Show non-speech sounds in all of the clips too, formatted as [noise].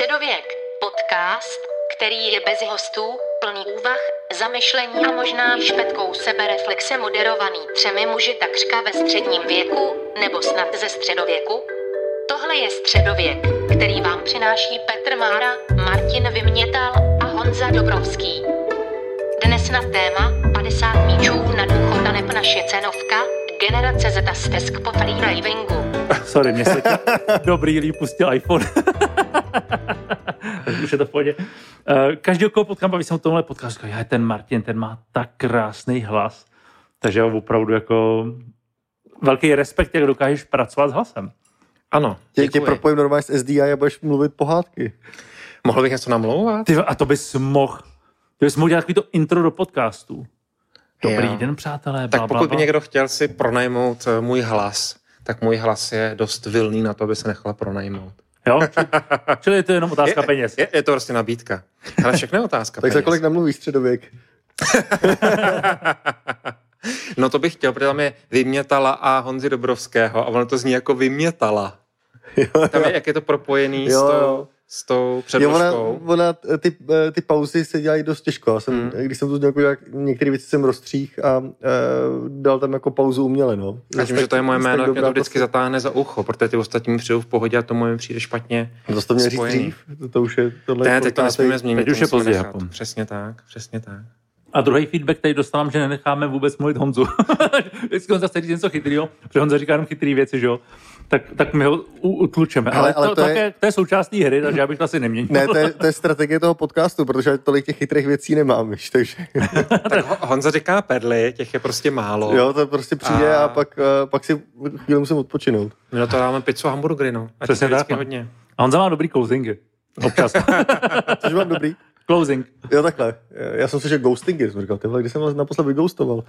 Středověk. Podcast, který je bez hostů, plný úvah, zamyšlení a možná i špetkou sebereflexe moderovaný třemi muži takřka ve středním věku, nebo snad ze středověku. Tohle je Středověk, který vám přináší Petr Mára, Martin Vymětal a Honza Dobrovský. Dnes na téma 50 míčů na důchod a neb naše cenovka, generace Z stesk po freedivingu. Sorry, mě se [laughs] dobrý líp pustil iPhone. [laughs] [laughs] Tak Už je to v pohodě. Eh, Každý, koho potkám, baví se o tomhle podcastu, říká, "Já, ten Martin, ten má tak krásný hlas. Takže opravdu jako velký respekt, jak dokážeš pracovat s hlasem. Ano, Tě, tě propojím normálně s SDI a budeš mluvit pohádky. Mohl bych něco namlouvat? Ty, a to bys mohl, ty bys mohl dělat takový to intro do podcastu. Dobrý Jo. den, přátelé. Tak bla, pokud bla, by bla. někdo chtěl si pronajmout eh, můj hlas, tak můj hlas je dost vilný na to, aby se nechal pronajmout. Jo? Či- [laughs] Čili to je jenom otázka je, peněz. Je, je to prostě nabídka. Ale všechno je otázka Tak za kolik namluvíš středověk? [laughs] No to bych chtěl, protože tam je Vymětala a Honzi Dobrovského a ono to zní jako Vymětala. [laughs] Jo, Tam je, jak je to propojený Jo, s, tou, jo. S tou Jo, předložkou. ona, ona, ty, eh, ty pauzy se dělají dost těžko. Já jsem, Hmm. Když jsem to dělal, jak některé věci jsem rozstřih a e, dal tam jako pauzu uměle. No. A tím, že to je moje jméno, tak mě to vždycky prostě- zatáhne za ucho, protože ty ostatní přijdou v pohodě a to moje přijde špatně. Zase to měl říct spojený. dřív. To, to už je tohle. Ne, teď to nesmíme změnit. teď to už je pozdě, jako. Přesně tak, přesně tak. A druhý feedback, který dostávám, že nenecháme vůbec mluvit Honzu. [laughs] Vždycky on zase říct něco chytrýho, protože Honza říká jenom chytrý věci, že jo? Tak, tak my ho utlučeme. Ale, Ale- to, to to, je- je... to je součástí hry, takže já bych to asi neměnil. Ne, to je, to je [laughs] strategie toho podcastu, protože tolik těch chytrých věcí nemám, víš, takže [laughs] Tak Ho- Honza říká perly, těch je prostě málo. jo, to prostě přijde a, A- pak, eh, pak si chvíli musím odpočinout. My na to dáme pizzu a hamburgery, no. A Přesně tak, no. hodně. A Honza má dobrý closingy. Občas. [laughs] Což mám dobrý. Closing. Jo, takhle. Já jsem si, že ghostingy, jsem říkal, tyhle, kdy jsem vás naposled vyghostoval.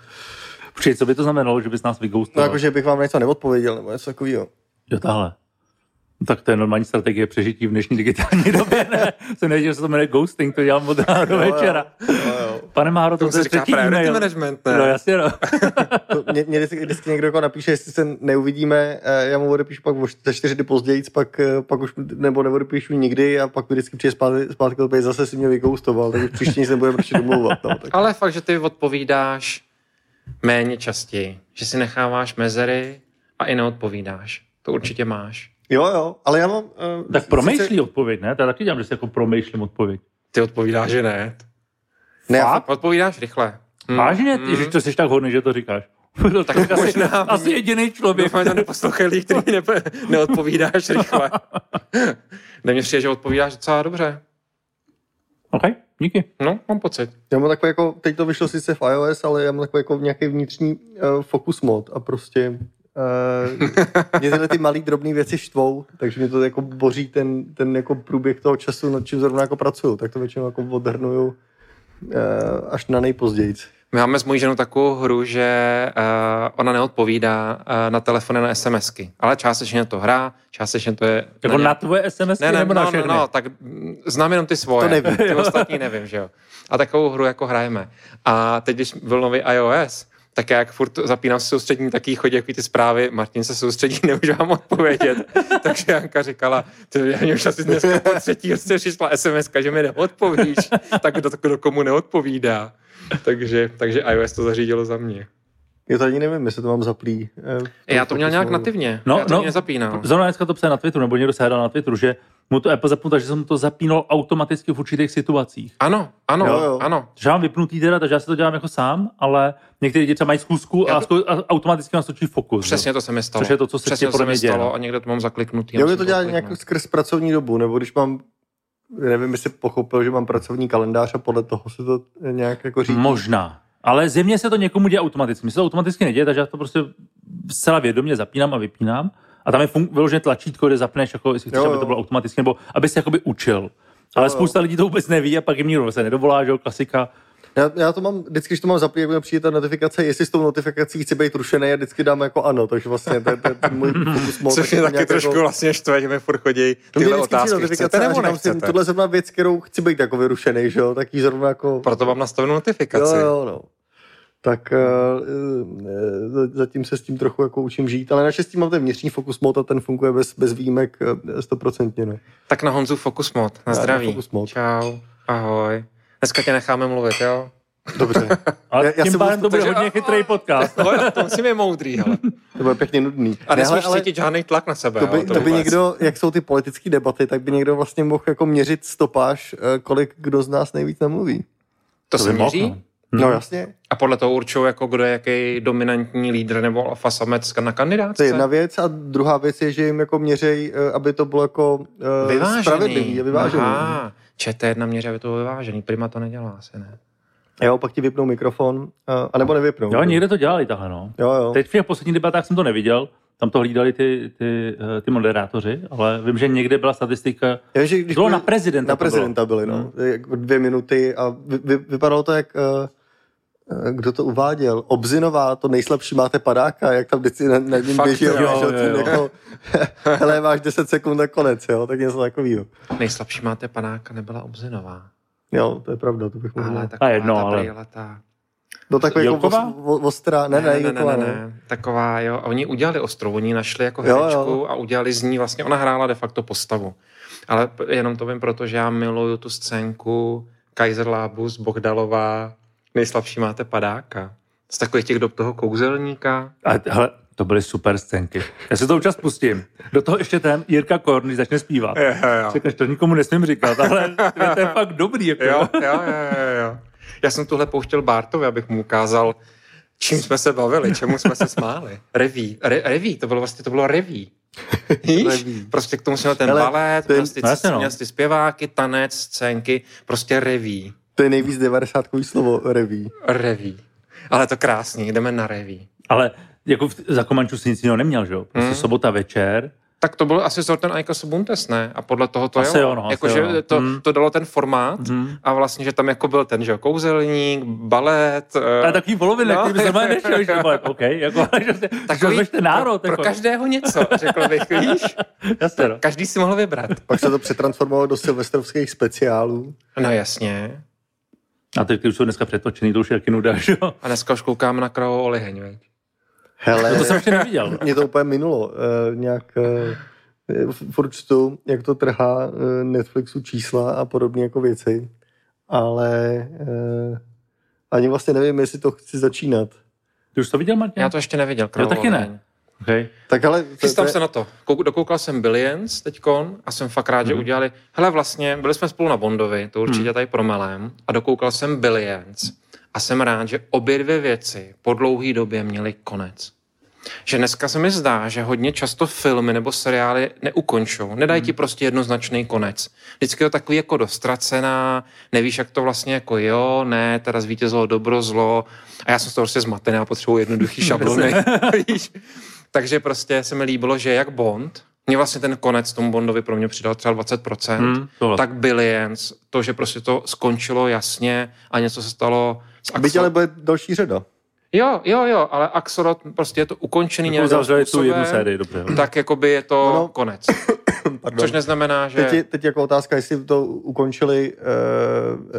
Počkej, co by to znamenalo, že bys nás No, vygoustoval? jakože bych vám něco neodpověděl, nebo něco takového. Jo, tahle. No, Tak to je normální strategie přežití v dnešní digitální [laughs] době, ne? Jsem nevěděl, že se to jmenuje ghosting, to dělám od rána do večera. Jo, jo. Pane Máro, to, To je říká třetí e-mail. management, ne? No jasně, no. [laughs] To, mě, mě vždycky, vždycky někdo jako napíše, jestli se neuvidíme, eh, já mu odepíšu pak za čtyři dny později, pak, eh, pak už nebo neodepíšu nikdy a pak mi vždycky přijde zpátky, zpátky opět, zase si mě vygoustoval, tak už příště se nebudeme prostě domlouvat. No, tak. Ale fakt, že ty odpovídáš méně častěji. Že si necháváš mezery a i neodpovídáš. To určitě máš. Jo, jo, ale já mám... Uh, Tak promýšlí odpověď, ne? To já taky dělám, že si jako promýšlím odpověď. Ty odpovídáš, že ne. Ne, já, Fakt? Odpovídáš rychle. Hm. Vážně? Hm. Že to jsi tak hodný, že to říkáš. [laughs] To Tak tak asi, možná- [laughs] asi jediný člověk. Doufám, že to neposlouchají lidi, který [laughs] nepo- neodpovídáš rychle. Ne, mně přijde, že odpovídáš docela dobře. OK, díky. No, mám pocit. já mám takový jako, teď to vyšlo sice v iOS, ale já mám takový jako nějaký vnitřní uh, focus mod a prostě uh, mě tyhle ty malý drobné věci štvou, takže mě to jako boří ten, ten jako průběh toho času, nad čím zrovna jako pracuju, tak to většinou jako odhrnuju uh, až na nejpozději. My máme s mojí ženou takovou hru, že uh, ona neodpovídá uh, na telefony na SMSky. Ale částečně to hrá, částečně to je... Jako ně- na tvoje SMS ne, ne, nebo na no, no, všechny? no, tak mm, znám jenom ty svoje. To nevím. Ty ostatní nevím, že jo. A takovou hru jako hrajeme. A teď, když byl nový iOS, tak já jak furt zapínám se soustřední, tak jí chodí jako ty zprávy, Martin se soustředí, [laughs] nemůžu vám odpovědět. [laughs] Takže Janka říkala, ty, já mě už asi dneska po třetí hodině přišla SMS, že mi neodpovíš, [laughs] tak kdo komu neodpovídá. Takže, takže iOS to zařídilo za mě. Já to ani nevím, jestli to mám zaplý. eh, Já to měl nějak nativně, No, já to no, nezapínal. Zrovna dneska to psal na Twitteru, nebo někdo se hledal na Twitteru, že mu to Apple zapnul, takže jsem mu to zapínal automaticky v určitých situacích. Ano, ano, Jo, jo. ano. Já mám vypnutý teda, takže já si to dělám jako sám, ale někteří lidi třeba mají Já a, zkou- a automaticky nastočí fokus. Přesně že? to se mi stalo. Což je to, co se Přesně ti podle se mi stalo no. a někde to mám zakliknutý. Jo, musím to dělá nějak skrz pracovní dobu, nebo když mám, nevím, jestli pochopil, že mám pracovní kalendář a podle toho se to nějak jako řídí. Možná. Ale zjevně se to někomu děje automaticky. Mně se to automaticky neděje, takže já to prostě zcela vědomě zapínám a vypínám. A tam je fun- vyloženě tlačítko, kde zapneš, jako, jestli chceš, Jo, aby jo. to bylo automaticky, nebo aby se jakoby učil. Ale jo. spousta lidí to vůbec neví a pak jim nikdo se nedovolá, že jo, klasika. Já, já, to mám, vždycky, když to mám zaplý, jak přijde ta notifikace, jestli s tou notifikací chci být rušený, já vždycky dám jako ano, takže vlastně ten, ten, ten můj fokus mod. Což mě tak taky nějak trošku jako, vlastně štve, že mi furt chodí No tyhle otázky. Chcete nebo říkám si, nechcete? tohle je zrovna věc, kterou chci být jako vyrušený, že jo, tak jí zrovna jako... Proto mám nastavenou Jo, notifikaci. jo, no. tak uh, zatím se s tím trochu jako učím žít, ale naštěstí mám ten vnitřní focus mode a ten funguje bez, bez výjimek eh, stoprocentně. No. Tak na Honzu focus mode. Na zdraví. Na focus mode. Čau. Ahoj. Dneska tě necháme mluvit, jo? Dobře. [laughs] Ale já, já tím pádem to bude hodně chytrý podcast. [laughs] No, to musím je moudrý, hele. To bude pěkně nudný. A nesmíš ale, cítit žádný tlak na sebe. To by, jo, to, to by někdo, jak jsou ty politické debaty, tak by někdo vlastně mohl jako měřit stopáž, kolik kdo z nás nejvíc nemluví. To, to se měří? Mohl, No hmm. jasně. A podle toho určují, jako kdo je jaký dominantní lídr nebo alfa samec na kandidátce? To je jedna věc a druhá věc je, že jim jako měřej, eh, aby to bylo jako uh, vyvážený. spravedlivý a vyvážený. Aha, čete jedna měře, aby to bylo vyvážený. Prima to nedělá asi, ne? Jo, pak ti vypnou mikrofon, uh, anebo nevypnou. Jo, někde to dělali takhle, no. Jo, jo. Teď v těch posledních debatách jsem to neviděl, tam to hlídali ty, ty, ty moderátoři, ale vím, že někde byla statistika, jo, že když bylo na prezidenta. Na prezidenta byly, no. Hmm. Jako dvě minuty a vy, vy, vypadalo to jak... Uh, Eh, kdo to uváděl? Obzinová, to nejslabší máte padáka, jak tam vždycky na, na něm běží. Jo, jo, jo. Jako, [laughs] hele, máš 10 sekund na konec, jo, tak něco takového. Nejslabší máte padáka nebyla Obzinová. Jo, to je pravda, to bych mohl. Ale taková A jedno, ta ale... brýleta. No takový jako ostrá, ne, ne, ne, ne, ne, ne, ne, taková, jo, a oni udělali ostrou, oni našli jako herečku jo, jo. a udělali z ní vlastně, ona hrála de facto postavu. Ale jenom to vím, protože já miluju tu scénku Kaiser Labus, Bohdalová, nejslabší máte padáka. Z takových těch do toho kouzelníka. A, hele, to byly super scénky. Já si to občas pustím. Do toho ještě ten Jirka Korny začne zpívat. Jo, jo. Řekneš, to nikomu nesmím říkat, ale to je fakt dobrý. Jako. Jo, jo, jo, jo, jo. Já jsem tuhle pouštěl Bartovi, abych mu ukázal, čím jsme se bavili, čemu jsme se smáli. Reví. Re, reví, to bylo vlastně, to bylo reví. [laughs] Víš? Prostě k tomu jsme ten Hele, balet, ten, prostě no, no. ty zpěváky, tanec, scénky, prostě reví. To je nejvíc 90 slovo, reví. Reví. Ale to krásný, jdeme na reví. Ale jako v, za Komanču si nic jiného neměl, že jo? Prostě hmm. sobota večer. Tak to byl asi Sorten Aika Subuntes, ne? A podle toho to asi jo. no, jako, asi že jo. To, hmm. to dalo ten formát hmm. a vlastně, že tam jako byl ten, že jo, kouzelník, balet. Uh... A takový polovin, no. který by se má nešel, že balet, OK, jako, že se, takový, že ten národ. Pro, jako. pro každého něco, řekl bych, víš? [laughs] Jasně, no. Každý si mohl vybrat. Pak se to přetransformovalo do silvestrovských speciálů. No jasně. A teď ty už jsou dneska přetočený, to už je jaký nuda, [laughs] že jo? A dneska už koukám na kravou oliheň, veď? Hele, no to jsem ještě neviděl. [laughs] Mě to úplně minulo. Uh, nějak uh, furt čtu, jak to trhá uh, Netflixu čísla a podobně jako věci. Ale uh, ani vlastně nevím, jestli to chci začínat. Ty už to viděl, Martin? Já to ještě neviděl. Já taky ne. Okay. Tak ale... Chystám to, se na to. Dokoukal jsem Billions teďkon a jsem fakt rád, že mhm. udělali... Hele, vlastně, byli jsme spolu na Bondovi, to určitě hmm. tady promelem, a dokoukal jsem Billions a jsem rád, že obě dvě věci po dlouhé době měly konec. Že dneska se mi zdá, že hodně často filmy nebo seriály neukončou. Nedají hmm. ti prostě jednoznačný konec. Vždycky je to takový jako dostracená, nevíš, jak to vlastně jako jo, ne, teda zvítězilo dobro, zlo. A já jsem z toho prostě zmatený a potřebuji jednoduchý [laughs] šablony. [laughs] Takže prostě se mi líbilo, že jak Bond, mě vlastně ten konec tomu Bondovi pro mě přidal třeba 20%, hmm, tak Billions, to, že prostě to skončilo jasně a něco se stalo s Axel... Byť ale bude další řada. Jo, jo, jo, ale Axolot prostě je to ukončený nějakým tu jednu sérii, dobře. Tak jakoby je to no, no. konec. [coughs] Což neznamená, že... Teď je, teď jako otázka, jestli to ukončili, uh, uh,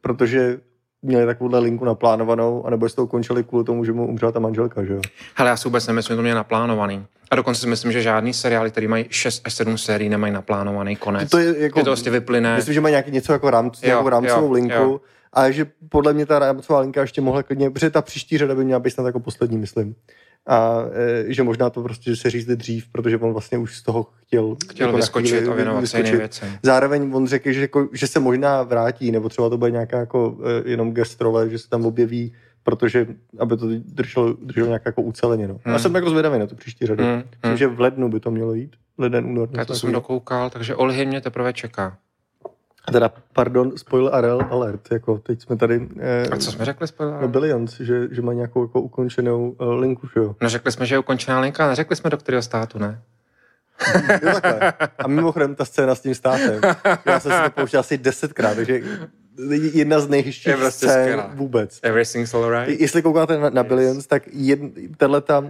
protože měli takovouhle linku naplánovanou, anebo jestli to ukončili kvůli tomu, že mu umřela ta manželka, že jo? Hele, já si vůbec nemyslím, že to měli naplánovaný. A dokonce si myslím, že žádný seriály, který mají 6 až 7 sérií, nemají naplánovaný konec. To je jako, je to vlastně vyplyne. Myslím, že mají nějaký něco jako rámc, jo, nějakou rámcovou jo, linku. Jo. A že podle mě ta rámcová linka ještě mohla klidně, protože ta příští řada by měla být snad jako poslední, myslím a e, že možná to prostě se řízli dřív, protože on vlastně už z toho chtěl, chtěl jako vyskočit a věnovat se jiným věcem. Zároveň on řekl, že, jako, že se možná vrátí, nebo třeba to bude nějaká jako, e, jenom gestrole, že se tam objeví, protože aby to drželo, drželo nějak jako uceleně. No. Hmm. Já jsem jako zvědavý na tu příští řadu. Hmm. Myslím, hmm. že v lednu by to mělo jít. Leden, únor. Já to jsem dokoukal, takže Olhy mě teprve čeká. Teda, pardon, spoiler alert, jako teď jsme tady... Eh, a co jsme řekli spoiler No Billions, že, že má nějakou jako ukončenou uh, linku, že jo? No řekli jsme, že je ukončená linka, ale neřekli jsme do kterého státu, ne? jo, takhle. A mimochodem ta scéna s tím státem, já jsem si to pouštěl asi desetkrát, takže jedna z nejhezčích Je prostě scén skvělá. vůbec. Everything's alright. Jestli koukáte na, na Billions, tak tahle ta uh,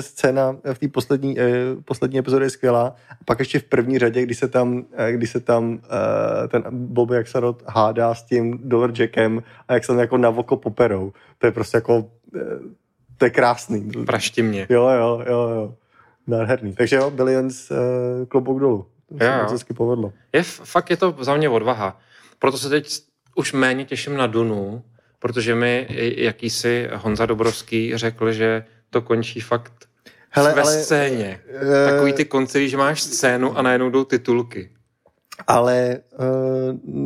scéna v té poslední, uh, poslední epizodě je skvělá. A pak ještě v první řadě, kdy se tam, uh, kdy se tam uh, ten Bobby Axelrod hádá s tím Dollar Jackem a jak se tam jako na oko poperou. To je prostě jako, uh, to je krásný. Prašti mě. Jo, jo, jo, jo. Nádherný. Takže jo, Billions, uh, klobouk dolů. To se Jo, povedlo. Je, fakt je to za mě odvaha. Proto se teď už méně těším na Dunu, protože mi jakýsi Honza Dobrovský řekl, že to končí fakt Hele, ve ale- scéně. Eh, Takový ty konci, že máš scénu a najednou jdou titulky. Ale uh,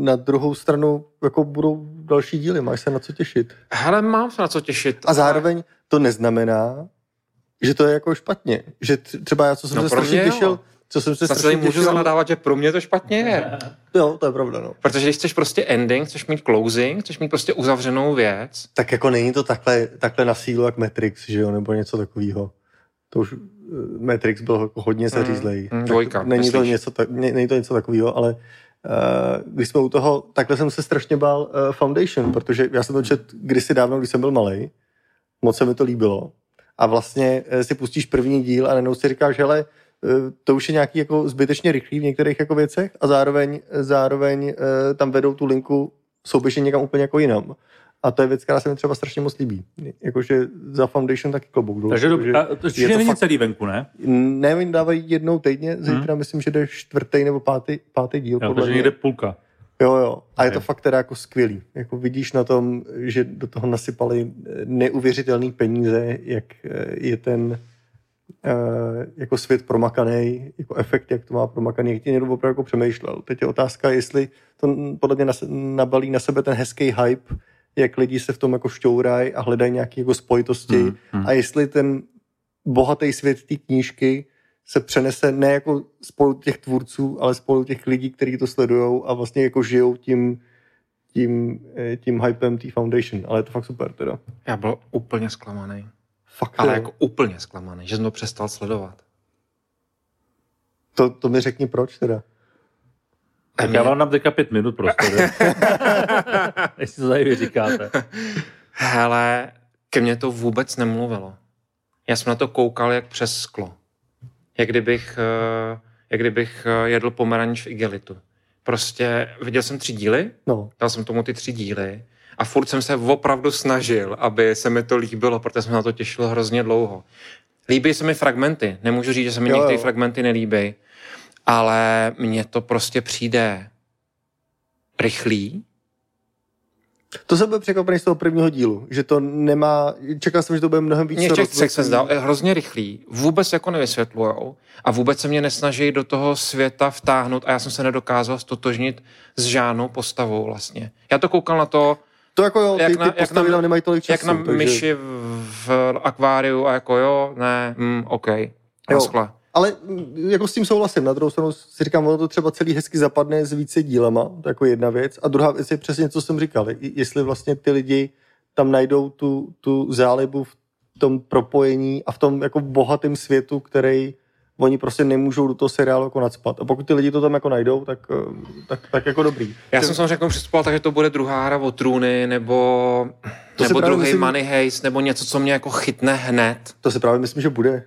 na druhou stranu jako budou další díly, máš se na co těšit. Hele, mám se na co těšit. A zároveň to neznamená, že to je jako špatně. Že tř- třeba já, co jsem No se strašně mě jo. Co jsem se strašně můžu těšil, zanadávat, že pro mě to špatně je. [laughs] jo, to je pravda, no. Protože když chceš prostě ending, chceš mít closing, chceš mít prostě uzavřenou věc, Tak jako není to takhle, takhle na sílu jak Matrix, že jo, nebo něco takového. To už eh, Matrix byl jako hodně zařízlej. mm, Tak dvojka, Není to, něco, tak, ne, není to něco takového, ale uh, když jsme u toho, takhle jsem se strašně bál uh, Foundation, protože já jsem to čet kdysi dávno, když jsem byl malý. Moc se mi to líbilo. A vlastně eh, si pustíš první díl a najednou si říkáš, hele, eh, to už je nějaký jako zbytečně rychlý v některých jako věcech a zároveň, zároveň eh, tam vedou tu linku souběžně někam úplně jako jinam. A to je věc, která se mi třeba strašně moc líbí. Jakože za Foundation taky klobouk dolů. Takže Protože do, a, to, je to není fakt- celý venku, ne? Ne, oni dávají jednou týdně, zítra myslím, že jde čtvrtý nebo pátý, pátý díl. Jo, podle takže mě. někde půlka. Jo, jo. A je to fakt teda jako skvělý. Jako vidíš na tom, že do toho nasypali neuvěřitelný peníze, jak eh, je ten jako svět promakaný, jako efekt, jak to má promakaný, jak ti někdo opravdu jako přemýšlel. Teď je otázka, jestli to mm, podle mě nabalí na sebe ten hezký hype, jak lidi se v tom jako šťourají a hledají nějaké jako spojitosti Hmm, hmm. a jestli ten bohatý svět té knížky se přenese ne jako spolu těch tvůrců, ale spolu těch lidí, kteří to sledují a vlastně jako žijou tím, tím, eh, tím hypem té foundation. Ale je to fakt super teda. já byl úplně zklamaný. Fakt, Ale jo. jako úplně zklamaný, že jsem to přestal sledovat. to, to mi řekni proč teda. Tak já vám dám teďka pět minut prostě. [laughs] Jestli to tady říkáte. Hele, ke mně to vůbec nemluvilo. Já jsem na to koukal jak přes sklo. Jak kdybych, eh, jak kdybych eh, jedl pomeranč v igelitu. Prostě viděl jsem tři díly, No, dal jsem tomu ty tři díly a furt jsem se opravdu snažil, aby se mi to líbilo, protože jsem na to těšil hrozně dlouho. Líbí se mi fragmenty, nemůžu říct, že se mi některé fragmenty nelíbí, ale mně to prostě přijde rychlý, to jsem byl překvapený z toho prvního dílu, že to nemá, čekal jsem, že to bude mnohem víc Mně těch se zdal hrozně rychlý, vůbec jako nevysvětlujou a vůbec se mě nesnaží do toho světa vtáhnout a já jsem se nedokázal stotožnit s žádnou postavou vlastně. Já to koukal na to, To jako jo, ty, Jak ty na- jak postavy na- tam nemají tolik času. jak na takže- myši v, akváriu a jako jo, ne, hm, OK, naschle. Ale mm, jako s tím souhlasím. Na druhou stranu si říkám, ono to třeba celý hezky zapadne s více dílema, to je jako jedna věc. A druhá věc je přesně, co jsem říkal. Jestli vlastně ty lidi tam najdou tu, tu zálibu v tom propojení a v tom jako bohatém světu, který oni prostě nemůžou do toho seriálu jako nadspat. A pokud ty lidi to tam jako najdou, tak, eh, tak, tak jako dobrý. Já Že- jsem samozřejmě jako předpokládal, takže to bude druhá hra o trůny, nebo, To nebo druhý myslím- Money Heist, nebo něco, co mě jako chytne hned. To si právě myslím, že bude.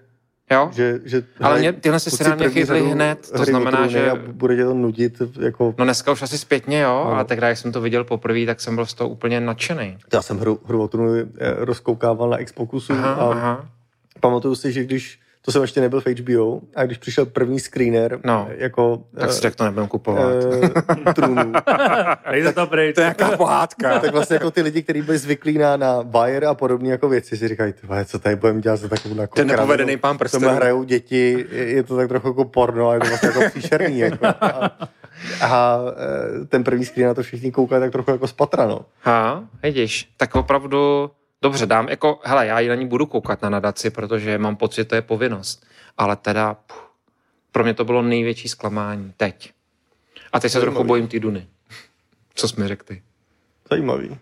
Jo? Že, že Ale hrají- mě tyhle si seriály mě chytly hned, to znamená, že- A bude tě to nudit, jako... No dneska už asi zpětně, jo, No. ale tehdy, jak jsem to viděl poprvé, tak jsem byl z toho úplně nadšený. Já jsem hru, hru o trůny eh, rozkoukával na Xboxu Aha, a aha. pamatuju si, že když, to jsem ještě nebyl v HBO, a když přišel první screener, No. eh, jako Tak si řekl, to nebudem kupovat. eh, trůnů, [laughs] to pryč. to je jaká [laughs] pohádka. tak vlastně jako ty lidi, kteří byli zvyklí na, na Wire a podobné jako věci, si říkají, co tady budeme dělat za takovou jako Ten nepovedený pán V prstenů. tomhle hrajou děti, je je to tak trochu jako porno, a je to vlastně jako příšerný. Jako. A, a eh, ten první screen na to všichni koukají tak trochu jako spatra, no. Ha, vidíš, tak opravdu, dobře, dám, jako, hele, já ji na ní budu koukat na nadaci, protože mám pocit, že to je povinnost. Ale teda, puh, pro mě to bylo největší zklamání, teď. A teď se trochu bojím ty Duny. Co jsi mi řekl ty? Zajímavý. Ne,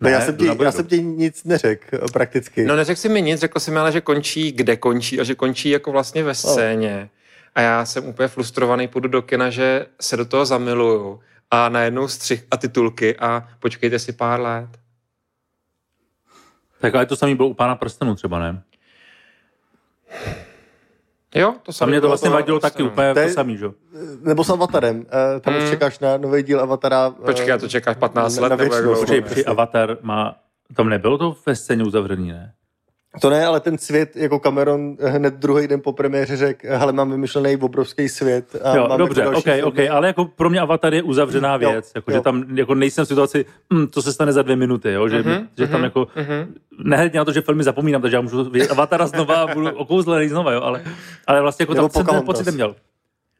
Ne, já, jsem ti, já jsem ti nic neřekl prakticky. No neřekl jsi mi nic, řekl jsi mi ale, že končí, kde končí a že končí jako vlastně ve scéně. A já jsem úplně frustrovaný, půjdu do kina, že se do toho zamiluju a najednou střih a titulky a počkejte si pár let. Tak ale to samé bylo u Pána prstenů třeba, ne? Jo, to A samé mě to vlastně to vadilo taky úplně To je- to samý, že? jo? Nebo s Avatarem. Eh, Tam už Mm. čekáš na nový díl Avatara. eh, Počkej, a to čekáš 15 na- let, na nebo jak? Počkej, při. Avatar má... Tam nebylo to ve scéně uzavřený, ne? To ne, ale ten svět, jako Cameron hned druhý den po premiéře řekl, hele, mám vymyšlený obrovský svět. A jo, mám dobře, jako další ok, filmy. ok, ale jako pro mě Avatar je uzavřená Jo, věc, jako, jo. že tam jako nejsem v situaci, hm, to se stane za dvě minuty, jo, že, Mhm, že tam mhm, jako, mhm. nehledně na to, že filmy zapomínám, takže já můžu vidět Avatara znova a budu okouzlený znova, jo, ale, ale vlastně jako Nebo tam jsem ten pocit neměl.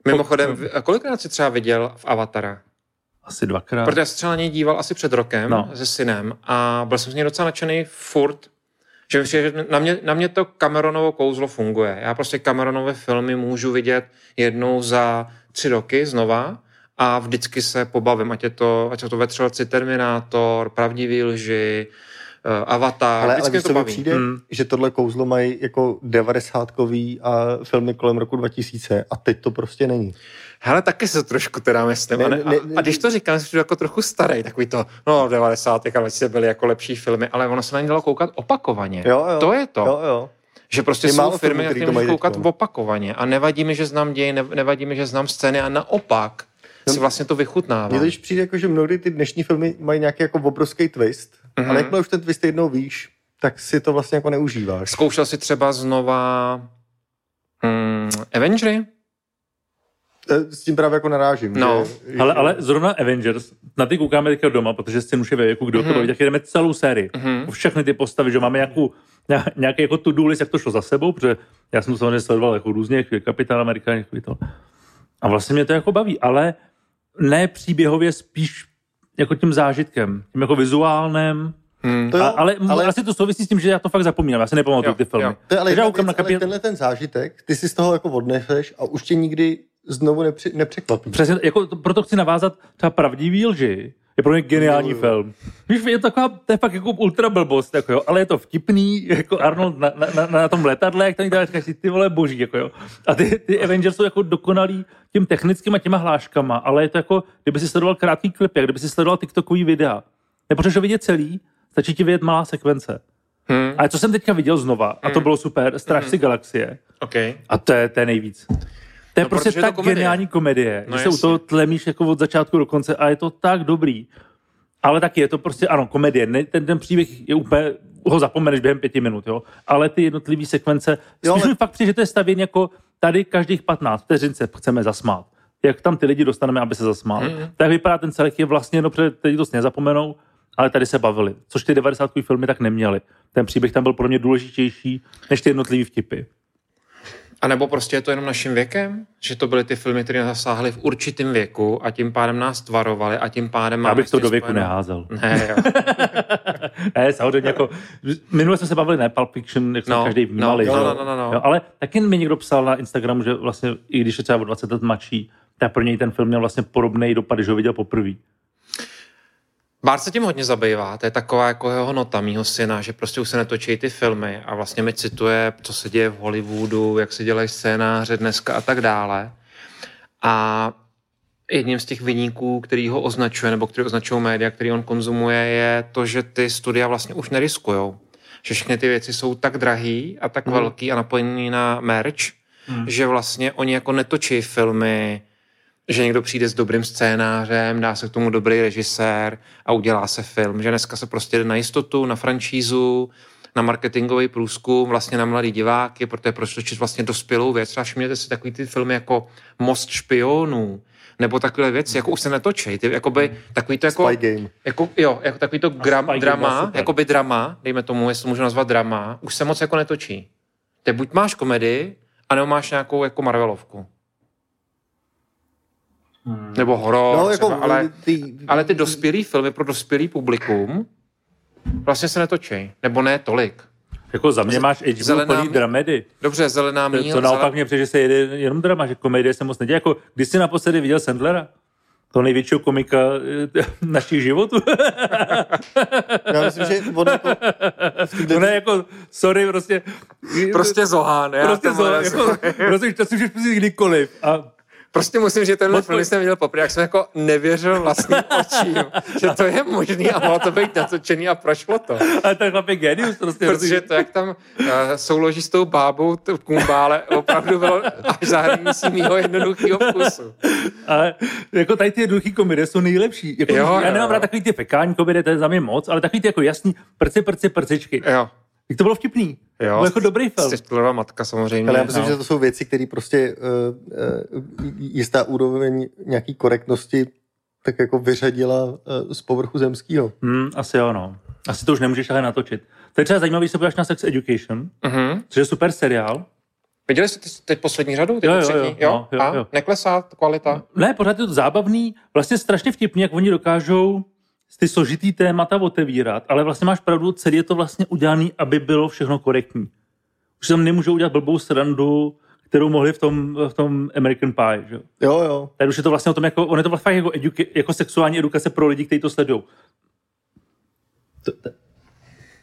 Mimochodem, kolikrát jsi třeba viděl v Avatara? Asi dvakrát. Protože já se třeba na něj díval asi před rokem No. se synem a byl jsem z něj docela nadšený furt, že že na mě, na mě to Cameronovo kouzlo funguje. Já prostě Cameronové filmy můžu vidět jednou za tři roky znova a vždycky se pobavím, ať je to, ať je to Vetřelci, Terminátor, Pravdivý lži, eh, Avatar, Ale, ale vždycky mě to baví. přijde, Hmm. že tohle kouzlo mají jako 90 a filmy kolem roku 2000 a teď to prostě není. Hele, taky se trošku teda myslím. Ne, a, ne, ne, a, a když to říkám, jsem jako trochu starý, takový to, no v 90. a 20 byly jako lepší filmy, ale ono se na ně dalo koukat opakovaně. Jo, jo. To je to. Jo, jo. Že prostě Je jsou firmy, na které to můžu mají koukat teďko. opakovaně. A nevadí mi, že znám děj, ne- nevadí mi, že znám scény a naopak si vlastně to Mně vychutnávám. to když přijde, jako, že mnohdy ty dnešní filmy mají nějaký jako obrovský twist, Mhm. mm-hmm. ale jakmile už ten twist jednou víš, tak si to vlastně jako neužíváš. Zkoušel si třeba znova hmm, Avengery? Eh, S tím právě jako narážím. No. že, Ale, že- ale zrovna Avengers, na ty koukáme teďka doma, protože syn už je ve věku, kdo to Mhm. baví, tak jdeme celou sérii. Mhm. Všechny ty postavy, že máme nějakou, ně- nějaký jako to list, jak to šlo za sebou, protože já jsem to samozřejmě sledoval jako různě, jako je Kapitán Amerika, jako to. A vlastně mě to jako baví, ale ne příběhově, spíš jako tím zážitkem, tím jako vizuálním, Hmm. To jo, a, ale, ale, ale- asi to souvisí s tím, že já to fakt zapomínám, já si nepamatuju Jo, ty filmy. jo. To je ale, věc, na ale kapě- tenhle ten zážitek, ty si z toho jako odneseš a už tě nikdy znovu nepři, nepřekvapí. Přesně, jako, to- proto chci navázat třeba pravdivý lži. Je pro mě geniální Jo, jo. film. Víš, je to taková, to je fakt jako ultra blbost, jako jo, ale je to vtipný, jako Arnold na, na, na, na tom letadle, jak tam dělá, říkáš si, ty vole boží, jako jo. A ty, ty Avengers jsou jako dokonalý tím technickým těma hláškama, ale je to jako, kdyby si sledoval krátký klip, jak kdyby si sledoval TikTokový videa. Nepotřebuješ ho vidět celý, stačí ti vidět malá sekvence. Hmm. Ale co jsem teďka viděl znova, a to bylo super, Strážci galaxie, OK. a to je, to je nejvíc. To je No, prostě protože je to tak komedie. geniální komedie, No že se u toho tlemíš jako od začátku do konce a je to tak dobrý. Ale taky je to prostě, ano, komedie. Ne, ten, ten příběh je úplně, ho zapomeneš během pěti minut, jo. Ale ty jednotlivé sekvence, Jo, spíš ale- mi fakt přijde, že to je stavěn jako tady každých 15 vteřin se chceme zasmát. Jak tam ty lidi dostaneme, aby se zasmál. Mhm. Tak vypadá ten celek je vlastně, no protože teď to nezapomenou, ale tady se bavili. Což ty 90. filmy tak neměly. Ten příběh tam byl pro mě důležitější než ty jednotlivé vtipy. A nebo prostě je to jenom naším věkem? Že to byly ty filmy, které nás zasáhly v určitém věku a tím pádem nás tvarovali a tím pádem Já bych to do věku spojenou- neházel. Ne, jo. [laughs] ne, samozřejmě jako, minule jsme se bavili, ne, Pulp Fiction, jak jsme No, každý vnímali. no, no, jo? no, no, no. Jo, ale taky mi někdo psal na Instagramu, že vlastně, i když je třeba o 20 let mladší, tak pro něj ten film měl vlastně podobný dopad, když ho viděl poprvé. Bár se tím hodně zabývá, to je taková jako jeho nota mýho syna, že prostě už se netočí ty filmy a vlastně mi cituje, co se děje v Hollywoodu, jak se dělají scénáře dneska a tak dále. A jedním z těch vyníků, který ho označuje, nebo který označují média, který on konzumuje, je to, že ty studia vlastně už neriskujou. Že všechny ty věci jsou tak drahý a tak Mhm. mm. velký a napojený na merch, Mhm. mm. že vlastně oni jako netočí filmy, že někdo přijde s dobrým scénářem, dá se k tomu dobrý režisér a udělá se film. Že dneska se prostě jde na jistotu, na franšízu, na marketingový průzkum, vlastně na mladý diváky, protože proč točit vlastně dospělou věc. Třeba všimněte si takový ty filmy jako Most špionů, nebo takové věci, jako už se netočej. Ty, jakoby, takový to jako, Spy Game. jako, jo, jako takový to gram, Game byl drama, super. jakoby drama, dejme tomu, jestli to můžu nazvat drama, už se moc jako netočí. Ty buď máš komedii, anebo máš nějakou jako Marvelovku. Hmm. Nebo horor, No, jako, třeba, ale, ty, ale ty dospělý filmy pro dospělý publikum vlastně se netočí. Nebo ne tolik. Jako za mě máš HBO Zelená plný dramedy. Dobře, zelená míl. to naopak zele... mě přijde, že se jede jenom drama, že komedie se moc neděje. Jako, když jsi naposledy viděl Sandlera? To největšího komika eh, [laughs] našich životů. [laughs] já myslím, že on jako, [laughs] to ne jako, sorry, prostě... Prostě Zohán. Prostě nerozumím. jako, prostě to si můžeš pustit kdykoliv. A Prostě musím, že tenhle film jsem viděl poprvé, jak jsem jako nevěřil vlastním [laughs] očím, že to je možný a mohlo to být natočený a prošlo to. Ale ten chlap je genius prostě. Protože to, jak tam uh, souloží s tou bábou v kumbále, opravdu bylo až za hranicí mýho jednoduchého vkusu. Ale jako tady ty jednoduchý komedie jsou nejlepší. Jako, Jo, já nemám jo. rád takový ty fekální komedie, to je za mě moc, ale takový ty jako jasný prci, prci, prcičky. Jo. Jak to bylo vtipný. To Jo, byl jako dobrý film. Stiflerová matka samozřejmě. Ale já myslím, no. že to jsou věci, které prostě uh, uh, jistá úroveň nějaký korektnosti tak jako vyřadila uh, z povrchu zemského. Hmm, asi jo, no. Asi to už nemůžeš ale natočit. To je třeba zajímavý, když se podíváš na Sex Education, Mhm. což je super seriál. Viděli jste ty- teď poslední řadu? Teď Jo, jo, třetí? jo, jo? jo, A? jo. Neklesá kvalita? Ne, pořád je to zábavný, vlastně strašně vtipný, jak oni dokážou ty složitý témata otevírat, ale vlastně máš pravdu, celý je to vlastně udělaný, aby bylo všechno korektní. Už tam nemůžou udělat blbou srandu, kterou mohli v tom, v tom American Pie, že? jo. Jo, jo. Tady už je to vlastně o tom, jako, on je to fakt jako, eduke, jako sexuální edukace pro lidi, kteří to sledují. To, to,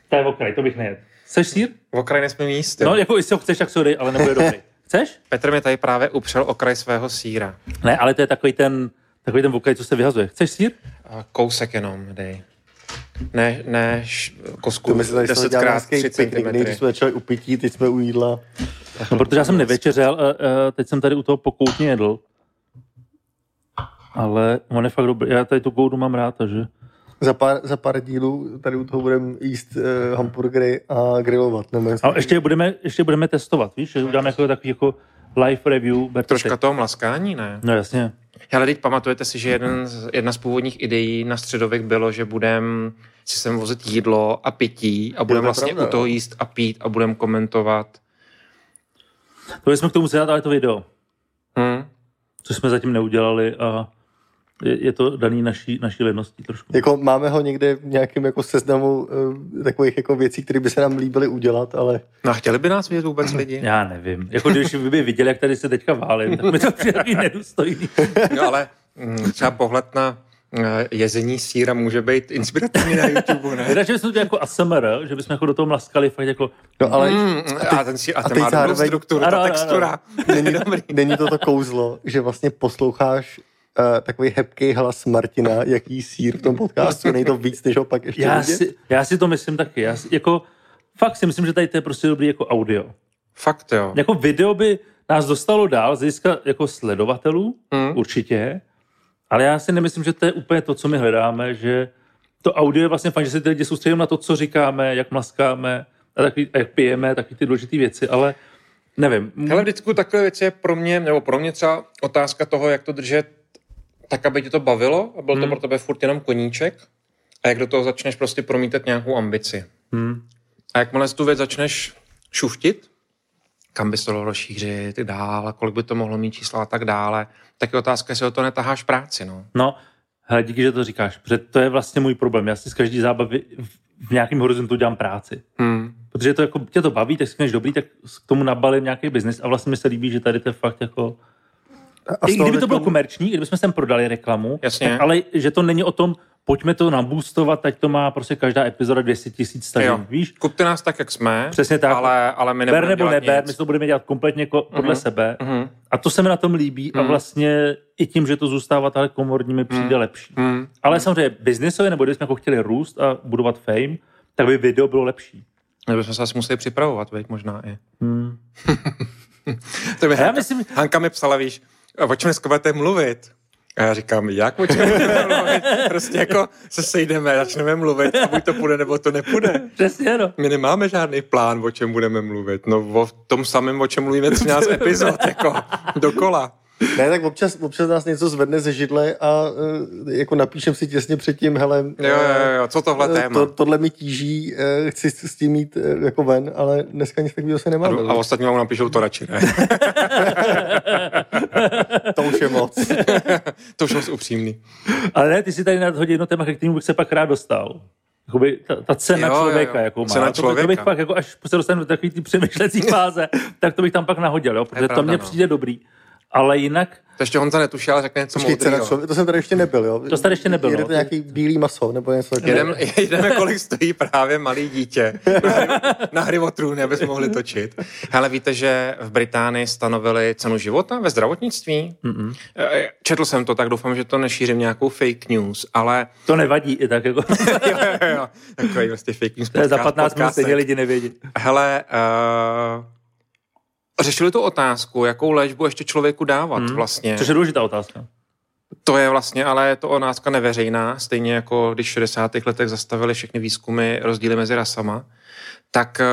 to je okraj, to bych nejedl. Chceš sír? V okraji nesmím jíst. No, No, jako jestli ho chceš, tak sorry, ale nebude dobrý. [laughs] Chceš? Petr mi tady právě upřel okraj svého síra. Ne, ale to je takový ten, takový ten okraj, co se vyhazuje. Chceš sír? A Kousek jenom, dej. Ne, ne, š- kosku To my se tady 10 děláme krát 3 hezký piknik. Nejdřív cm. jsme začali u pití, teď jsme u jídla. No, protože já jsem nevečeřel, uh, uh, teď jsem tady u toho pokoutně jedl. Ale on je fakt dobrý. Já tady tu goudu mám rád, takže... Za pár, za pár dílů tady u toho budeme jíst uh, hamburgery a grillovat. Nebo Ale ještě je budeme, ještě je budeme testovat, víš? Že uděláme jako takový jako live review. Troška toho mlaskání, ne? No jasně. Ale teď pamatujete si, že jeden, z- jedna z původních ideí na středověk bylo, že budeme si sem vozit jídlo a pití a budeme vlastně pravda, u toho jíst a pít a budeme komentovat. To jsme k tomu museli dát ale to video, Hm? co jsme zatím neudělali a je, je to daný naší, naší ledností trošku. Jako máme ho někde v nějakém jako seznamu uh, takových jako věcí, které by se nám líbily udělat, ale No a chtěli by nás vidět vůbec lidi? Já nevím. Jako když by viděli, jak tady se teďka válím, tak mi to přijde takový nedůstojný. No ale mm, třeba pohled na eh, jezení síra může být inspirativní na YouTube, ne? Že bychom to jako ASMR, že bychom jako do toho mlaskali fakt jako... no ale Mm, a ten sír, a a ten má zároveň- strukturu, Ano, ta ano, textura. není, [laughs] není to to kouzlo, že vlastně posloucháš uh, takový hebký hlas Martina, jaký sír v tom podcastu, to víc, než ho pak ještě Já vidět? si, já si to myslím taky. Já si, jako, fakt si myslím, že tady to je prostě dobrý jako audio. Fakt jo. Jako video by nás dostalo dál z hlediska jako sledovatelů, Mm. určitě, ale já si nemyslím, že to je úplně to, co my hledáme, že to audio je vlastně fajn, že se ty lidi soustředíme na to, co říkáme, jak mlaskáme, a, taky, a jak pijeme, taky ty důležité věci, ale nevím. Hele, vždycky takové věci je pro mě, nebo pro mě třeba otázka toho, jak to držet tak, aby tě to bavilo a byl to Hmm. pro tebe furt jenom koníček a jak do toho začneš prostě promítat nějakou ambici. Hmm. A jakmile tu věc začneš šuftit, kam by se to rozšířit, dál, a kolik by to mohlo mít čísla a tak dále, tak je otázka, jestli o to netaháš práci, no. No, hele, díky, že to říkáš, protože to je vlastně můj problém. Já si z každý zábavy v- nějakém horizontu dělám práci. Hmm. Protože to jako, tě to baví, tak si dobrý, tak k tomu nabalím nějaký biznis a vlastně mi se líbí, že tady to je fakt jako... A I kdyby to bylo teďka- komerční, kdybychom sem prodali reklamu, Jasně. Tak, ale že to není o tom, pojďme to naboostovat, teď to má prostě každá epizoda 200 tisíc stažení, Jo. víš? Kupte nás tak, jak jsme, Přesně tak. ale, ale my Ber nebudeme nebo dělat neber, nic. my to budeme dělat kompletně jako podle Mhm. sebe. Mhm. A to se mi na tom líbí a Mhm. vlastně i tím, že to zůstává takhle komorní, mi přijde lepší. Hmm. Ale samozřejmě biznisově, nebo kdybychom jako chtěli růst a budovat fame, tak by video bylo lepší. Nebo jsme se asi museli připravovat, veď, možná i. Hmm. [laughs] To by já Hanka, myslím, Hanka mi psala, víš, a o čem dneska budete mluvit? A já říkám, jak o čem budeme [laughs] mluvit? Prostě jako se sejdeme, začneme mluvit a buď to půjde, nebo to nepůjde. přesně, no. My nemáme žádný plán, o čem budeme mluvit. No o tom samém, o čem mluvíme 13 [laughs] epizod, jako dokola. Ne, tak občas, občas nás něco zvedne ze židle a uh, jako napíšem si těsně předtím, hele, Jo, jo, jo, co tohle eh, téma? to, tohle mi tíží, uh, chci s tím mít uh, jako ven, ale dneska nic takového se nemáme. A ostatní vám napíšou to radši, ne? [laughs] to už je moc. [laughs] to už moc upřímný. Ale ne, ty si tady nadhodil jedno téma, ke kterému bych se pak rád dostal. Jakoby ta, ta cena Jo, jo, člověka, jo. jakou má. Cena to, to bych člověka. pak, jako, až se dostanu do takové ty přemýšlecí fáze, tak to bych tam pak nahodil, jo? protože to mně no. přijde dobrý. Ale jinak, To ještě Honza netušil, ale řekne něco Počkej, cena moudrýho. člověka, to jsem tady ještě nebyl, jo? To tady ještě nebyl, Jede no. to nějaký bílý maso, nebo něco takového. Jedeme, [laughs] jedeme, kolik stojí právě malý dítě na hry, na hry o trůny, aby jsme mohli točit. Hele, víte, že v Británii stanovili cenu života ve zdravotnictví? Mm-mm. Četl jsem to, tak doufám, že to nešířím nějakou fake news, ale to nevadí i tak jako. [laughs] jo, jo, jo, takový vlastně fake news To je za podcast- 15 minut stejně lidi nevědí. Hele, uh, řešili tu otázku, jakou léčbu ještě člověku dávat hmm. vlastně. Což je důležitá otázka. To je vlastně, ale je to otázka neveřejná, stejně jako když v 60. letech zastavili všechny výzkumy rozdíly mezi rasama, tak eh,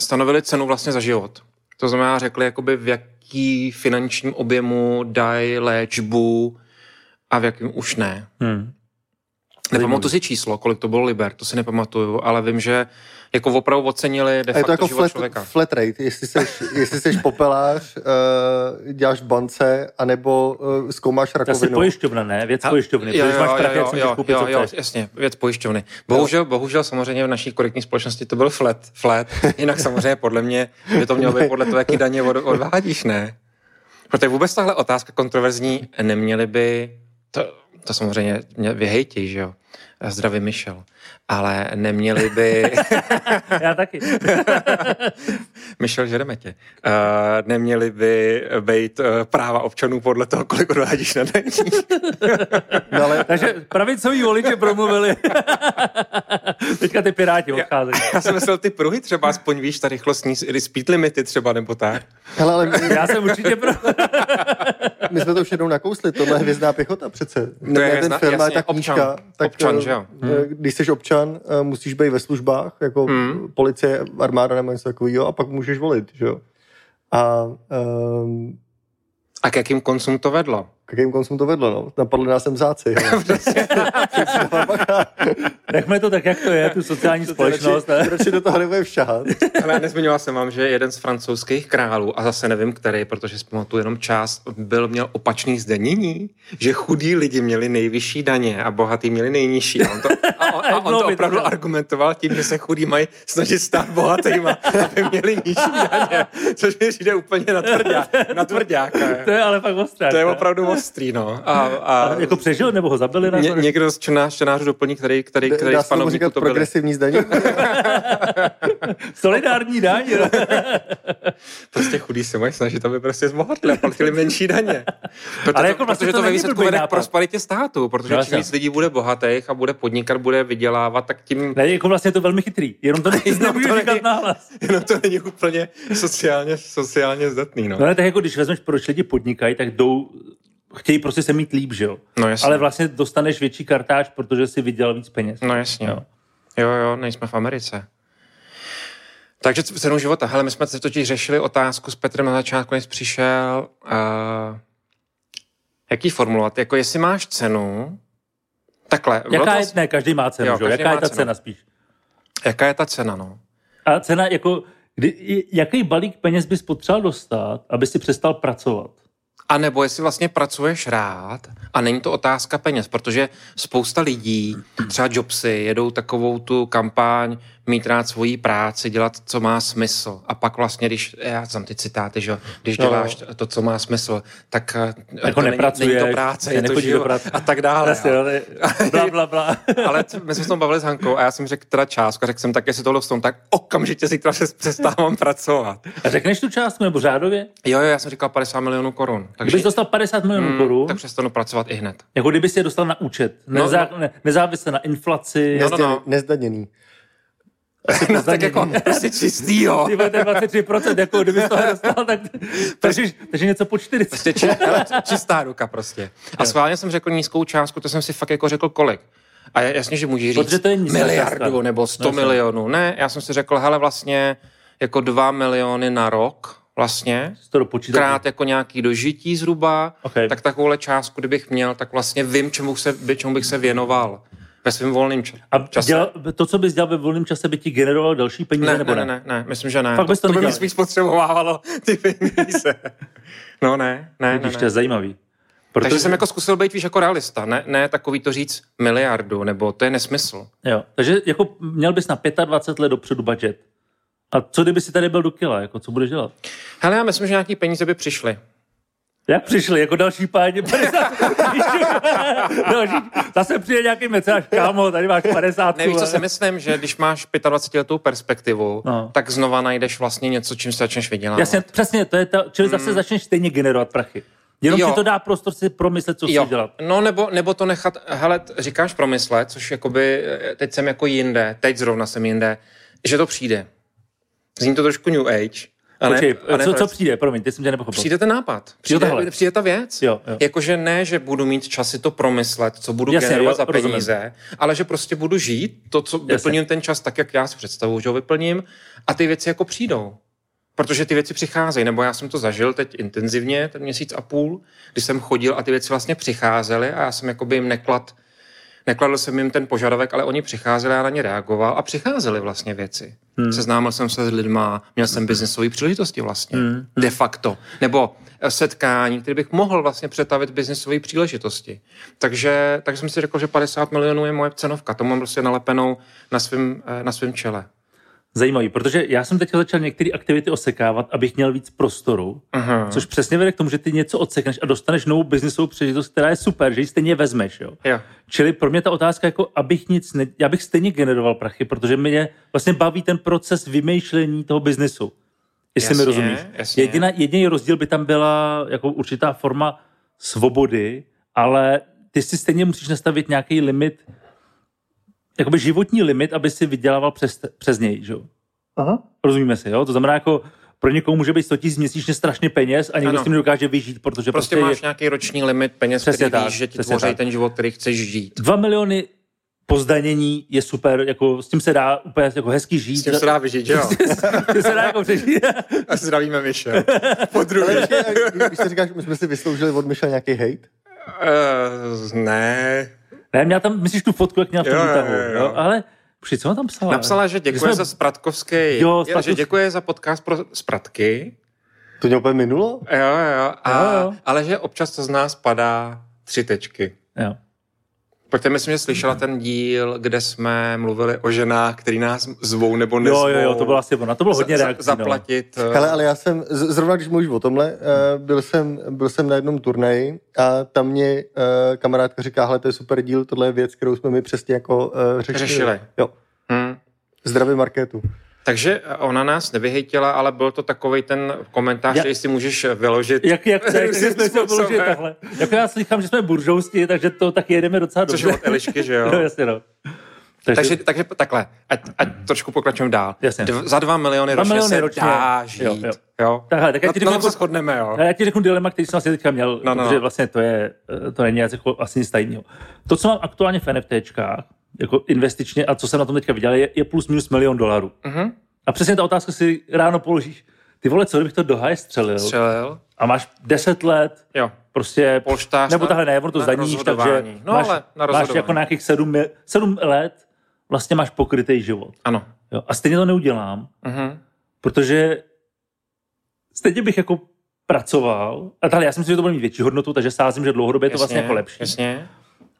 stanovili cenu vlastně za život. To znamená, řekli, jakoby v jaký finančním objemu dají léčbu a v jakým už ne. Hmm. Nepamatuji si číslo, kolik to bylo liber, to si nepamatuju, ale vím, že jako opravdu ocenili de A je to facto jako život flat, člověka. flat rate, jestli jsi, jestli jsi popelář, uh, děláš v bance, anebo uh, zkoumáš To je rakovinu. pojišťovna, ne? Věc pojišťovny. Jo, jo, máš jo, prachy, jo, jo, koupit, jo, jo, jasně, věc pojišťovny. Bohužel, bohužel samozřejmě v naší korektní společnosti to byl flat, flat. Jinak samozřejmě podle mě by to mělo být podle toho, jaký daně od, odvádíš, ne? Protože vůbec tahle otázka kontroverzní, neměli by, to, to samozřejmě mě vyhejtí, že jo, zdravý Michel, ale neměli by, [laughs] Já taky. [laughs] Michel, žereme tě, uh, neměli by být uh, práva občanů podle toho, kolik odvádíš na daních. [laughs] No, ale Takže pravicoví voliči promluvili. Teďka ty piráti odcházejí. Já jsem myslel ty pruhy třeba, aspoň víš, ta rychlostní speed limity třeba, nebo tak. hele, ale my, Já jsem určitě pro. my jsme to už jednou nakousli, tohle je hvězdná pěchota přece. Ne, je ne ten hvězdná- film, jasně, ta knížka. občan. Tak, Občan, eh, že jo? eh, Když jsi občan, eh, musíš být ve službách, jako Hmm. policie, armáda nebo něco takového, a pak můžeš volit, že jo. A um, A k jakým koncům to vedlo? K jakým koncům to vedlo, no? Napadli nás sem záci. [laughs] [laughs] Nechme to tak, jak to je, tu sociální společnost. ne? Proč do toho nebudeme všahat? [laughs] Ale nezmiňoval jsem vám, že jeden z francouzských králů, a zase nevím který, protože si pamatuju jenom část, byl, měl opačný zdanění, že chudí lidi měli nejvyšší daně a bohatí měli nejnižší. A on to, a on, a on No, to to opravdu argumentoval tím, že se chudí mají snažit stát bohatýma, aby měli nižší daně, což mi přijde úplně na, tvrdá, na tvrdáka. To je ale fakt ostré. To je opravdu ostrý, no. A, a, A jako přežil, nebo ho zabili? Na Ně, někdo z čtenář, čtenářů doplní, který, který, který Dá z panovníků říkat to progresivní zdaní? [laughs] Solidární daň. [laughs] Prostě chudí se mají snažit, aby prostě zbohatli a platili menší daně. Proto, [laughs] Ale jako vlastně protože to to ve výsledku vede k prosperitě státu, protože No, čím víc lidí bude bohatých a bude podnikat, bude vydělávat, tak tím Ne, jako vlastně je to velmi chytrý. Jenom to Jenom nemůžu to říkat není- nahlas. jenom to není úplně sociálně, sociálně zdatný. No, No ne, tak jako když vezmeš, proč lidi podnikají, tak jdou, chtějí prostě se mít líp, že jo? no jasně. Ale vlastně dostaneš větší kartáč, protože si vydělal víc peněz. No jasně. Jo. Jo. jo, nejsme v Americe. Takže cenu života. Hele, my jsme se totiž řešili otázku s Petrem na začátku, než přišel. Uh, jak ji formulovat? Jako jestli máš cenu, takhle. Jaká to- je, ne, každý má cenu, Jo, že každý Jaká má je ta cenu. cena spíš? Jaká je ta cena, no? A cena jako, kdy, jaký balík peněz bys potřeboval dostat, aby si přestal pracovat? A nebo jestli vlastně pracuješ rád a není to otázka peněz, protože spousta lidí, třeba Jobsy, jedou takovou tu kampaň mít rád svoji práci, dělat, co má smysl. A pak vlastně, když, já znám ty citáty, že když No. děláš to, co má smysl, tak Jako to není, nepracuješ, není to práce, je to život práce. a tak dále. Jasně, no, to je- bla, bla, bla. [laughs] Ale my jsme se tom bavili s Hankou a já jsem řekl teda částku a řekl jsem, tak jestli tohle v tom, tak okamžitě zítra se přestávám [laughs] pracovat. A řekneš tu částku nebo řádově? Jo, jo, já jsem říkal 50 milionů korun. Takže, Kdybys dostal 50 milionů Hmm, korun, tak přestanu pracovat i hned. jako kdyby si je dostal na účet, No, nezá, ne, nezávisle na inflaci, No, no, no. Nezdaněný. No, tak jako prostě čistý, jo. Ty je 23%, jako kdyby z toho [laughs] dostal, tak takže, takže něco po 40. Prostě či, hele, čistá ruka prostě. A schválně jsem řekl nízkou částku, to jsem si fakt jako řekl kolik. A jasně, že můžeš říct to je miliardu částka. nebo 100 No, milionů. Ne, já jsem si řekl, hele vlastně jako 2 miliony na rok vlastně, krát jako nějaký dožití zhruba, Ok. tak takovouhle částku, kdybych měl, tak vlastně vím, čemu, se, čemu bych se věnoval ve svém volném ča- A čase. dělal, to, co bys dělal ve volném čase, by ti generovalo další peníze, ne, nebo ne, ne? ne, ne, ne, myslím, že ne. Fakt bys to to by mi spíš potřebovávalo ty peníze. [laughs] No ne, ne, ne, Vidíš, ne. to je zajímavý. Protože... Takže jsem jako zkusil být víš jako realista, ne, ne takový to říct miliardu, nebo to je nesmysl. Jo, takže jako měl bys na 25 let dopředu budget. A co kdyby si tady byl do kila, jako co budeš dělat? Hele, já myslím, že nějaký peníze by přišly. Jak přišli, jako další páni, 50 [laughs] další, zase přijde nějaký mecenáš, kámo, tady máš 50. Nevíš, co si myslím, že když máš 25 letou perspektivu, No. tak znova najdeš vlastně něco, čím se začneš vydělávat. Jasně, přesně, to je ta, čili zase začneš stejně generovat prachy. Jenom Jo. ti to dá prostor si promyslet, co Jo, si dělat. no nebo, nebo to nechat, hele, říkáš promyslet, což jakoby, eh, teď jsem jako jinde, teď zrovna jsem jinde, že to přijde. Zní to trošku new age. A ne, Počkej, a ne co, co přijde, promiň, ty jsem tě nepochopil. Přijde ten nápad, přijde, takhle. přijde ta věc. Jo, jo. Jakože ne, že budu mít čas si to promyslet, co budu Jasně, generovat jo, za rozumím. peníze, ale že prostě budu žít to, co vyplním ten čas tak, jak já si představuju, že ho vyplním a ty věci jako přijdou. Protože ty věci přicházejí, nebo já jsem to zažil teď intenzivně, ten měsíc a půl, kdy jsem chodil a ty věci vlastně přicházely a já jsem jakoby jim neklad, nekladl jsem jim ten požadavek, ale oni přicházeli a já na ně reagoval a přicházely vlastně věci. Hmm. Seznámil jsem se s lidma, měl jsem biznesové příležitosti vlastně, hmm. de facto. Nebo eh, setkání, které bych mohl vlastně přetavit biznesové příležitosti. Takže, takže jsem si řekl, že 50 milionů je moje cenovka. To mám prostě nalepenou na svém na svým čele. Zajímavý, protože já jsem teď začal některé aktivity osekávat, abych měl víc prostoru, Aha. což přesně vede k tomu, že ty něco odsekneš a dostaneš novou biznisovou příležitost, která je super, že ji stejně vezmeš. Jo? Jo. Čili pro mě ta otázka, jako abych nic, ne, já bych stejně generoval prachy, protože mě vlastně baví ten proces vymýšlení toho biznesu. Jestli mi Jasně, rozumíš. jasně. Jediná, jediný rozdíl by tam byla jako určitá forma svobody, ale ty si stejně musíš nastavit nějaký limit, jakoby životní limit, aby si vydělával přes, přes něj. Že? jo? Aha. Rozumíme si, jo? To znamená, jako pro někoho může být 100 000 měsíčně strašně peněz a někdo Ano. s tím nedokáže vyžít, protože Prostě, prostě, máš je nějaký roční limit peněz, Přesně který tak, víš, že ti přesně tvoří tak. ten život, který chceš žít. 2 miliony po zdanění je super, jako s tím se dá úplně jako hezky žít. S tím se dá vyžít, že jo? [laughs] S tím se dá jako přežít. [laughs] A zdravíme Miše. Po druhé. ještě, když si říkáš, my jsme si vysloužili od Miša nějaký hate, Uh, ne. Ne, měla tam, myslíš tu fotku, jak měla v tom Jo, výtahu, jo, jo. jo? Ale při co tam psala? Napsala, že děkuje jsme- za Spratkovský. Jo, že Spratkovský. děkuje za podcast pro Spratky. to mě úplně minulo? Jo, jo. A, Jo, jo. Ale že občas to z nás padá tři tečky. Jo. Protože myslím, že slyšela ten díl, kde jsme mluvili o ženách, který nás zvou nebo nezvou. jo, jo, jo, to bylo asi ona. To bylo hodně za, reakcí. za, no. zaplatit. eh, Hele, ale já jsem, zrovna když mluvíš o tomhle, eh, byl jsem, byl jsem na jednom turnaji a tam mě eh, kamarádka říká, hele, to je super díl, tohle je věc, kterou jsme mi přesně jako řešili. Řešili. Jo, Hm. zdravý marketu. Takže ona nás nevyhejtila, ale byl to takový ten komentář, který si můžeš vyložit. Jak, jak, jak, jsme [laughs] se položili takhle. Jako já slychám, že jsme buržousti, takže to tak jedeme docela Což dobře. je od Elišky, že [laughs] jo? no, jasně, no. Takže, Takže, takže takhle, ať, ať trošku pokračujeme dál. Jasně. Dv, za dva miliony Dva ročně miliony se ročně. dá Jo, žít. jo. Jo, jo. Takhle, tak já ti na řeknu, shodneme, jo. Já ti řeknu dilema, který jsem vlastně teďka měl, No, no, protože no. vlastně to je, eh, to není jako asi nic tajného. To, co mám aktuálně v NFTčkách, jako investičně a co jsem na tom teďka viděl, je, je plus minus milion dolarů. Mhm. A přesně ta otázka si ráno položíš. Ty vole, co kdybych to do haje střelil Střelil. a máš 10 let, Jo. prostě, Polštář nebo tahle ne, ono to zdaníš, takže. No, máš, ale na máš jako nějakých 7, 7 let, vlastně máš pokrytý život. Ano. Jo. A stejně to neudělám, Mhm. protože stejně bych jako pracoval, a tady já si myslím, že to bude mít větší hodnotu, takže sázím, že dlouhodobě je to vlastně jako lepší. Jasně.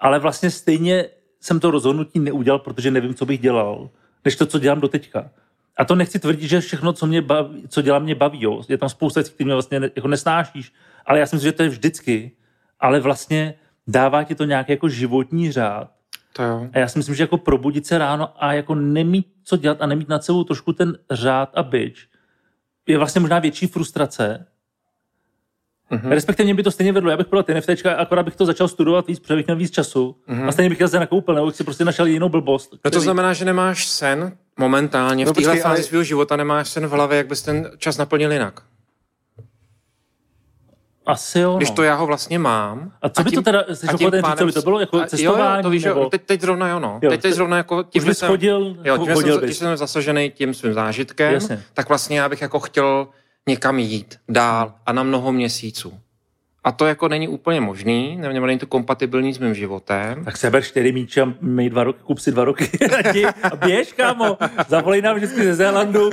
Ale vlastně stejně jsem to rozhodnutí neudělal, protože nevím, co bych dělal, než to, co dělám do teďka. A to nechci tvrdit, že všechno, co, mě baví, co dělám, mě baví. Jo. Je tam spousta věcí, které mě vlastně ne, jako nesnášíš. Ale já si myslím, že to je vždycky. Ale vlastně dává ti to nějaký jako životní řád. To jo. A já si myslím, že jako probudit se ráno a jako nemít co dělat a nemít nad sebou trošku ten řád a byč, je vlastně možná větší frustrace. Mhm. Mm-hmm. Respektive mě by to stejně vedlo. Já bych podal ty NFTčka, akorát bych to začal studovat víc, protože bych měl víc času. Mm-hmm. A stejně bych se nakoupil, nebo bych si prostě našel jinou blbost. No to znamená, že nemáš sen momentálně v No téhle počkej, fázi ale- svého života, nemáš sen v hlavě, jak bys ten čas naplnil jinak. Asi jo, no. Když to já ho vlastně mám. A co by to teda- jsi a tím říct, co by to bylo? Jako a- Jo, jo, cestování, to víš, nebo- jo, teď, teď zrovna jo, no. Jo, teď, teď te- zrovna jako tím, že jsem, chodil, jo, tím, chodil jsem, když jsem zasažený tím svým zážitkem, Jasně. tak vlastně já bych jako chtěl někam jít dál a na mnoho měsíců. A to jako není úplně možný, nebo není to kompatibilní s mým životem. Tak seber čtyři míče a mej dva roky, kup si dva roky [laughs] a běž, kámo. Zavolej nám vždycky ze Zélandu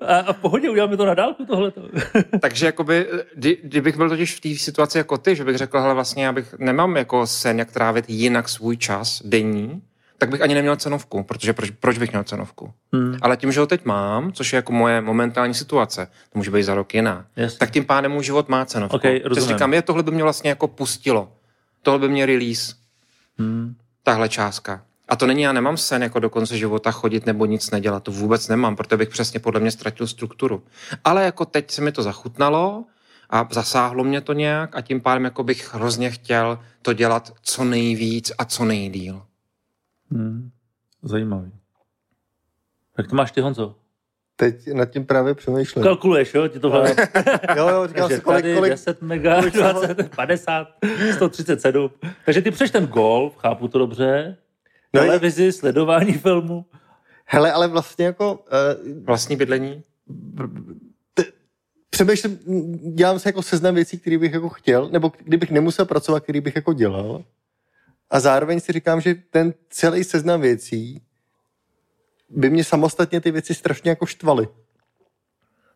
a, a v pohodě uděláme to na dálku tohleto. [laughs] Takže jakoby, kdy, kdybych byl totiž v té situaci jako ty, že bych řekl, hele vlastně já bych nemám jako sen, jak trávit jinak svůj čas denní, tak bych ani neměl cenovku, protože proč, proč bych měl cenovku? Hmm. Ale tím, že ho teď mám, což je jako moje momentální situace, to může být za rok jiná, Jasně. tak tím pádem můj život má cenovku. Ok, Takže rozumím. říkám, je, tohle by mě vlastně jako pustilo. Tohle by mě release, Hmm. tahle částka. A to není, já nemám sen jako do konce života chodit nebo nic nedělat, to vůbec nemám, protože bych přesně podle mě ztratil strukturu. Ale jako teď se mi to zachutnalo a zasáhlo mě to nějak a tím pádem jako bych hrozně chtěl to dělat co nejvíc a co nejdíl. Hmm. Zajímavý. Tak to máš ty, Honzo. Teď nad tím právě přemýšlím. Kalkuluješ, jo? Ti to [laughs] hlava. Jo, jo, říkám si, kolik, kolik, 10 mega, 20, 50, 137. Takže ty přeš ten golf, chápu to dobře. No, Televizi, sledování filmu. hele, ale vlastně jako uh, Vlastní bydlení? přemýšlím, dělám si jako seznam věcí, které bych jako chtěl, nebo kdybych nemusel pracovat, který bych jako dělal. A zároveň si říkám, že ten celý seznam věcí by mě samostatně ty věci strašně jako štvaly.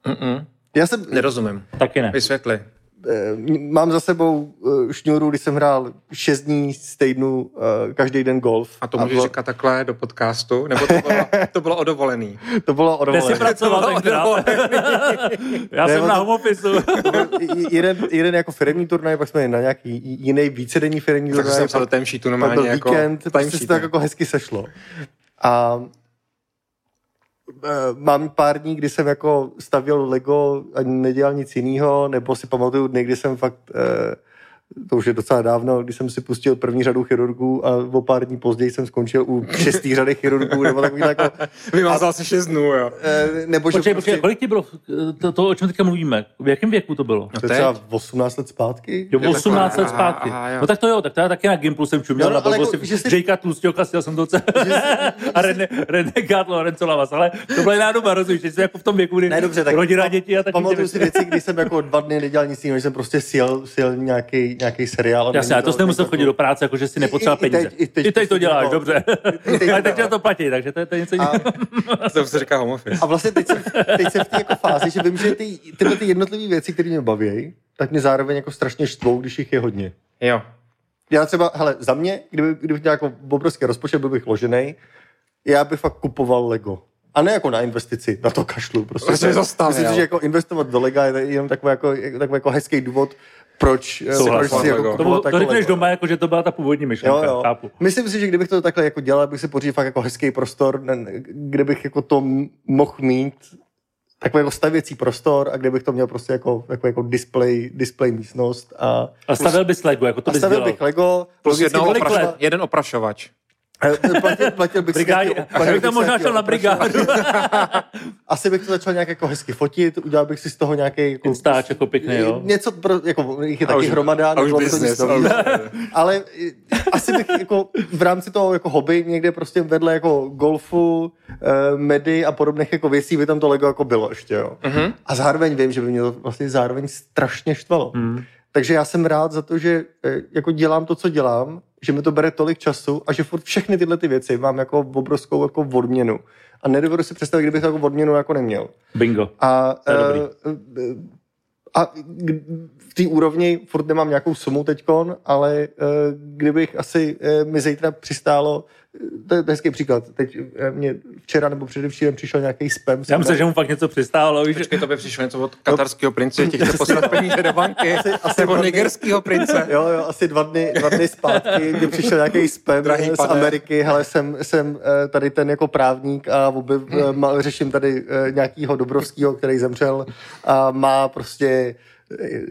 Mm-mm. Já jsem, Nerozumím. Taky ne. Vysvětli. Eh, mám za sebou eh, šňůru, kdy jsem hrál šest dní z týdnu eh, každý den golf. A to můžeš bylo- říkat takhle do podcastu? Nebo to bylo, to bylo o dovolený? [laughs] To bylo Kde jsi pracoval To bylo tenkrát? [laughs] Já Ne, jsem na home officeu. [laughs] jeden, jeden jako firmní turnaj, pak jsme na nějaký jiný vícedenní firmní Tak turnaj. jsem psal pak- ten sheetu pak normálně byl jako víkend, prostě se to tak jako hezky sešlo. A mám pár dní, kdy jsem jako stavěl Lego a nedělal nic jiného, nebo si pamatuju dny, kdy jsem fakt, eh, to už je docela dávno, kdy jsem si pustil první řadu chirurgů a o pár dní později jsem skončil u šestý řady chirurgů, nebo takový jako, Vymazal si šest dnů, jo. eh, nebo že Počkej, prostě, počkej, kolik ti bylo? To, to, o čem teďka mluvíme. V jakém věku to bylo? to je třeba 18 let zpátky. Jo, 18 let Aha, zpátky. aha, jo. No tak to jo, tak to já taky na Gimplu jsem čuměl Jo, no, na jako, že jsi- Jakea Tlustěka, chtěl jsem to celé. [laughs] A René, René Gát, Lorenzo Lavas, ale to byla jiná doba, rozumíš, že jsi jako v tom věku, kdy Ne, dobře, tak rodina, děti a taky Pamatuju si věci, kdy jsem jako dva dny nedělal nic jiného, že jsem prostě sjel, sjel nějaký, nějaký seriál. Jasně, ale to jsi nemusel chodit do práce, jako že si nepotřeboval I- i teď- peníze. i teď I teď to děláš, dělal. dobře. teď [laughs] Ale teď na to platí, takže to je, to je něco A, jiného. [laughs] To se říká home office. a vlastně teď jsem, teď jsem v té jako fázi, že vím, že ty, tyhle ty jednotlivé věci, které mě baví, tak mě zároveň jako strašně štvou, když jich je hodně. Jo. Já třeba, hele, za mě, kdyby, kdybych měl jako obrovský rozpočet, byl bych ložený, já bych fakt kupoval Lego. A ne jako na investici, na to kašlu. Prostě, Prostě zastavil. Myslím si, že jako investovat do Lega je jenom takový jako, takový jako hezký důvod, proč, eh, Souhlas. proč si jako. To, to jako řekneš doma, jako že to byla ta původní myšlenka, Jo, jo. chápu. Myslím si, že kdybych to takhle jako dělal, bych si pořídil fakt jako hezký prostor, ne- kde bych jako to mohl mít takový jako stavěcí prostor a kde bych to měl prostě jako, jako, jako display, display místnost a, A stavil bys Lego, jako to a bys stavil dělal. bych Lego, Plus let? jeden oprašovač. Eh, platil, platil bych si Brigádě, já platil bych si možná šel na brigádu. [laughs] Asi bych to začal nějak jako hezky fotit, udělal bych si z toho nějaký jako, Instač jako pěkný, jo. Něco, pro, jako, jich je A taky už- hromada. a už by to nic business, a novýho. už- Ale asi bych jako v rámci toho jako hobby někde prostě vedle jako golfu, eh, medy a podobných jako věcí by tam to Lego jako bylo ještě, jo. Mhm. A zároveň vím, že by mě to vlastně zároveň strašně štvalo. Hmm. Takže já jsem rád za to, že eh, jako dělám to, co dělám, že mi to bere tolik času a že furt všechny tyhle ty věci mám jako obrovskou jako odměnu. A nedovedu si představit, kdybych to jako odměnu jako neměl. Bingo. A, eh, a v té úrovni furt nemám nějakou sumu teďkon, ale eh, kdybych asi eh, mi zítra přistálo, to je hezký příklad, teď eh, mě včera nebo předevčírem přišel nějaký spam. Já myslím, že mu fakt něco přistálo, víš. Počkej, to by přišlo něco od katarského prince, ti chce poslat peníze do banky, asi nebo dva dny- nigerského prince. Jo, jo, asi dva dny, dva dny zpátky, kdy přišel nějaký spam Drahý z pane. Ameriky, hele, jsem, jsem eh, tady ten jako právník a objev, Hmm. řeším tady eh, nějakýho Dobrovského, který zemřel a má prostě eh,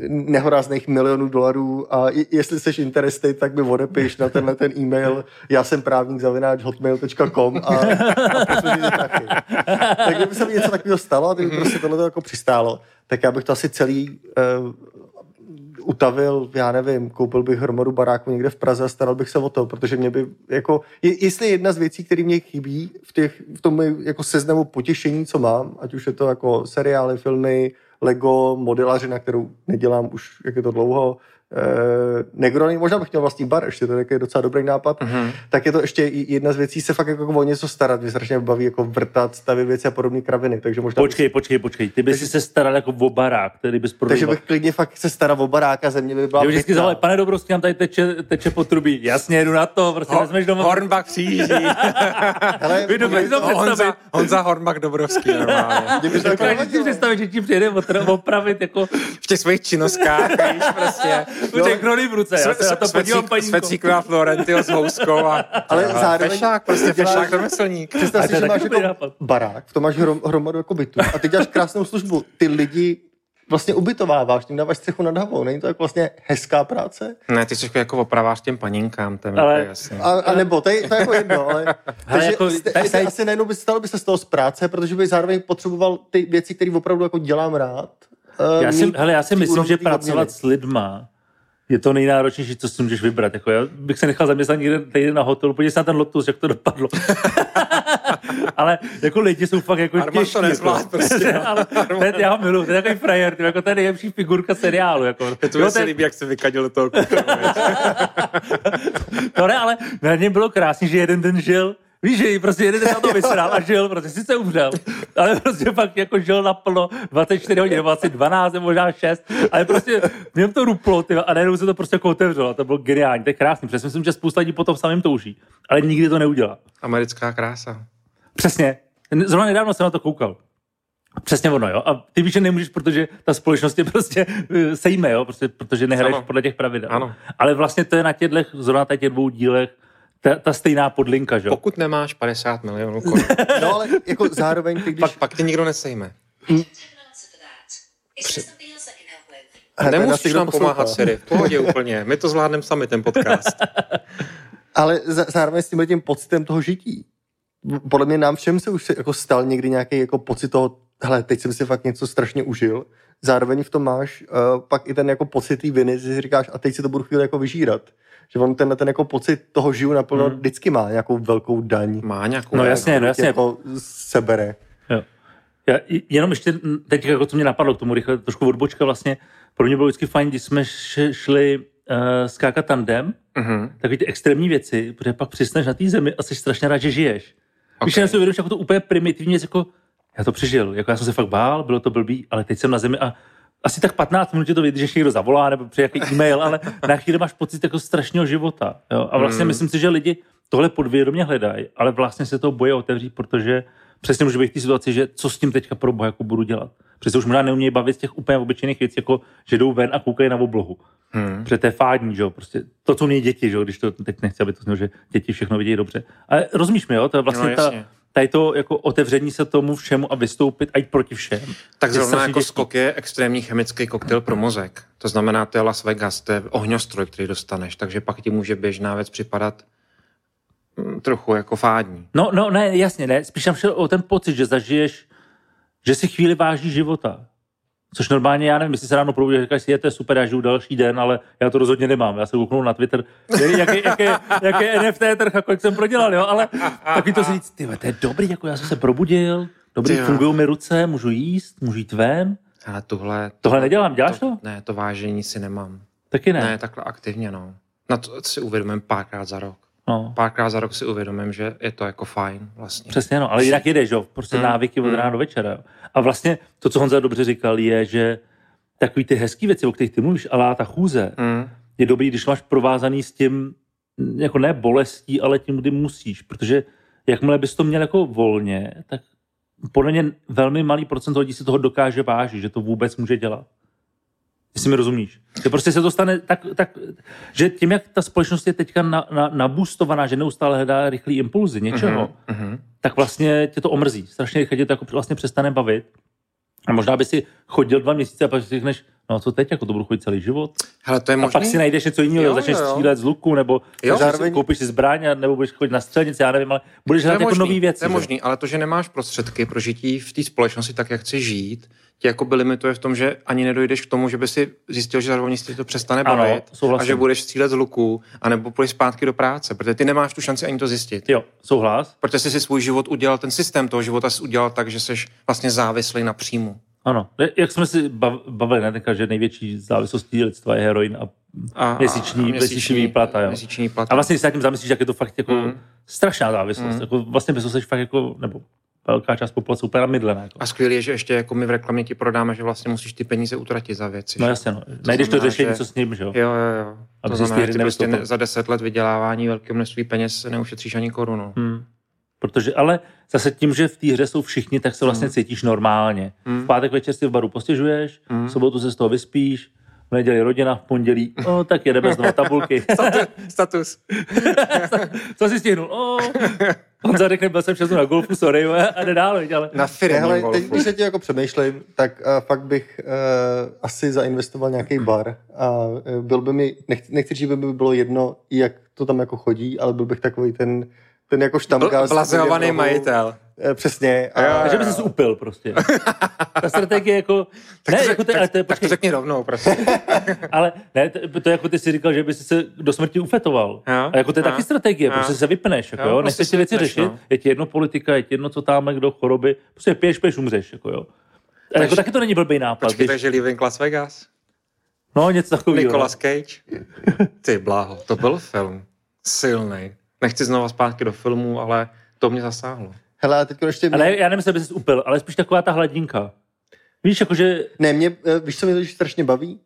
nehorázných milionů dolarů a jestli jsi interested, tak mi odepiš na tenhle ten e-mail já jsem právník zavináč hotmail.com a, a prachy. Tak kdyby se mi něco takového stalo kdyby prostě tohle jako přistálo, tak já bych to asi celý uh, utavil, já nevím, koupil bych hromadu baráků někde v Praze a staral bych se o to, protože mě by, jako, je, jestli jedna z věcí, které mě chybí v, těch, v tom jako seznamu potěšení, co mám, ať už je to jako seriály, filmy, Lego, modelařina, kterou nedělám už, jak je to dlouho, Negrony, možná bych měl vlastní bar, ještě to je docela dobrý nápad, Mhm. tak je to ještě jedna z věcí, se fakt jako o něco starat, mě strašně baví jako vrtat, stavit věci a podobné kraviny, takže možná Počkej, počkej, počkej. Ty bys se staral jako o barák, který bys takže prodal. bych klidně fakt se staral o baráka, země by byla Já vždycky zavolal, pane Dobrovský, nám tady teče, teče potrubí. Jasně, jedu na to, prostě Ho- vezmeš domů. Hornbach přijíždí. [laughs] Hele, Vy dovedete to Honza. Honza Hornbach Dobrovský normálně. [laughs] to jako Dokážeš si představit, že ti přijede opravit jako V těch svých činnostkách, víš, prostě. no, krony v ruce. Já se na to podívám, paní Svecíková Florentio s houskou a... Ale a zároveň Fešák, prostě fešák remyslník. Představ si, to že máš jako barák, v tom máš hrom, hromadu jako bytů a ty děláš krásnou službu. Ty lidi vlastně ubytováváš, tím dáváš střechu nad hlavou. Není to jako vlastně hezká práce? Ne, ty jsi jako opravář těm paninkám, to je Ale- ale... jasný. A, a nebo, to je, to je jako jedno, ale, [laughs] takže jako jste, tady- jste tady- asi najednou by stalo by se z toho z práce, protože by zároveň potřeboval ty věci, které opravdu jako dělám rád. Já si, hele, já si myslím, že pracovat s lidma je to nejnáročnější, co si můžeš vybrat. Jako já bych se nechal zaměstnat někde tady na hotelu, podívej se na ten Lotus, jak to dopadlo. [laughs] ale jako lidi jsou fakt jako to těžký. nezvlád jako. prostě. [laughs] ale ten, já ho miluji, to je takový frajer, ty, jako to je nejlepší figurka seriálu. Jako. To Jo, mi se ten- líbí, jak se vykadil do toho [laughs] kuchyně. To ne, ale na něm bylo krásně, že jeden den žil Víš, že prostě jeden den na to vysrál a žil, protože sice umřel, ale prostě fakt jako žil naplno 24 hodin, nebo asi 12 nebo možná 6, ale prostě něm to ruplo ty, a najednou se to prostě jako otevřelo. To bylo geniální, to je krásný. Přesně myslím, že spousta lidí potom samým touží, ale nikdy to neudělá. Americká krása. Přesně. Zrovna nedávno jsem na to koukal. Přesně ono, jo. A ty víš, že nemůžeš, protože ta společnost je prostě eh, sejme, jo, prostě, protože nehraješ Ano. podle těch pravidel. Ano. Ale vlastně to je na těchto, zrovna na těch dvou dílech, ta, ta stejná podlinka, že jo. Pokud nemáš 50 milionů korun, [laughs] No ale jako zároveň ty, když... pak, pak tě nikdo nesejme. Hned nás Nemusíš někdo nám poslouchá. pomáhat, Siri. V pohodě úplně. My to zvládneme sami, ten podcast. [laughs] Ale zároveň s tím tím pocitem toho žití. Podle mě nám všem se už se jako stal někdy nějaký jako pocit toho, hele, teď jsem si fakt něco strašně užil. Zároveň v tom máš uh, pak i ten jako pocit té viny, že si říkáš, a teď si to budu chvíli jako vyžírat. Že on tenhle ten jako pocit toho žiju naplno Hmm. hmm. vždycky má nějakou velkou daň. Má nějakou... No jasně, no kterou ti jasně. Jako sebere. Jo. Já, jenom ještě teď, jako co mě napadlo k tomu rychle, trošku odbočka vlastně, pro mě bylo vždycky fajn, když jsme šli uh, skákat tandem, Mhm. takové ty extrémní věci, protože pak přisneš na té zemi a jsi strašně rád, že žiješ. Okay. Víš, Ok. já si uvědomíš jako to úplně primitivní věc, jako já to přežil, jako já jsem se fakt bál, bylo to blbý, ale teď jsem na zemi a asi tak 15 minut tě to vidíš, že někdo zavolá nebo přijde nějaký [laughs] e-mail, ale na chvíli máš pocit jako strašného života. Jo? A vlastně Hmm. myslím si, že lidi tohle podvědomě hledají, ale vlastně se to bojí otevřít, protože přesně může být v té situaci, že co s tím teďka pro boha jako budu dělat. Přesně už možná neumějí bavit z těch úplně obyčejných věcí, jako že jdou ven a koukají na oblohu. Hmm. Protože to je fádní, že jo, prostě to, co mějí děti, že jo, když to teď nechci, aby to znělo, že děti všechno vidějí dobře. Ale rozumíš mi, jo, to je vlastně No, ta, jasně. Tady to jako otevření se tomu všemu a vystoupit a jít proti všem. Tak zrovna jako skok je extrémní chemický koktejl pro mozek. To znamená, to je Las Vegas, to je ohňostroj, který dostaneš, takže pak ti může běžná věc připadat mm, trochu jako fádní. No, no, ne, jasně, ne, spíš tam šel o ten pocit, že zažiješ, že si chvíli váží života. Což normálně, já nevím, jestli se ráno probudíš říkáš si, je to super, já žiju další den, ale já to rozhodně nemám. Já se kouknu na Twitter, jaký, jaký, jaký NFT trh a kolik jsem prodělal, jo, ale taky to si říct, ty to je dobrý, jako já jsem se probudil, dobrý, fungují mi ruce, můžu jíst, můžu jít ven. Ale tohle... Tohle nedělám, děláš to? Ne, to vážení si nemám. Taky ne. Ne, takhle aktivně, no. Na to si uvědomím párkrát za rok. No, Párkrát za rok si uvědomím, že je to jako fajn vlastně. přesně, no, ale jinak jedeš, jo, prostě Hmm, návyky od hmm. rána do večera. Jo. A vlastně to, co Honza dobře říkal, je, že takový ty hezký věci, o kterých ty mluvíš, ale ta chůze, Hmm. je dobrý, když máš provázaný s tím, mm, jako ne bolestí, ale tím, kdy musíš, protože jakmile bys to měl jako volně, tak podle mě velmi malý procent lidí si toho dokáže vážit, že to vůbec může dělat. Jestli mi rozumíš. Že prostě se to stane tak, tak že tím, jak ta společnost je teďka na, na, nabustovaná, že neustále hledá rychlý impulzy něčeho, Mhm, mhm. tak vlastně tě to omrzí. Strašně rychle tě to jako vlastně přestane bavit. A možná by si chodil dva měsíce a pak si řekneš, no co teď, jako to budu chodit celý život. Hele, to je A možný? pak si najdeš něco jiného, Jo, začneš jo, střílet z luku, nebo Jo. zároveň... Koupíš si zbraň, a- nebo budeš chodit na střelnici, já nevím, ale budeš hrát jako nový věci. To je možný, ale to, že nemáš prostředky pro žití v té společnosti tak, jak chceš žít, tě jako by limituje v tom, že ani nedojdeš k tomu, že by si zjistil, že zároveň si to přestane Ano, bavit souhlasím. a že budeš střílet z luku, anebo půjdeš zpátky do práce, protože ty nemáš tu šanci ani to zjistit. Jo, souhlas. Protože jsi si svůj život udělal, ten systém toho života jsi udělal tak, že jsi vlastně závislý na příjmu. Ano. Jak jsme si bav- bavili, ne, tenka, že největší závislostí lidstva je heroin a, A, Měsíční- měsíční výplata, jo. Měsíční plata. a vlastně když se tím zamyslíš, jak je to fakt jako Mm. strašná závislost. Mm. Jako, vlastně bys seš fakt jako, nebo velká část populace úplně namydlená. Jako. A skvělé je, že ještě jako my v reklamě ti prodáme, že vlastně musíš ty peníze utratit za věci. No jasně, no. Najdeš to řešení, že- co s ním, že jo? Jo, jo, jo. To znamená, že prostě ne, za deset let vydělávání velkého množství peněz neušetříš ani korunu. Hmm. Protože, ale zase tím, že v té hře jsou všichni, tak se vlastně cítíš normálně. Hmm. V pátek večer si v baru postěžuješ, v sobotu se z toho vyspíš, v neděli rodina, v pondělí, o, tak jedeme znova tabulky. [laughs] Status. [laughs] Co si stihnul? O, Honza řekne, byl jsem šest dnů na golfu, sorry, a jde dál, ale... Na firmě hele, teď, když se tě jako přemýšlím, tak uh, fakt bych uh, asi zainvestoval nějaký bar a uh, byl by mi, nechci, nechci říct, že by mi bylo jedno, jak to tam jako chodí, ale byl bych takový ten, ten jako štamgast. Blazeovaný majitel. Eh, Přesně. A, Jo, Takže by se upil prostě. [laughs] Ta strategie jako... Ne, jako ty, ale to je, tak to řekni rovnou, prosím. [laughs] ale ne, to, to, je jako ty si říkal, že by si se do smrti ufetoval. Jo, A jako to je jo, taky strategie, jo. prostě se vypneš, jako Jo, jo, prostě nechceš ty věci vypneš, řešit, no. je ti jedno politika, je ti jedno, co tam, kdo choroby, prostě pěš, pěš, umřeš, jako jo. A jako taky to není blbý nápad. Počkej, když- takže Living Las Vegas. No, něco takového. Nicolas Cage. Ty bláho, to byl film. Silný. Nechci znova zpátky do filmu, ale to mě zasáhlo. hele, a teď ještě... Ale já nemyslím, aby jsi upil, ale spíš taková ta hladinka. Víš, jakože Ne, mě, eh, víš, co mě to strašně baví?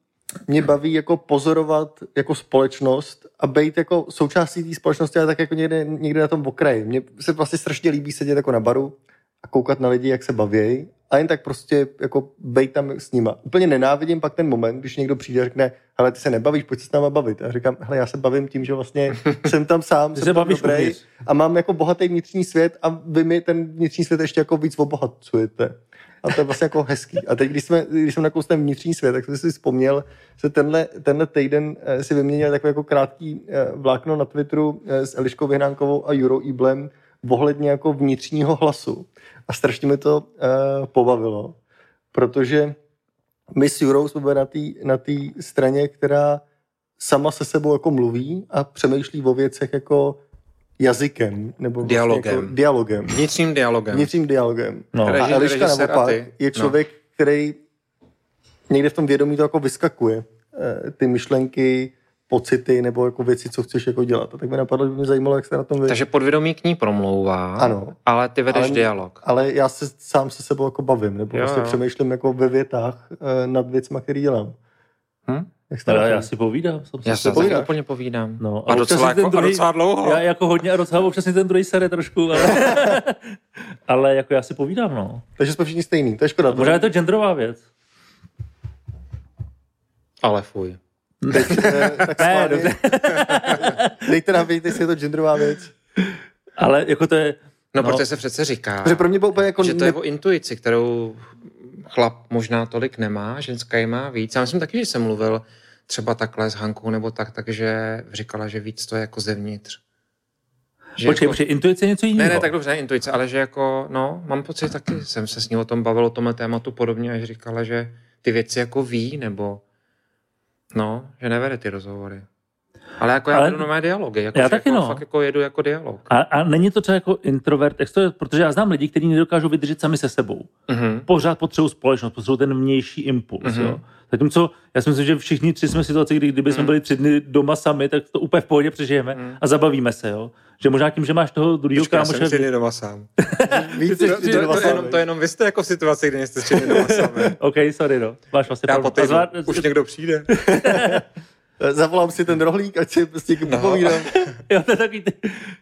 Mě baví jako pozorovat jako společnost a být jako součástí té společnosti, ale tak jako někde, někde na tom okraji. Mně se vlastně strašně líbí sedět jako na baru a koukat na lidi, jak se baví a jen tak prostě jako být tam s nima. Úplně nenávidím pak ten moment, když někdo přijde a řekne, hele, ty se nebavíš, pojď se s náma bavit. A říkám, hele, já se bavím tím, že vlastně [laughs] jsem tam sám, jsem se tam bavíš dobrý a mám jako bohatý vnitřní svět a vy mi ten vnitřní svět ještě jako víc obohacujete. A to je vlastně jako hezký. A teď, když, jsme, když jsem nakousl ten vnitřní svět, tak jsem si vzpomněl, že tenhle, tenhle týden eh, si vyměnil takové jako krátký eh, vlákno na Twitteru eh, s Eliškou Vyhnánkovou a Juro Iblem ohledně jako vnitřního hlasu. A strašně mi to uh, pobavilo, protože my s Jurou jsme byli na té na tý straně, která sama se sebou jako mluví a přemýšlí o věcech jako jazykem. Nebo vlastně Dialogem. Jako dialogem. Vnitřním dialogem. Vnitřním dialogem. No. A Eliška naopak je člověk, který někde v tom vědomí to jako vyskakuje. eh, Ty myšlenky, pocity nebo jako věci, co chceš jako dělat. A tak mi napadlo, že by mě zajímalo, jak se na tom vy. Takže podvědomí k ní promlouvá, Ano. ale ty vedeš Ale- dialog. Ale já se sám se sebou jako bavím, nebo Jo, prostě jo. přemýšlím jako ve větách eh, nad věcma, který dělám. Hm? Jak já, si povídám. Jsem Já si povídáš. úplně povídám. No, a, a docela, jako, a druhý- docela dlouho. Já jako hodně a docela občas si ten druhý sere trošku, ale, [laughs] ale jako já si povídám, no. Takže jsme všichni stejný. To je škoda. Možná je to genderová věc. Ale fuj. Eh, [laughs] tak Ne, dobře. [laughs] Dejte nám vědět, jestli je to genderová věc. Ale jako to je... No, No. protože se přece říká, Protože pro mě bylo úplně jako... že to je ne- o intuici, kterou chlap možná tolik nemá, ženská ji má víc. Já myslím taky, že jsem mluvil třeba takhle s Hankou nebo tak, takže říkala, že víc to je jako zevnitř. Že Počkej, jako, počkej, intuice je něco jiného. ne, ne, tak dobře, ne intuice, ale že jako, no, mám pocit taky, jsem se s ní o tom bavil, o tomhle tématu podobně, až říkala, že ty věci jako ví, nebo no, že nevede ty rozhovory. Ale jako já Ale- vedu nové dialogy, jako, Já taky, jako, no. fakt jako jedu jako dialog. A, a není to třeba jako introvert, je, protože já znám lidi, kteří nedokážou vydržet sami se sebou. Mhm. Pořád potřebují společnost, potřebují ten vnější impuls. Mhm. Mm-hmm. Jo. Zatímco já si myslím, že všichni tři jsme v situaci, kdy kdyby jsme Mhm. byli tři dny doma sami, tak to úplně v pohodě přežijeme Mhm. a zabavíme se. Jo. Že možná tím, že máš toho druhého Počkej, já jsem kámoše... tři dny doma sám. [laughs] Víc ty To, to, to, sami. jenom, to jenom vy jste jako v situaci, kdy jste tři dny doma sami. [laughs] OK, sorry, no. Máš vlastně Já po týdnu, A zvlád- už někdo přijde. [laughs] Eh, Zavolám si ten rohlík, ať si prostě No. popovídám. [laughs] Jo, to je takový ty...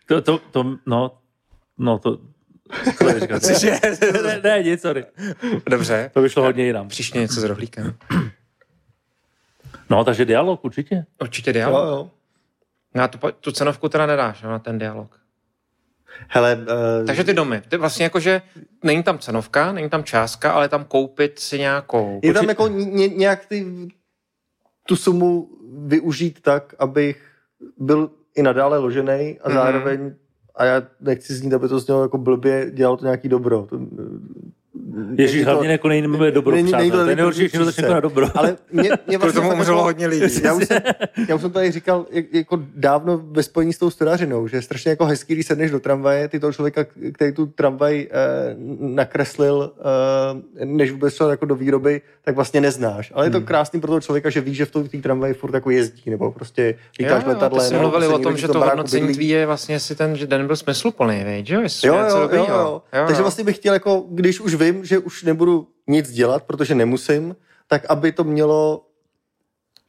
To, to, to, no, no to... Co? Cože? ne, ne, nic, sorry. Dobře, To vyšlo hodně jinam. příště něco s rohlíkem. No, takže dialog určitě. Určitě Jo, dialog. jo. Na tu, tu cenovku teda nedáš, no, na ten dialog. Hele, uh, Takže ty domy, ty vlastně jako, že není tam cenovka, není tam částka, ale tam koupit si nějakou. je tam jako ně, nějak ty, tu sumu využít tak, abych byl i nadále ložený a Mhm. zároveň, a já nechci znít, aby to znělo jako blbě, dělal to nějaký dobro. To, Ježíš, to- hlavně jako nejde dobro, není- není to. To nejhorší, dobrý že to začne na dobro. Ale mě, mě [laughs] vlastně tomu umřelo hodně lidí. [laughs] Já už, jsem, já už jsem tady říkal jak- jako dávno ve spojení s tou storařinou, že je strašně jako hezký, když sedneš do tramvaje, ty toho člověka, který tu tramvaj eh, nakreslil, eh, než vůbec šel jako do výroby, tak vlastně neznáš. Ale je Hmm. to krásný pro toho člověka, že ví, že v té tramvaji furt jako jezdí, nebo prostě lítáš letadle. ty jsi nebo mluvili prostě o tom, že to hodnocení tvý je vlastně, jestli ten že den byl smysluplný? Jo, Jo, jo, jo. Takže vlastně bych chtěl, jako, když už vím, že už nebudu nic dělat, protože nemusím, tak aby to mělo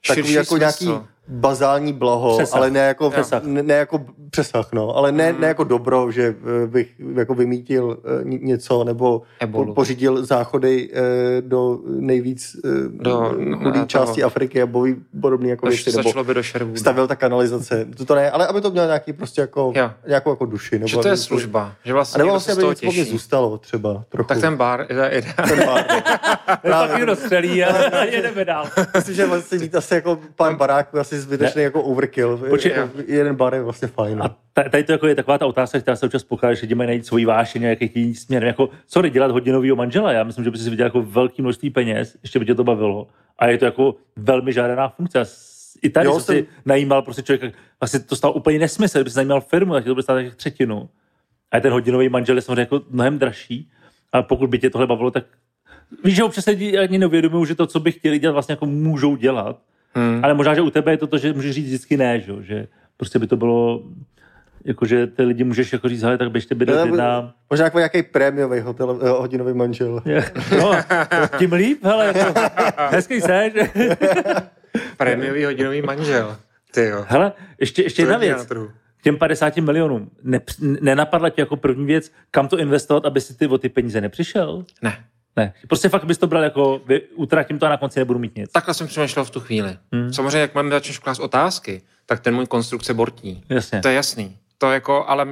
takový jako nějaký smysl. Bazální blaho, Přesah. ale ne jako, Přesah. ne, ne jako přesah, no, ale ne, Mm. ne jako dobro, že eh, bych jako vymítil eh, něco nebo po, Ebolu. pořídil záchody eh, do nejvíc Do- chudé části toho. Afriky a bojí podobné jako Až věci, nebo začalo by do šervů. stavil ta kanalizace, to, to ne, ale aby to mělo nějaký prostě jako, Jo. nějakou jako duši. Nebo Že to je aby- služba. Že A vlastně nebo někdo vlastně, aby něco po těší. zůstalo třeba trochu. Tak ten bar je, je, ten pár. [laughs] Pak někdo střelí a [laughs] jedeme dál. Myslím, že vlastně mít asi jako pár baráků asi zbytečný jako overkill. Počkej. Jeden bar je vlastně fajn. A ta- tady to jako je taková ta otázka, která se občas pokládá, že lidi mají najít svoji vášeň, nějaký jiný směr. Jako, sorry, dělat hodinovýho manžela, já myslím, že by si vydělal jako velký množství peněz, ještě by tě to bavilo. A je to jako velmi žádaná funkce. I tady Jo, jsem si najímal prostě člověka, vlastně to stalo úplně nesmysl, kdyby si najímal firmu, tak to bude stát tak třetinu. A ten hodinový manžel je samozřejmě jako mnohem dražší. A pokud by tě tohle bavilo, tak víš, že občas lidi ani neuvědomují, že to, co by chtěli dělat, vlastně jako můžou dělat. Hmm. Ale možná, že u tebe je to to, že můžeš říct vždycky ne, že, jo? že prostě by to bylo, jako že ty lidi můžeš jako říct, hele, tak běžte bydlet Ne, jedna. Možná jako nějaký prémiový hotel, eh, hodinový manžel. No, tím líp, hele, jako, hezký seš. Prémiový hodinový manžel. Ty jo. Hele, ještě, ještě jedna na věc. K těm 50 milionům. Ne, nenapadla ti jako první věc, kam to investovat, aby si ty o ty peníze nepřišel? Ne. Ne. Prostě fakt bys to bral jako, vy, utratím to a na konci nebudu mít nic. Takhle jsem přemýšlel v tu chvíli. Hmm. Samozřejmě, jak mám začneš klást otázky, tak ten můj konstrukt se bortí. Jasně. To je jasný. To jako, ale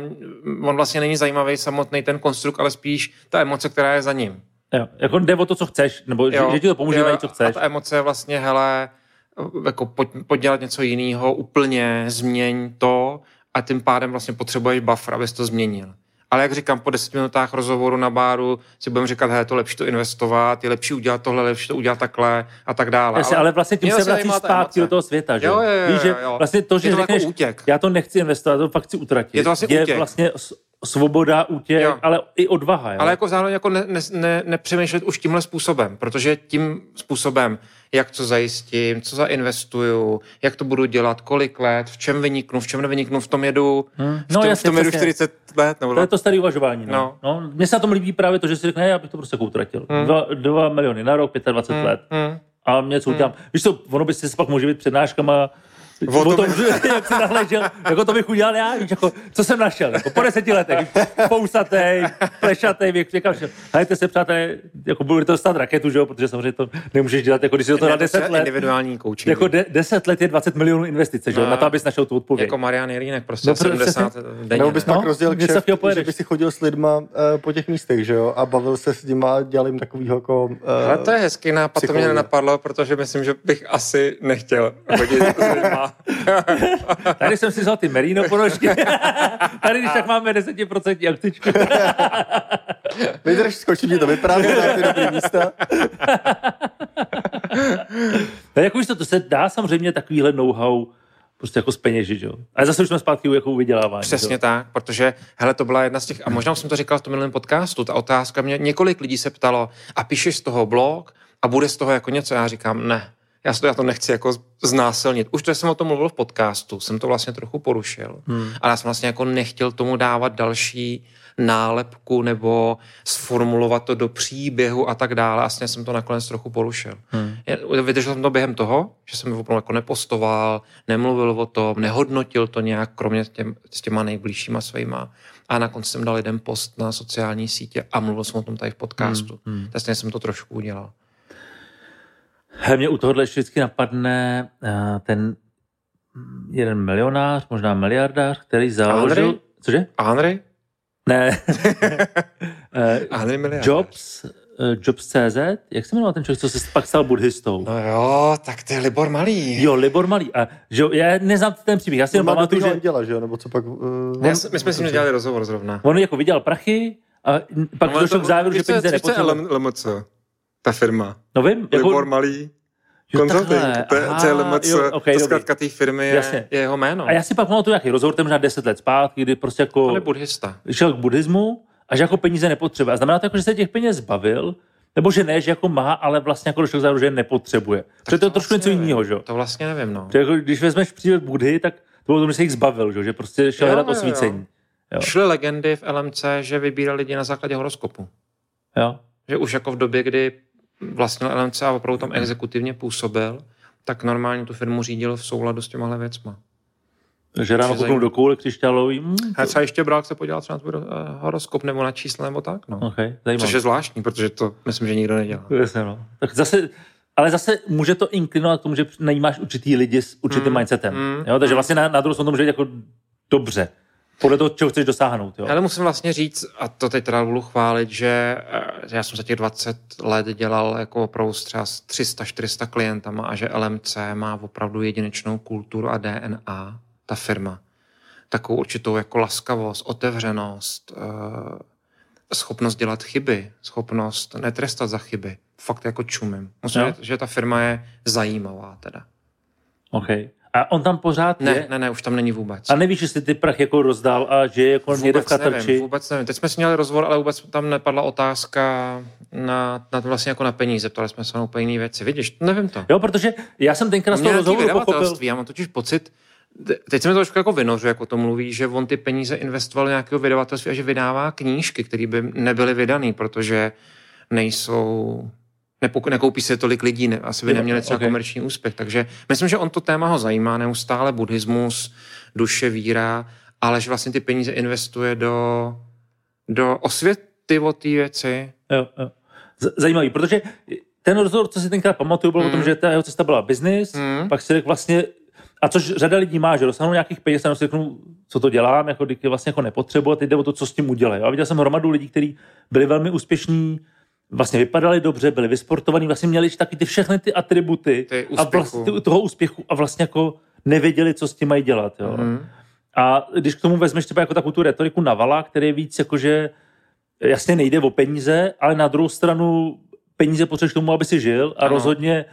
on vlastně není zajímavý samotný ten konstrukt, ale spíš ta emoce, která je za ním. Jo, jako jde o to, co chceš, nebo že, že ti to pomůže najít, co A chceš. ta emoce je vlastně, hele, jako pojď, pojď dělat něco jiného, úplně změň to a tím pádem vlastně potřebuješ buffer, abys to změnil. Ale jak říkám, po deseti minutách rozhovoru na báru si budeme říkat, hele, to lepší to investovat, je lepší udělat tohle, lepší to udělat takhle a tak dále. Jasně, ale vlastně tím se zase vrací zpátky emoce. do toho světa, že? Jo, jo, jo, Víš, že jo, jo. vlastně to, že Je to řekneš, jako útěk. já to nechci investovat, to fakt chci utratit. Je to vlastně je útěk. vlastně svoboda, útěk, Jo. ale i odvaha. Jo? Ale jako zároveň jako ne, ne, ne, nepřemýšlet už tímhle způsobem, protože tím způsobem, jak co zajistím, co zainvestuju, jak to budu dělat, kolik let, v čem vyniknu, v čem nevyniknu, v tom jedu, Hmm. v No, tom, jasně, v tom jedu přesně. 40 let. Nebo To je to staré uvažování. No. No. No. Mně se na tom líbí právě to, že si řekne, já bych to prostě jako utratil. Hmm. Dva, dva miliony na rok, 25 Hmm, let. hmm. A mě co udělám. Víš co, ono by si pak může být přednáškama O tom- tom, [laughs] jak jsi nahležel, jako to bych udělal já, víš, jako, co jsem našel, jako po deseti letech, pousatej, plešatej, věk, říkám, že hejte se, přátelé, jako bude to stát raketu, že jo, protože samozřejmě to nemůžeš dělat, jako když si to na Ne, to 10 je let, individuální coaching. jako de, 10 let je 20 milionů investice, že jo, No. na to, abys našel tu odpověď. jako Marian Jelínek, prostě No, no, 70 denně. Nebo bys ne? pak No, rozdělil kšeft, takového že pojedeš. by si chodil s lidma uh, po těch místech, že jo? A bavil se s nima, dělal jim takovýho jako... Uh, Ale to je hezký nápad, to mě nenapadlo, protože myslím, že bych asi nechtěl chodit s lidma. [laughs] Tady jsem si vzal ty merino ponožky, [laughs] tady když tak máme 10% akcičku. [laughs] Vydrž, skočím ti to vyprávět na ty dobrý místa. Tak jako už to, to se dá samozřejmě takovýhle know-how prostě jako zpeněžit, jo. Ale zase už jsme zpátky u jako vydělávání. Přesně jo. tak, protože hele, to byla jedna z těch, a možná jsem to říkal v tom minulém podcastu, ta otázka mě, několik lidí se ptalo, a píšeš z toho blog a bude z toho jako něco, já říkám, ne, já, to, já to nechci jako znásilnit. Už to jsem o tom mluvil v podcastu, jsem to vlastně trochu porušil, hmm. ale já jsem vlastně jako nechtěl tomu dávat další nálepku nebo sformulovat to do příběhu a tak dále. Vlastně jsem to nakonec trochu porušil. Hmm. Vydržel jsem to během toho, že jsem opravdu jako nepostoval, nemluvil o tom, nehodnotil to nějak, kromě těm, s těma nejbližšíma svýma. A na konci jsem dal jeden post na sociální sítě a mluvil jsem o tom tady v podcastu. Hmm. Hmm. Takže jsem to trošku udělal. He, mě u tohohle ještě vždycky napadne uh, ten jeden milionář, možná miliardář, který založil... Henry? Cože? Henry? Ne. [laughs] uh, Henry miliardář. Jobs, uh, Jobs.cz, jak se jmenoval ten člověk, co se pak stal buddhistou? No jo, tak to je Libor Malý. Jo, Libor Malý. A, že, jo, já neznám ten příběh, já si On jenom pamatuju, že anděla, že jo? Nebo co pak... Uh, Já, jsme- my jsme s ním dělali rozhovor zrovna. on jako vydělal prachy A pak No, došlo to- k závěru, že peníze nepotřebuje. LMC, ta firma. No vím, Libor jako, Malý, Jo, Consulting, CLMC, jo, ok, to dobrý. zkrátka té firmy je, Jasně. je jeho jméno. a já si pak pamatuju nějaký rozhovor, možná 10 let zpátky, kdy prostě jako On je buddhista. šel k buddhismu a že jako peníze nepotřebuje. A znamená to jako, že se těch peněz zbavil, nebo že ne, že jako má, ale vlastně jako došel k závěru, že je nepotřebuje. Protože to je trošku něco vlastně nevím. jiného, že jo? To vlastně nevím, no. Jako, když vezmeš příběh Budhy, tak to bylo to, že se jich zbavil, že, že prostě šel Jo, hledat jo, jo. osvícení. Jo. Šly legendy v LMC, že vybírali lidi na základě horoskopu. Jo? Že už jako v době, kdy vlastnil LMC a opravdu tam exekutivně působil, tak normálně tu firmu řídil v souladu s těmahle věcma. Takže ráno Což je kouknu do koule křišťálový. Mm, A třeba ještě brák se podíval třeba na tvůj eh, horoskop nebo na čísla nebo tak, no. okay, zajímavé. Což je zvláštní, protože to myslím, že nikdo nedělá. Jasně, no. Tak zase, ale zase může to inklinovat k tomu, že najímáš určitý lidi s určitým Mm, mindsetem. mm, jo? Takže mm. vlastně na, na druhou stranu to může být jako dobře. Podle toho, čeho chceš dosáhnout. Jo? Ale musím vlastně říct, a to teď teda budu chválit, že eh, já jsem za těch 20 let dělal jako opravdu s třeba s 300-400 klientama a že LMC má opravdu jedinečnou kulturu a DNA, ta firma. Takovou určitou jako laskavost, otevřenost, eh, schopnost dělat chyby, schopnost netrestat za chyby. Fakt jako čumím. Musím Jo. říct, že ta firma je zajímavá teda. Okay. A on tam pořád Ne, je? ne, ne, už tam není vůbec. A nevíš, jestli ty prach jako rozdal a že je jako někde v Vůbec nevím, Katarči? vůbec nevím. Teď jsme si měli rozhovor, ale vůbec tam nepadla otázka na, na to vlastně jako na peníze. Ptali jsme se na úplně jiné věci. Vidíš, nevím to. Jo, protože já jsem tenkrát z toho rozhovoru pochopil, já mám totiž pocit, te- teď se mi to trošku jako vynořu, jako to mluví, že on ty peníze investoval do nějakého vydavatelství a že vydává knížky, které by nebyly vydané, protože nejsou nepok- nekoupí se tolik lidí, ne, asi by neměli třeba ok. komerční úspěch. Takže myslím, že on to téma ho zajímá neustále, buddhismus, duše, víra, ale že vlastně ty peníze investuje do, do osvěty o té věci. Jo, jo. Z- Zajímavý, protože ten rozhovor, co si tenkrát pamatuju, byl mm. o tom, Mm. že ta jeho cesta byla business, Mm. pak si řekl vlastně, a což řada lidí má, že dostanou nějakých peněz a si řeknou, co to dělám, jako vlastně jako nepotřebuji, a teď jde o to, co s tím udělají. A viděl jsem hromadu lidí, kteří byli velmi úspěšní, vlastně vypadali dobře, byli vysportovaní, vlastně měli taky ty všechny ty atributy Ty a vlastně toho úspěchu a vlastně jako nevěděli, co s tím mají dělat. Jo. Mm. A když k tomu vezmeš třeba jako takovou tu retoriku Navala, který je víc jakože jasně nejde o peníze, ale na druhou stranu peníze potřebuješ k tomu, aby si žil a Ano. rozhodně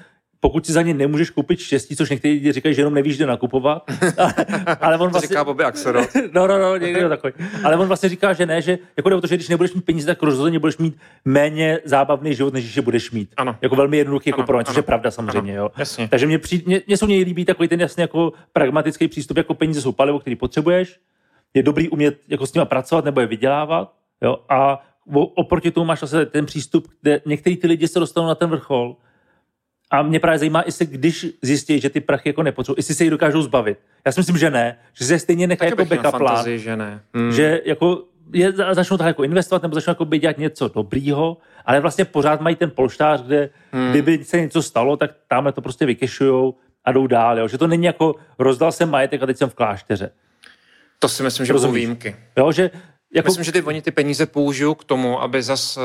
pokud si za ně nemůžeš koupit štěstí, což někteří lidi říkají, že jenom nevíš, kde nakupovat, [laughs] ale on To vlastně... říká Bobby Axelrod. [laughs] No, no, no, někdo [laughs] takový. Ale on vlastně říká, že ne, že jako to, že když nebudeš mít peníze, tak rozhodně budeš mít méně zábavný život, než když je budeš mít. Ano. Jako velmi jednoduchý jako Ano, pro což ano. je pravda samozřejmě. Jo. Jasně. Takže mě, přijde, mě, mě jsou mě líbí takový ten jasně jako pragmatický přístup, jako peníze jsou palivo, který potřebuješ, je dobrý umět jako s nimi pracovat nebo je vydělávat, jo, a oproti tomu máš zase ten přístup, kde některý ty lidi se dostanou na ten vrchol a mě právě zajímá, jestli když zjistí, že ty prachy jako nepotřebují, jestli se jich dokážou zbavit. Já si myslím, že ne, že se stejně nechají jako backup plán, fantazii, že ne. Hmm. že jako je, začnou tak jako investovat nebo začnou jako dělat něco dobrýho, ale vlastně pořád mají ten polštář, kde Hmm. kdyby se něco stalo, tak tamhle to prostě vykešujou a jdou dál. Jo? Že to není jako rozdal jsem majetek a teď jsem v klášteře. To si myslím, že Rozumíš? výjimky. Jo? Že jako Myslím, že ty, oni ty peníze použijou k tomu, aby zas uh,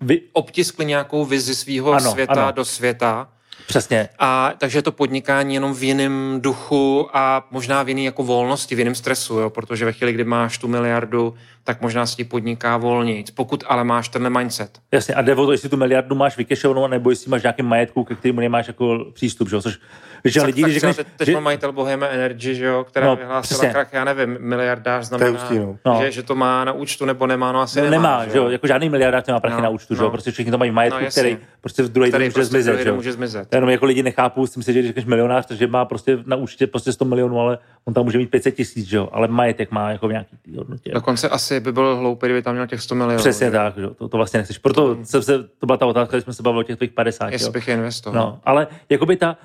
vy, obtiskli nějakou vizi svého světa ano. do světa. Přesně. A takže je to podnikání jenom v jiném duchu a možná v jiný jako volnosti, v jiném stresu, jo? protože ve chvíli, kdy máš tu miliardu, tak možná si ti podniká volnějc. Pokud ale máš tenhle mindset. Jasně, a jde o to, jestli tu miliardu máš vykešovanou, nebo jestli máš nějaký majetku, ke kterému nemáš jako přístup, že? jo? což většina Tak, lidí, tak když řekneš, teď, teď že, že... majitel Bohemia Energy, že jo, která No, no, vyhlásila přesně. krach, já nevím, miliardář To znamená, hustý, no. No. že, že to má na účtu nebo nemá, no asi no, nemá, nemá, že jo? jako žádný miliardář nemá prachy No, na účtu, že jo? no. prostě všichni to mají majetku, No, jasně. který prostě v druhý den může prostě že jo? může zmizet. Jenom jako lidi nechápou, si myslí, že když řekneš milionář, takže má prostě na účtě prostě 100 milionů, ale on tam může mít 500 tisíc, jo? Ale majetek má jako v nějaký hodnotě. Dokonce asi by byl hloupý, kdyby tam měl těch 100 milionů. Přesně že? tak, jo? To, to vlastně nechceš. Proto jsem se, to byla ta otázka, když jsme se bavili o těch tvých 50. Jestli Jo? bych je investoval. No, ale jakoby ta,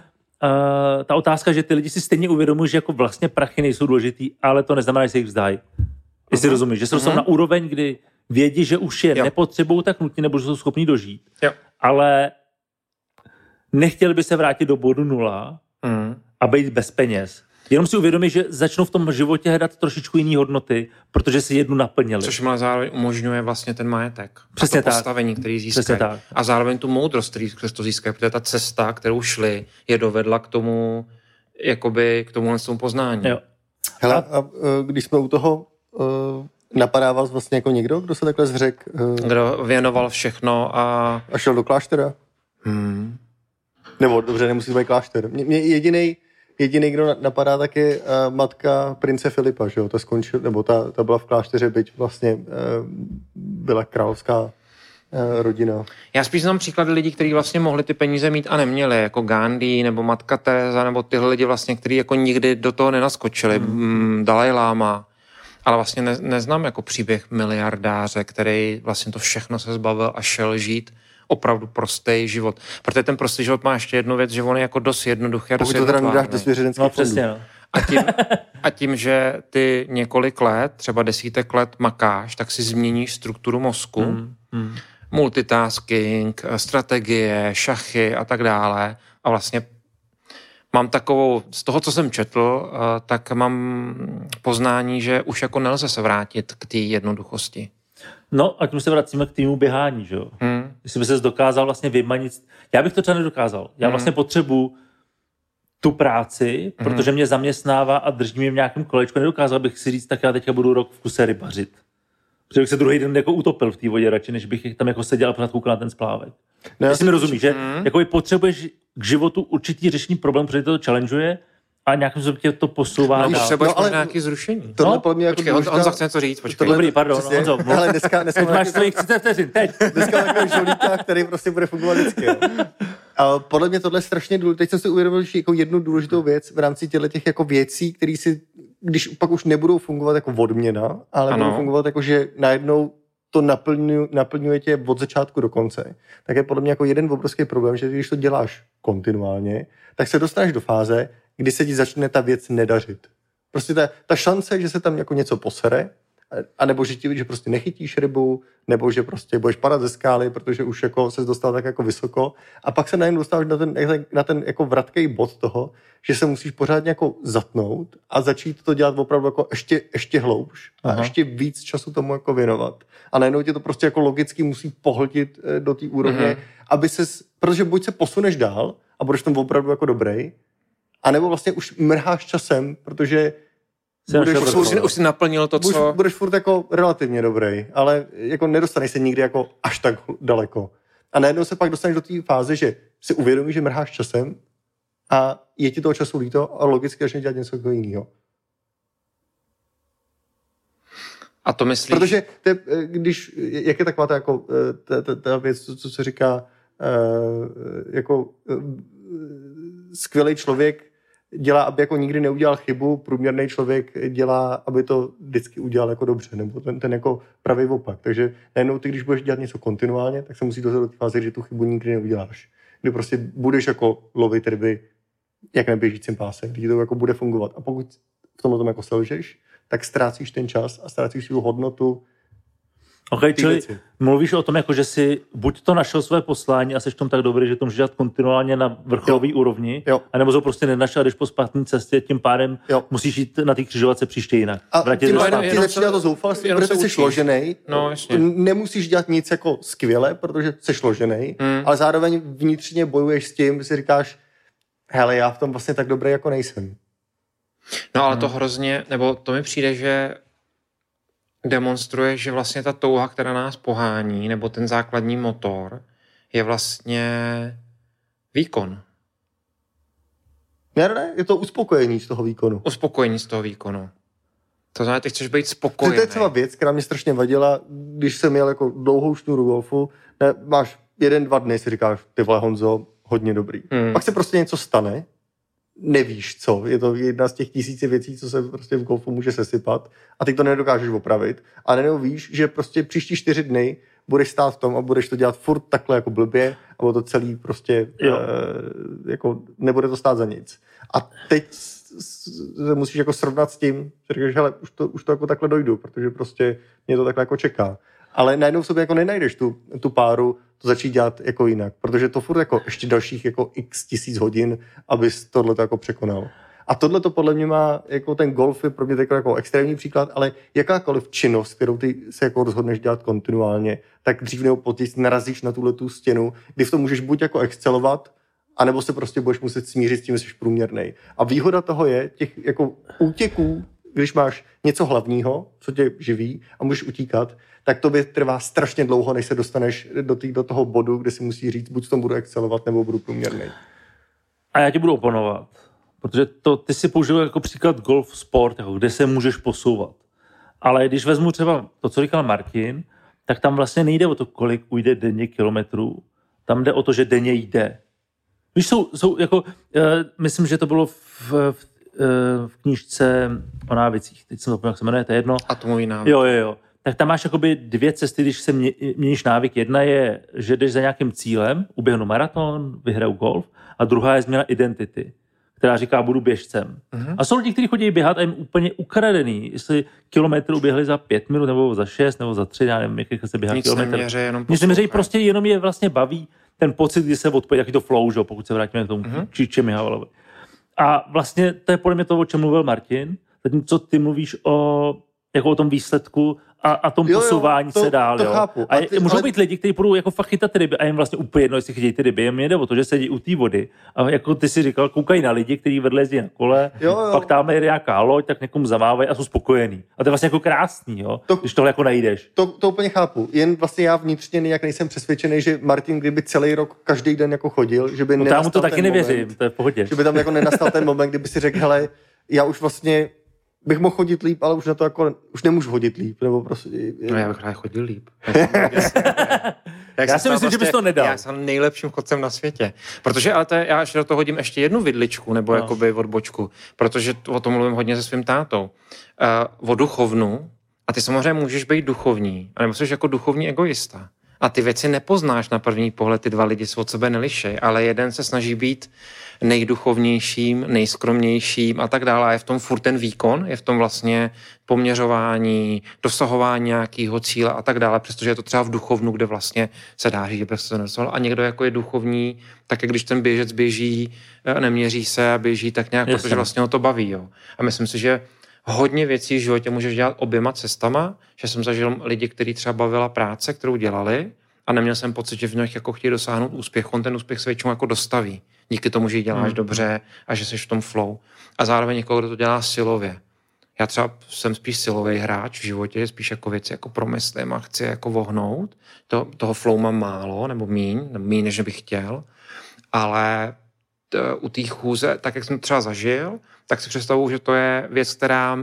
uh, ta otázka, že ty lidi si stejně uvědomují, že jako vlastně prachy nejsou důležitý, ale to neznamená, že se jich vzdají. Jestli Mhm. rozumíš, že se dostanou Mhm. na úroveň, kdy vědí, že už je Jo. nepotřebují tak nutně, nebo že jsou schopní dožít, Jo. ale nechtěli by se vrátit do bodu nula Mm. a být bez peněz. Jenom si uvědomí, že začnou v tom životě hledat trošičku jiné hodnoty, protože si jednu naplnili. Což mu ale zároveň umožňuje vlastně ten majetek. Přesně a to tak. postavení, který Přesně získají. tak. A zároveň tu moudrost, který přes to získají, protože ta cesta, kterou šli, je dovedla k tomu, jakoby k tomuhle tomu poznání. Jo. Hele, A- a, když jsme u toho, eh, Napadá vás vlastně jako někdo, kdo se takhle zřek eh, Kdo věnoval všechno a... a šel do kláštera? Hmm. Nebo dobře, nemusí to být klášter. Mě, mě jediný, jediný, kdo na- napadá, tak je uh, matka prince Filipa, že jo? Ta skončil, nebo ta, ta byla v klášteře, byť vlastně uh, byla královská uh, rodina. Já spíš znám příklady lidí, kteří vlastně mohli ty peníze mít a neměli, jako Gandhi nebo Matka Teresa, nebo tyhle lidi vlastně, kteří jako nikdy do toho nenaskočili, hmm. Dalai Lama. Ale vlastně ne, neznám jako příběh miliardáře, který vlastně to všechno se zbavil a šel žít opravdu prostý život. Protože ten prostý život má ještě jednu věc, že on je jako dost jednoduchý a dost Pokud to teda nedáš do svěřeneckých No fondů. přesně, no. A tím, a tím, že ty několik let, třeba desítek let makáš, tak si změníš strukturu mozku, Hmm. Hmm. multitasking, strategie, šachy a tak dále. A vlastně mám takovou, z toho, co jsem četl, eh, tak mám poznání, že už jako nelze se vrátit k té jednoduchosti. No a tím se vracíme k týmu běhání, že jo? Hmm. Jestli by se dokázal vlastně vymanit. Já bych to třeba nedokázal. Já Mhm. vlastně potřebuji tu práci, Mhm. protože mě zaměstnává a drží mě v nějakém kolečku. Nedokázal bych si říct, tak já teďka budu rok v kuse rybařit. Protože bych se druhý den jako utopil v té vodě radši, než bych tam jako seděl a pořád koukal na ten splávek. No, já Jestli mi rozumíš, že Mhm. jako potřebuješ k životu určitý řešení problém, protože to challengeuje a nějakým způsobem to posouvá No, dál. potřebuješ No, ale- nějaký zrušení. Tohle No, no, podle mě jako Počkej, důležitá- Honza chce něco říct, počkej. tohle- Dobrý, pardon, přesně. Honzo. [laughs] Ale dneska, [laughs] dneska, máš svých 30 vteřin, teď. dneska máme takového žolíka, který prostě bude fungovat vždycky. Jo. A podle mě tohle je strašně důležité. Teď jsem si uvědomil že jako jednu důležitou věc v rámci těchto těch jako věcí, které si, když pak už nebudou fungovat jako odměna, ale Ano. budou fungovat jako, že najednou to naplňuje, naplňuje tě od začátku do konce, tak je podle mě jako jeden obrovský problém, že když to děláš kontinuálně, tak se dostaneš do fáze, kdy se ti začne ta věc nedařit. Prostě ta, ta šance, že se tam jako něco posere, a nebo že, ti, že prostě nechytíš rybu, nebo že prostě budeš padat ze skály, protože už jako se dostal tak jako vysoko a pak se najednou dostáváš na ten, na ten jako vratký bod toho, že se musíš pořádně jako zatnout a začít to dělat opravdu jako ještě, ještě hloubš a Aha. ještě víc času tomu jako věnovat. A najednou tě to prostě jako logicky musí pohltit eh, do té úrovně, Mhm. aby se, protože buď se posuneš dál a budeš tam opravdu jako dobrý, anebo vlastně už mrháš časem, protože Jsi budeš našel Už, vrchol. už, už jsi naplnil to, Budeš, co... budeš furt jako relativně dobrý, ale jako nedostaneš se nikdy jako až tak daleko. A najednou se pak dostaneš do té fáze, že si uvědomíš, že mrháš časem a je ti toho času líto a logicky začneš dělat něco jako jiného. A to myslíš? Protože to je, eh, když, jak je taková ta, jako, eh, ta, ta, ta věc, co, co se říká, eh, jako skvělý člověk dělá, aby jako nikdy neudělal chybu, průměrný člověk dělá, aby to vždycky udělal jako dobře, nebo ten, ten jako pravý opak. Takže najednou ty, když budeš dělat něco kontinuálně, tak se musí dostat do té fáze, že tu chybu nikdy neuděláš. Kdy prostě budeš jako lovit ryby, jak na běžícím páse, kdy to jako bude fungovat. A pokud v tom jako selžeš, tak ztrácíš ten čas a ztrácíš tu hodnotu OK, čili věci. mluvíš o tom, jako, že si buď to našel své poslání a jsi v tom tak dobrý, že to můžeš dělat kontinuálně na vrcholové úrovni, Jo. anebo to prostě nenašel a jdeš po spátné cestě, tím pádem Jo. musíš jít na té křižovatce příště jinak. A Vrátit tím pádem ti začíná to zoufalství, protože se jsi složený. No, jasně. Nemusíš dělat nic jako skvěle, protože jsi složený, Hmm. ale zároveň vnitřně bojuješ s tím, že si říkáš, hele, já v tom vlastně tak dobrý jako nejsem. No ale to hrozně, nebo to mi přijde, že demonstruje, že vlastně ta touha, která nás pohání, nebo ten základní motor, je vlastně výkon. Ne, ne, je to uspokojení z toho výkonu. Uspokojení z toho výkonu. To znamená, ty chceš být spokojený. to je třeba věc, která mě strašně vadila, když jsem měl jako dlouhou šňůru golfu. Ne, máš jeden, dva dny, si říkáš, ty vole Honzo, hodně dobrý. Hmm. Pak se prostě něco stane, nevíš co, je to jedna z těch tisíci věcí, co se prostě v golfu může sesypat a ty to nedokážeš opravit a najednou víš, že prostě příští čtyři dny budeš stát v tom a budeš to dělat furt takhle jako blbě a bude to celý prostě Jo. e, jako nebude to stát za nic. A teď se musíš jako srovnat s tím, že říkáš, hele, už to, už to jako takhle dojdu, protože prostě mě to takhle jako čeká. Ale najednou v sobě jako nenajdeš tu, tu páru, to začít dělat jako jinak, protože to furt jako ještě dalších jako x tisíc hodin, abys tohle jako překonal. A tohle to podle mě má, jako ten golf je pro mě takový jako extrémní příklad, ale jakákoliv činnost, kterou ty se jako rozhodneš dělat kontinuálně, tak dřív nebo později narazíš na tuhle tu stěnu, kdy v tom můžeš buď jako excelovat, anebo se prostě budeš muset smířit s tím, že jsi průměrný. A výhoda toho je, těch jako útěků když máš něco hlavního, co tě živí a můžeš utíkat, tak to by trvá strašně dlouho, než se dostaneš do, tý, do toho bodu, kde si musí říct, buď v tom budu excelovat, nebo budu průměrný. A já ti budu oponovat, protože to, ty si použil jako příklad golf sport, jako kde se můžeš posouvat. Ale když vezmu třeba to, co říkal Martin, tak tam vlastně nejde o to, kolik ujde denně kilometrů. Tam jde o to, že denně jde. Víš, jsou, jsou jako, uh, myslím, že to bylo v, v, v knížce o návicích. Teď jsem to jak se jmenuje, to je jedno. Atomový návyk. Jo, jo, jo. Tak tam máš jakoby dvě cesty, když se mě, měníš návyk. Jedna je, že jdeš za nějakým cílem, uběhnu maraton, vyhraju golf, a druhá je změna identity, která říká, budu běžcem. Uh-huh. A jsou lidi, kteří chodí běhat a jim úplně ukradený, jestli kilometr uběhli za pět minut, nebo za šest, nebo za tři, já nevím, jak se běhá Nic kilometr. neměří, jenom Nic prostě jenom je vlastně baví ten pocit, kdy se odpojí, jaký to flow, že? jo, pokud se vrátíme k tomu uh-huh. Číče Mihalovi. A vlastně to je podle mě to, o čem mluvil Martin, zatímco ty mluvíš o, jako o tom výsledku a, a tom Jo, jo, posouvání to- se dál. to jo. chápu. A, A ty- můžou ale- být lidi, kteří budou jako fakt chytat ryby a jim vlastně úplně jedno, jestli chytají ty ryby. Jim jde o to, že sedí u té vody a jako ty si říkal, koukají na lidi, kteří vedle jezdí na kole, Jo, jo. pak tam je nějaká loď, tak někomu zamávají a jsou spokojení. A to je vlastně jako krásný, jo? To- když tohle jako najdeš. To, to úplně chápu. Jen vlastně já vnitřně nějak nejsem přesvědčený, že Martin, kdyby celý rok každý den jako chodil, že by No já mu to taky ten nevěřím, Moment, to je v pohodě. že by tam jako nenastal ten moment, kdyby si řekl, hele, já už vlastně bych mohl chodit líp, ale už na to jako, už nemůžu chodit líp, nebo prostě... No já bych rád chodil líp. [laughs] Já si myslím, že bys to nedal. Já jsem nejlepším chodcem na světě. Protože, ale to je, já ještě do toho hodím ještě jednu vidličku, nebo No. jakoby odbočku, protože to- o tom mluvím hodně se svým tátou. Uh, o duchovnu, a ty samozřejmě můžeš být duchovní, ale jsi jako duchovní egoista. A ty věci nepoznáš na první pohled, ty dva lidi se od sebe nelišej, ale jeden se snaží být nejduchovnějším, nejskromnějším a tak dále. A je v tom furt ten výkon, je v tom vlastně poměřování, dosahování nějakého cíle a tak dále, přestože je to třeba v duchovnu, kde vlastně se dá říct, že prostě se. A někdo jako je duchovní, tak jak když ten běžec běží, eh, neměří se a běží tak nějak, Jasně. protože vlastně ho to baví. Jo. A myslím si, že hodně věcí v životě můžeš dělat oběma cestama, že jsem zažil lidi, kteří třeba bavila práce, kterou dělali, a neměl jsem pocit, že v nich jako chtějí dosáhnout úspěch. On ten úspěch se většinou jako dostaví. Díky tomu, že ji děláš Hmm. dobře a že jsi v tom flow. A zároveň někoho, kdo to dělá silově. Já třeba jsem spíš silový hráč v životě, spíš jako věci jako promyslím a chci jako vohnout. To, toho flow mám málo, nebo míň, nebo míň, než bych chtěl. Ale u té chůze, tak jak jsem to třeba zažil, tak si představuju, že to je věc, která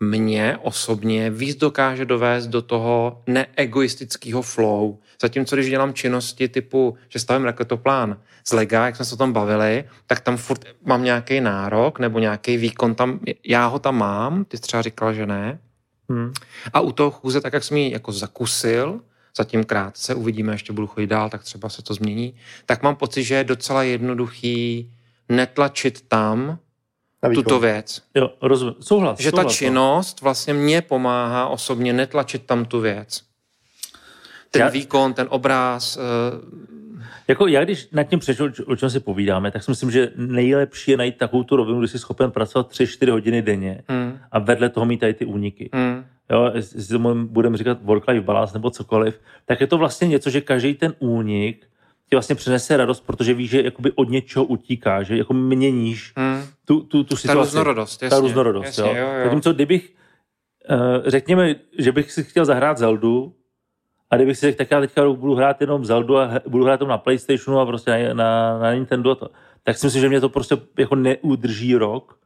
mě osobně víc dokáže dovést do toho neegoistického flow. Zatímco když dělám činnosti typu, že stavím raketoplán z lega, jak jsme se o tom bavili, tak tam furt mám nějaký nárok nebo nějaký výkon tam, já ho tam mám, ty jsi třeba říkal, že ne. Hmm. A u toho chůze, tak jak jsem ji jako zakusil, zatím krátce, uvidíme, ještě budu chodit dál, tak třeba se to změní, tak mám pocit, že je docela jednoduchý netlačit tam tuto věc. Jo, rozumím. Souhlas. Že ta souhlas, no. činnost vlastně mě pomáhá osobně netlačit tam tu věc. Ten Já- výkon, ten obraz, eh, Jako já, když nad tím přešel, o čem si povídáme, tak si myslím, že nejlepší je najít takovou tu rovinu, kdy jsi schopen pracovat 3-4 hodiny denně hmm, a vedle toho mít tady ty úniky. hmm, Jo, jestli tomu budeme říkat work-life balance nebo cokoliv, tak je to vlastně něco, že každý ten únik ti vlastně přinese radost, protože víš, že jakoby od něčeho utíká, že jako měníš hmm. tu, tu, tu Ta situaci. různorodost, jasně. Ta různorodost, jasně, jo. jo, jo. Zatímco kdybych, uh, řekněme, že bych si chtěl zahrát Zeldu, a kdybych si řekl, tak já teďka budu hrát jenom Zeldu a budu hrát jenom na Playstationu a prostě na, na, na Nintendo a to, tak si myslím, že mě to prostě jako neudrží rok,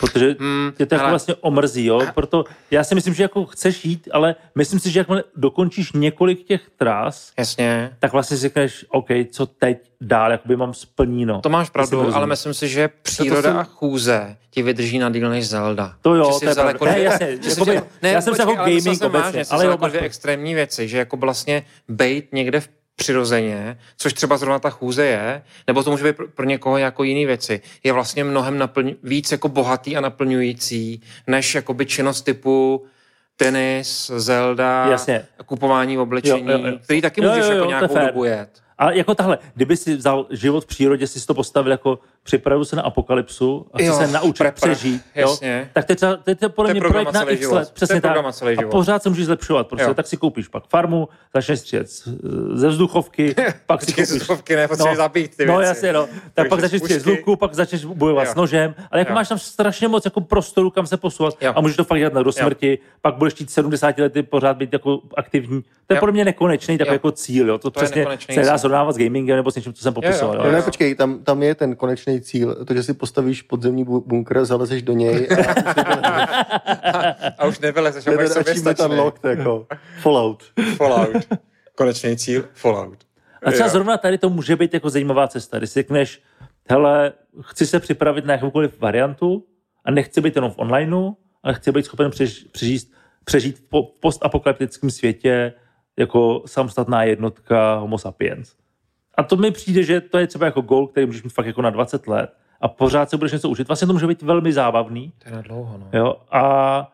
protože Hmm, tě to jako hele, vlastně omrzí, jo? Proto já si myslím, že jako chceš jít, ale myslím si, že jakmile dokončíš několik těch tras, Jasně. tak vlastně si řekneš, OK, co teď dál, jakoby mám splníno. To máš pravdu, rozumíš. ale myslím si, že příroda jsem- a chůze ti vydrží na díl než Zelda. To jo, to je pravda. jako Ne, jasně, [laughs] jakoby- tě- já jsem se jako ale gaming obecně, ale jo, jako dvě extrémní věci, že jako vlastně bejt někde v přirozeně, což třeba zrovna ta chůze je, nebo to může být pro, někoho jako jiný věci, je vlastně mnohem naplň, víc jako bohatý a naplňující, než jakoby činnost typu tenis, Zelda, Jasně. kupování oblečení, Jo, jo, jo. který taky Jo, můžeš jo, jo, jako je nějakou dobu jet. Ale jako tahle, kdyby si vzal život v přírodě, si to postavil jako připravuju se na apokalypsu a chci Jo, se naučit prepar, přežít. jasně. Jo? Tak to je, třeba, to je podle To je mě projekt na x život. let. Přesně tak. A pořád se můžeš zlepšovat. Prostě. Jo. Tak si koupíš pak farmu, začneš střílet ze vzduchovky, [laughs] pak si koupíš... vzduchovky ne, potřebuješ zabít ty no, věci. jasně, no. Tak Takže pak začneš střílet z luku, pak začneš bojovat Jo. s nožem, ale jako Jo. máš tam strašně moc jako prostoru, kam se posouvat Jo. a můžeš to fakt dělat na do smrti, pak budeš chtít 70 lety pořád být jako aktivní. To je podle mě nekonečný takový jako cíl, jo. To, přesně se cíl. srovnávat s gamingem nebo s něčím, co jsem popisoval. jo. jo. No ne, počkej, tam, tam je ten konečný cíl, to, že si postavíš podzemní bu- bunkr, zalezeš do něj a A už nevylezeš, a budeš soběstačný. unlocked, jako Fallout. Fallout. Konečný cíl, Fallout. A třeba Jo. zrovna tady to může být jako zajímavá cesta, když si řekneš, hele, chci se připravit na jakoukoliv variantu a nechci být jenom v onlineu, ale chci být schopen přež, přežít, přežít v postapokalyptickém světě jako samostatná jednotka homo sapiens. A to mi přijde, že to je třeba jako goal, který můžeš mít fakt jako na 20 let a pořád se budeš něco učit. Vlastně to může být velmi zábavný To je na dlouho, no. jo, a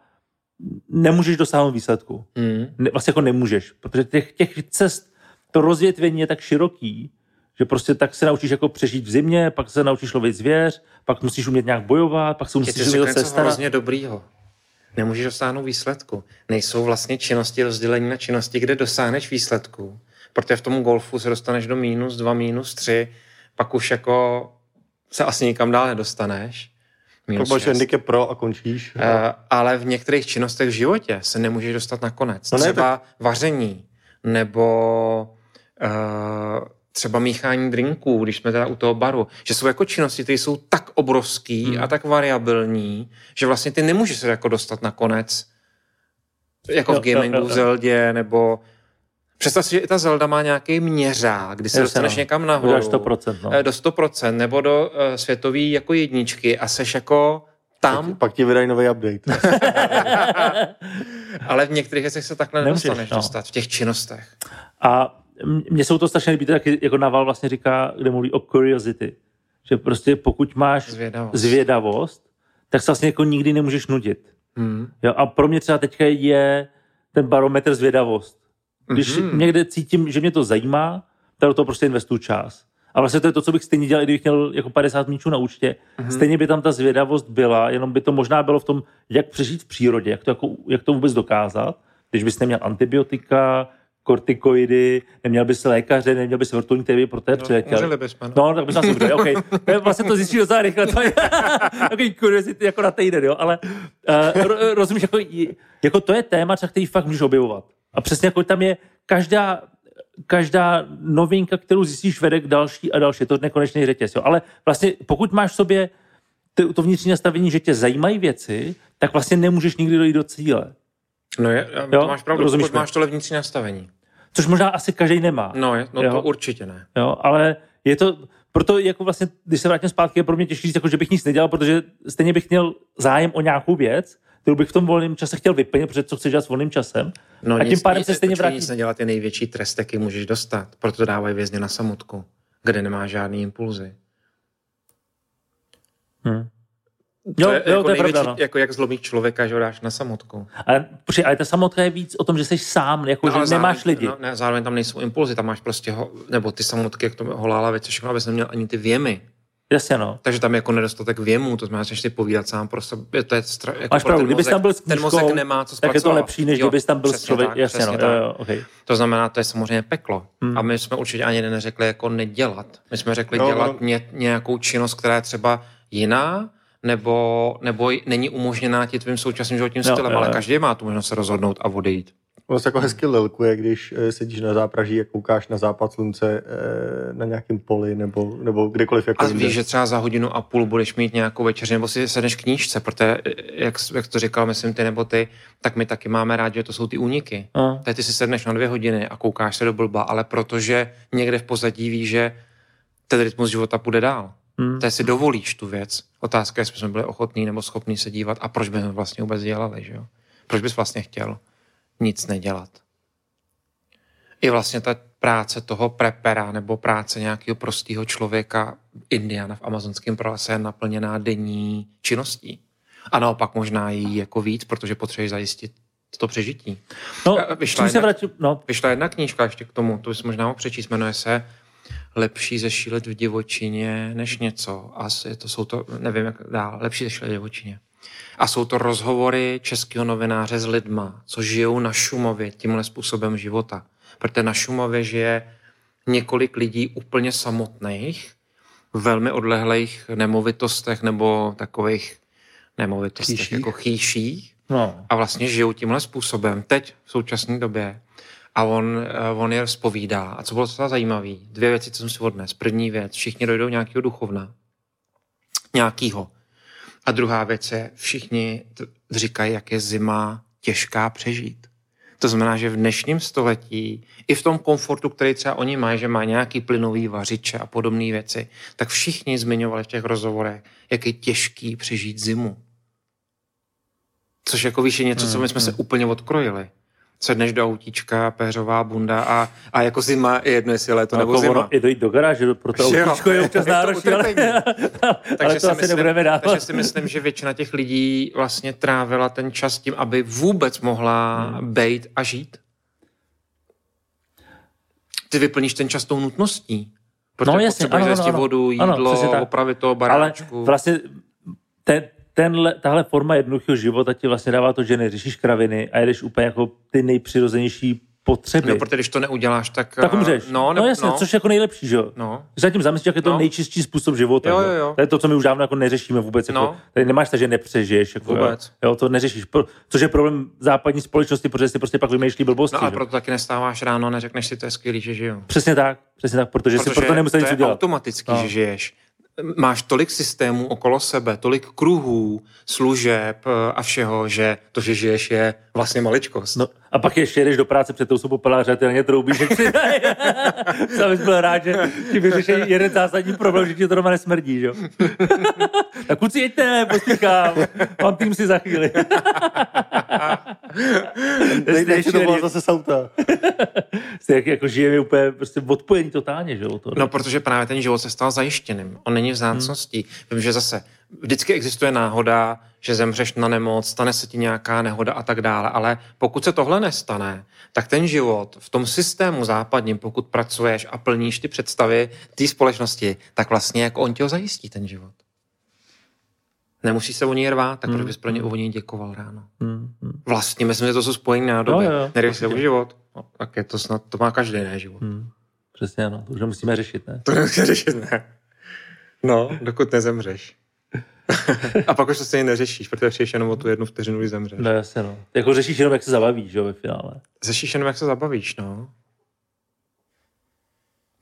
nemůžeš dosáhnout výsledku Mm. ne, vlastně jako nemůžeš, protože těch, těch cest, to rozvětvení je tak široký, že prostě tak se naučíš jako přežít v zimě, pak se naučíš lovit zvěř, pak musíš umět nějak bojovat, pak se musíš umět zase něco starat. hrozně dobrýho. Nemůžeš dosáhnout výsledku. Nejsou vlastně činnosti rozdělení na činnosti, kde dosáhneš výsledku. Protože v tom golfu se dostaneš do minus dva, minus tři, pak už jako se asi nikam dál nedostaneš. Minus Máš šest. handicap pro a končíš. Uh, ale v některých činnostech v životě se nemůžeš dostat na konec. No ne, třeba vaření, nebo uh, třeba míchání drinků, když jsme teda u toho baru, že jsou jako činnosti, které jsou tak obrovský hmm. a tak variabilní, že vlastně ty nemůžeš se jako dostat na konec, jako Jo, v gamingu, jo, jo, v jo. Zeldě, nebo Představ si, že i ta Zelda má nějaký měřák, kdy se Jasně, dostaneš no. někam nahoru. Uděláš 100%, no. eh, Do 100%, nebo do uh, světový jako jedničky a seš jako tam, Pak ti vydají nový update. [laughs] Ale v některých věcech se takhle Nemůžeš, nedostaneš no. dostat, v těch činnostech. A mně jsou to strašně líbí, to taky jako Naval vlastně říká, kde mluví o curiosity. Že prostě pokud máš Zvědavost. zvědavost tak se vlastně jako nikdy nemůžeš nudit. Hmm. Jo, a pro mě třeba teďka je ten barometr zvědavost. Když Mhm. někde cítím, že mě to zajímá, tak do toho prostě investuju čas. A vlastně to je to, co bych stejně dělal, i kdybych měl jako 50 míčů na účtě. Mhm. Stejně by tam ta zvědavost byla, jenom by to možná bylo v tom, jak přežít v přírodě, jak to, jako, jak to vůbec dokázat. Když bys neměl antibiotika, kortikoidy, neměl bys lékaře, neměl bys vrtulník, který by pro. Můželi bychom. No, tak bys asi dobře, OK. To je, vlastně to zjistíš docela rychle, to je [laughs] takový curiosity jako na týden, jo, ale uh, ro, rozumíš, jako, jako, to je téma, třeba, který fakt můžeš objevovat. A přesně jako tam je každá, každá novinka, kterou zjistíš, vede k další a další. Je to nekonečný řetěz, jo. Ale vlastně pokud máš v sobě to, to vnitřní nastavení, že tě zajímají věci, tak vlastně nemůžeš nikdy dojít do cíle. No je, Jo, to máš pravdu, rozumíš pokud mi? máš tohle vnitřní nastavení. Což možná asi každý nemá. No, no Jo. to určitě ne. Jo, ale je to, proto jako vlastně, když se vrátím zpátky, je pro mě těžké říct, jako, že bych nic nedělal, protože stejně bych měl zájem o nějakou věc, kterou bych v tom volném čase chtěl vyplnit, protože co chceš dělat s volným časem. No, a tím nic- pádem nic- se stejně vrátí. Nic nedělat je největší trest, jaký můžeš dostat. Proto dávají vězně na samotku, kde nemá žádný impulzy. Hm. To Jo, je, jo, jako to je největší, pravda. No. jako jak zlomit člověka, že ho dáš na samotku. Ale, počkej, ale ta samotka je víc o tom, že jsi sám, jako, že ale nemáš zároveň, lidi. No, ne, zároveň tam nejsou impulzy, tam máš prostě, ho, nebo ty samotky, jak to holála věci, všechno, abys neměl ani ty věmy. Jasně, no. Takže tam je jako nedostatek věmů, to znamená, že si povídat sám pro sebe. To je stra, jako Máš pravdu, ten kdybys mozek, tam byl s ten knížkou, mozek nemá co tak je to zpracovat. lepší, než Jo, kdybys tam byl s přesně člověk. tak, Jasně, no. přesně Jo, tak. jo, okay. To znamená, to je samozřejmě peklo. Hmm. A my jsme určitě ani neřekli jako nedělat. My jsme řekli No, dělat no. ně, nějakou činnost, která je třeba jiná, nebo, nebo není umožněná ti tvým současným životním Jo, stylem, jo, ale jo. každý má tu možnost se rozhodnout a odejít. Ono se jako hezky lelkuje, když eh, sedíš na zápraží a koukáš na západ slunce eh, na nějakém poli nebo, nebo kdekoliv jako A víš, že třeba za hodinu a půl budeš mít nějakou večeři, nebo si sedneš k knížce, protože, jak, jak to říkal, myslím ty nebo ty, tak my taky máme rádi, že to jsou ty úniky. No. Tady ty si sedneš na dvě hodiny a koukáš se do blba, ale protože někde v pozadí víš, že ten rytmus života půjde dál. Hmm. To si dovolíš tu věc. Otázka je, jestli jsme byli ochotní nebo schopní se dívat a proč bychom vlastně vůbec dělali, že jo? Proč bys vlastně chtěl nic nedělat? I vlastně ta práce toho prepera nebo práce nějakého prostého člověka Indiana v amazonském pralese je naplněná denní činností. A naopak možná jí jako víc, protože potřebuješ zajistit to přežití. No, Eh, vyšla čím se jedna- vrátím, no, Vyšla jedna knížka ještě k tomu, to bys možná mohl přečíst, jmenuje se lepší zešílet v divočině než něco. A je to, jsou to, nevím jak dál, lepší zešílet v divočině. A jsou to rozhovory českého novináře s lidma, co žijou na Šumově tímhle způsobem života. Protože na Šumově žije několik lidí úplně samotných, v velmi odlehlých nemovitostech nebo takových nemovitostech Chýších? jako chýších No. a vlastně žijou tímhle způsobem teď v současné době. A on, eh, on je zpovídá. A co bylo docela zajímavé, dvě věci, co jsem si odnes. První věc, všichni dojdou nějakého duchovna. Nějakýho. A druhá věc je, všichni říkají, jak je zima těžká přežít. To znamená, že v dnešním století, i v tom komfortu, který třeba oni mají, že má nějaký plynový vařiče a podobné věci, tak všichni zmiňovali v těch rozhovorech, jak je těžký přežít zimu. Což jako víš, je něco, co my jsme se úplně odkrojili. Sedneš do autíčka, péřová bunda a, a jako zima je jedno, jestli je léto nebo jako zima. ono, i dojít do garáže, pro to autíčko je občas [laughs] náročné, ale, [laughs] ale to asi myslím, takže si myslím, že většina těch lidí vlastně trávila ten čas tím, aby vůbec mohla hmm. bejt a žít. Ty vyplníš ten čas tou nutností. Protože No, jasně, potřebuješ ano, ano, ano. vodu, Ano, jídlo, tak. opravit to Ale baráčku. vlastně ten, tenhle, tahle forma jednoduchého života ti vlastně dává to, že neřešíš kraviny a jedeš úplně jako ty nejpřirozenější potřeby. No, protože když to neuděláš, tak... tak eh, umřeš. No, no ne, jasně, no, což je jako nejlepší, že jo? no. Že Zatím zamyslíš, jak je to No. nejčistší způsob života. Jo, že jo, jo. To je to, co my už dávno jako neřešíme vůbec. Jako, No. Tady nemáš to, že nepřežiješ. Jako, Vůbec. Jo, jo, to neřešíš. Pro- Což je problém západní společnosti, protože si prostě pak vymýšlí blbosti. No a že? proto taky nestáváš ráno, neřekneš si, to je skvělý, že žiju. Přesně tak, přesně tak, protože, Protože si proto nemusel to nic udělat. automaticky, No. že žiješ. Máš tolik systémů okolo sebe, tolik kruhů, služeb eh, a všeho, že to, že žiješ, je vlastně maličkost. No, a pak ještě jedeš do práce před tou sobou peláře a ty na ně troubíš, jak si [laughs] [laughs] Sám byl rád, že ti vyřeší jeden zásadní problém, že ti to doma nesmrdí, že jo? [laughs] tak kluci, jeďte, pospíchám, mám tým si za chvíli. Nejde to bylo zase z auta. Jste jak, jako žijeme úplně prostě odpojení totálně, že jo? To, No, protože právě ten život se stal zajištěným. On není vzácností. Vím, že zase vždycky existuje náhoda, že zemřeš na nemoc, stane se ti nějaká nehoda a tak dále, ale pokud se tohle nestane, tak ten život v tom systému západním, pokud pracuješ a plníš ty představy té společnosti, tak vlastně jako on ti ho zajistí, ten život. Nemusíš se o něj rvát, tak proč bys pro ně o něj děkoval ráno? Hmm, hmm, Vlastně, myslím, že to jsou spojené nádoby. Jo, jo, jo, se o život, no, tak je to snad, to má každý ne život. hmm. Přesně, no, to už musíme řešit, ne? To nemusíš řešit, ne. No, dokud nezemřeš. [laughs] a pak už to stejně neřešíš, protože přijdeš jenom o tu jednu vteřinu, kdy zemřeš. No jasně, no. Jako řešíš jenom, jak se zabavíš, jo, ve finále. Řešíš jenom, jak se zabavíš, no.